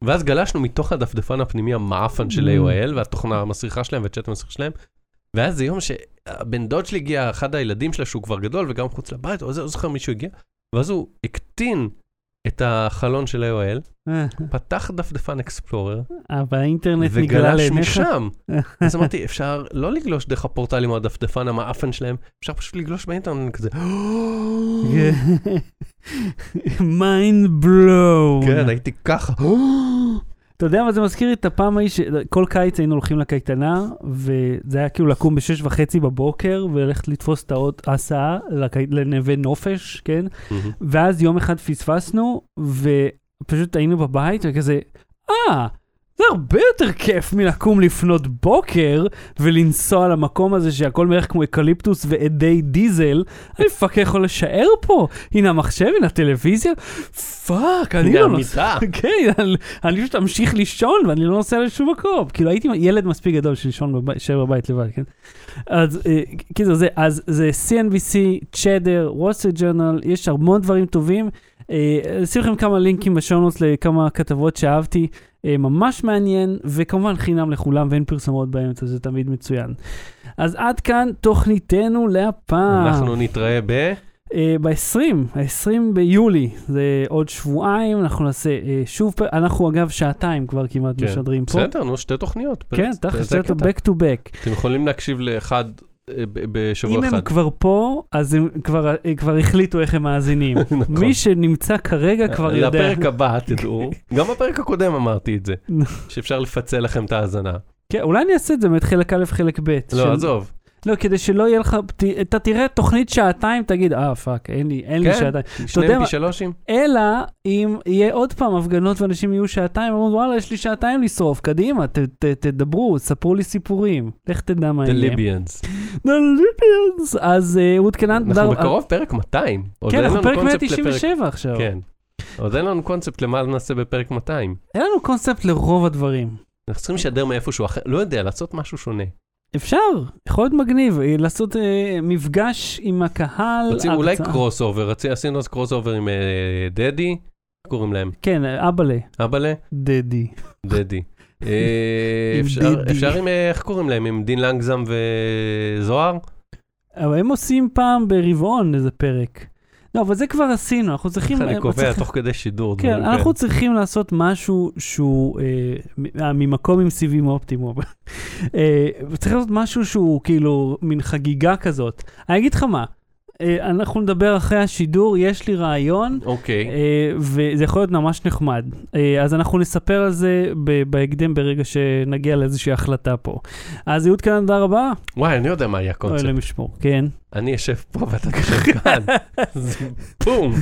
ואז גלשנו מתוך הדפדפן הפנימי המעפן של Mm. AOL, והתוכנה המסריחה שלהם והצ'אט המסריח שלהם. ואז זה יום שהבן דוד שלי הגיע, אחד הילדים שלה שהוא כבר גדול וגם חוץ לבית, או זה, לא זוכר מישהו הגיע, ואז הוא הקטין את החלון של AOL, אה, פתח דפדפן אקספלורר, אבל האינטרנט נגלה וגלש לעיניך. משם. [laughs] אז אמרתי, אפשר לא לגלוש דרך הפורטלים או הדפדפן המעפן שלהם, אפשר פשוט לגלוש באינטרנט כזה. [laughs] mind blow. כן, הייתי ככה. [gasps] אתה יודע מה זה מזכיר לי את הפעם ההיא שכל קיץ היינו הולכים לקייטנה, וזה היה כאילו לקום בשש וחצי בבוקר וללכת לתפוס את האות הסעה לקי- לנווה נופש, כן? ואז יום אחד פספסנו, ופשוט היינו בבית וכזה, אה, זה הרבה יותר כיף מלקום לפנות בוקר ולנסוע למקום הזה שהכל מריח כמו אקליפטוס ואדי דיזל. אני fuck יכול להישאר פה, הנה המחשב, הנה הטלוויזיה, fuck, אני לא נוסע. [laughs] כן, אני- פשוט אמשיך לישון ואני לא נוסע לשום מקום. כאילו הייתי ילד מספיק גדול של לישון בבית, בבית לבד, כן? אז כאילו זה, אז זה CNBC, צ'דר, וול סטריט ג'ורנל, יש המון דברים טובים. אה, אשים לכם כמה לינקים בשעונות לכמה כתבות שאהבתי, אה, ממש מעניין, וכמובן חינם לכולם ואין פרסומות באמצע, זה תמיד מצוין. אז עד כאן תוכניתנו להפעם. אנחנו נתראה ב... ב-20, ה-20 ביולי, זה עוד שבועיים, אנחנו נעשה אה, שוב, אנחנו אגב שעתיים כבר כמעט כן. משדרים פה. בסדר, נו, שתי תוכניות. כן, תכל'ס, זה back to back. אתם יכולים להקשיב לאחד אה, בשבוע אם אחד. הם כבר פה, אז הם כבר, אה, כבר החליטו איך הם מאזינים. [laughs] נכון. מי שנמצא כרגע כבר יודע. לפרק הבא, תדעו. [laughs] גם בפרק הקודם אמרתי את זה, שאפשר לפצל לכם את ההאזנה. כן, אולי אני אעשה את זה באמת חלק א', חלק ב'. של- לא, עזוב. לא, כדי שלא יהיה לך, ת- אתה תראה תוכנית שעתיים, תגיד, אה, fuck, אין לי, אין לי כן. שעתיים. שניהם מה- פי שלושים? אלא אם יהיה עוד פעם הפגנות ואנשים יהיו שעתיים, אמרו, וואלה, יש לי שעתיים לשרוף, קדימה, ת, ת, תדברו, ספרו לי סיפורים. לך תדע מה יהיה. The Libyans. אז אה, רות קנן, אנחנו בקרוב פרק 200. עוד כן, אנחנו פרק קונספט לפרק- 197 עכשיו. כן. עוד אין לנו קונספט למה נעשה בפרק 200. אין לנו קונספט לרוב הדברים. אנחנו צריכים לשדר מאיפשהו אחר, לא יודע, לעשות משהו שונה. אפשר, יכול להיות מגניב, אה, לעשות אה, מפגש עם הקהל. רוצים אולי. cross over, עשינו אז crossover עם אה, דדי, קוראים להם? כן, אבאלה, אבאלה? דדי. דדי. אה, אפשר- עם, אה, איך קוראים להם? עם דין לנגזם וזוהר? אבל הם עושים פעם ברבעון איזה פרק. לא, אבל זה כבר עשינו, אנחנו צריכים... איך אני אה, קובע תוך כדי שידור. כן, אנחנו כאלה. צריכים לעשות משהו שהוא ממקום עם סיבים אופטיים. צריך לעשות משהו שהוא כאילו מין חגיגה כזאת. אני אגיד לך מה, אנחנו נדבר אחרי השידור, יש לי רעיון. אוקיי. אה, וזה יכול להיות ממש נחמד. אה, אז אנחנו נספר על זה בהקדם ברגע שנגיע לאיזושהי החלטה פה. אז אהוד כאן, תודה רבה. וואי, אני יודע מה אוי, הקונספט. אלוהים ישמור. כן. אני אשב פה ואתה תשב כאן. [laughs] בום.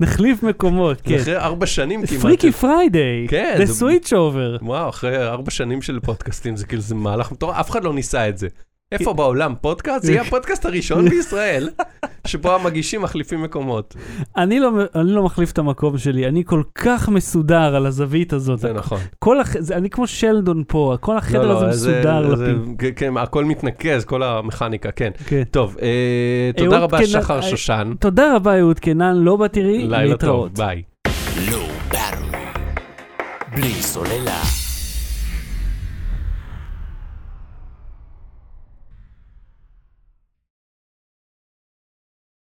נחליף מקומות, כן. אחרי ארבע שנים כמעט. Freaky Friday. כן, זה- switch over. וואו, אחרי ארבע שנים של פודקאסטים, זה כאילו, זה מהלך מטורף, אף אחד לא ניסה את זה. איפה בעולם פודקאסט? זה יהיה הפודקאסט הראשון [laughs] בישראל, שבו המגישים מחליפים מקומות. אני לא, אני לא מחליף את המקום שלי, אני כל כך מסודר על הזווית הזאת. זה נכון. כל הח... זה, אני כמו שלדון פה, כל החדר לא, הזה לא, זה- מסודר זה- לפי. כן, כן, הכל מתנקז, כל המכניקה, כן. כן. טוב, אה, תודה רבה קנן- שחר אה, שושן. תודה רבה, אהוד קנן, לא בתראי, לילה להתראות. טוב, ביי. בלי סוללה.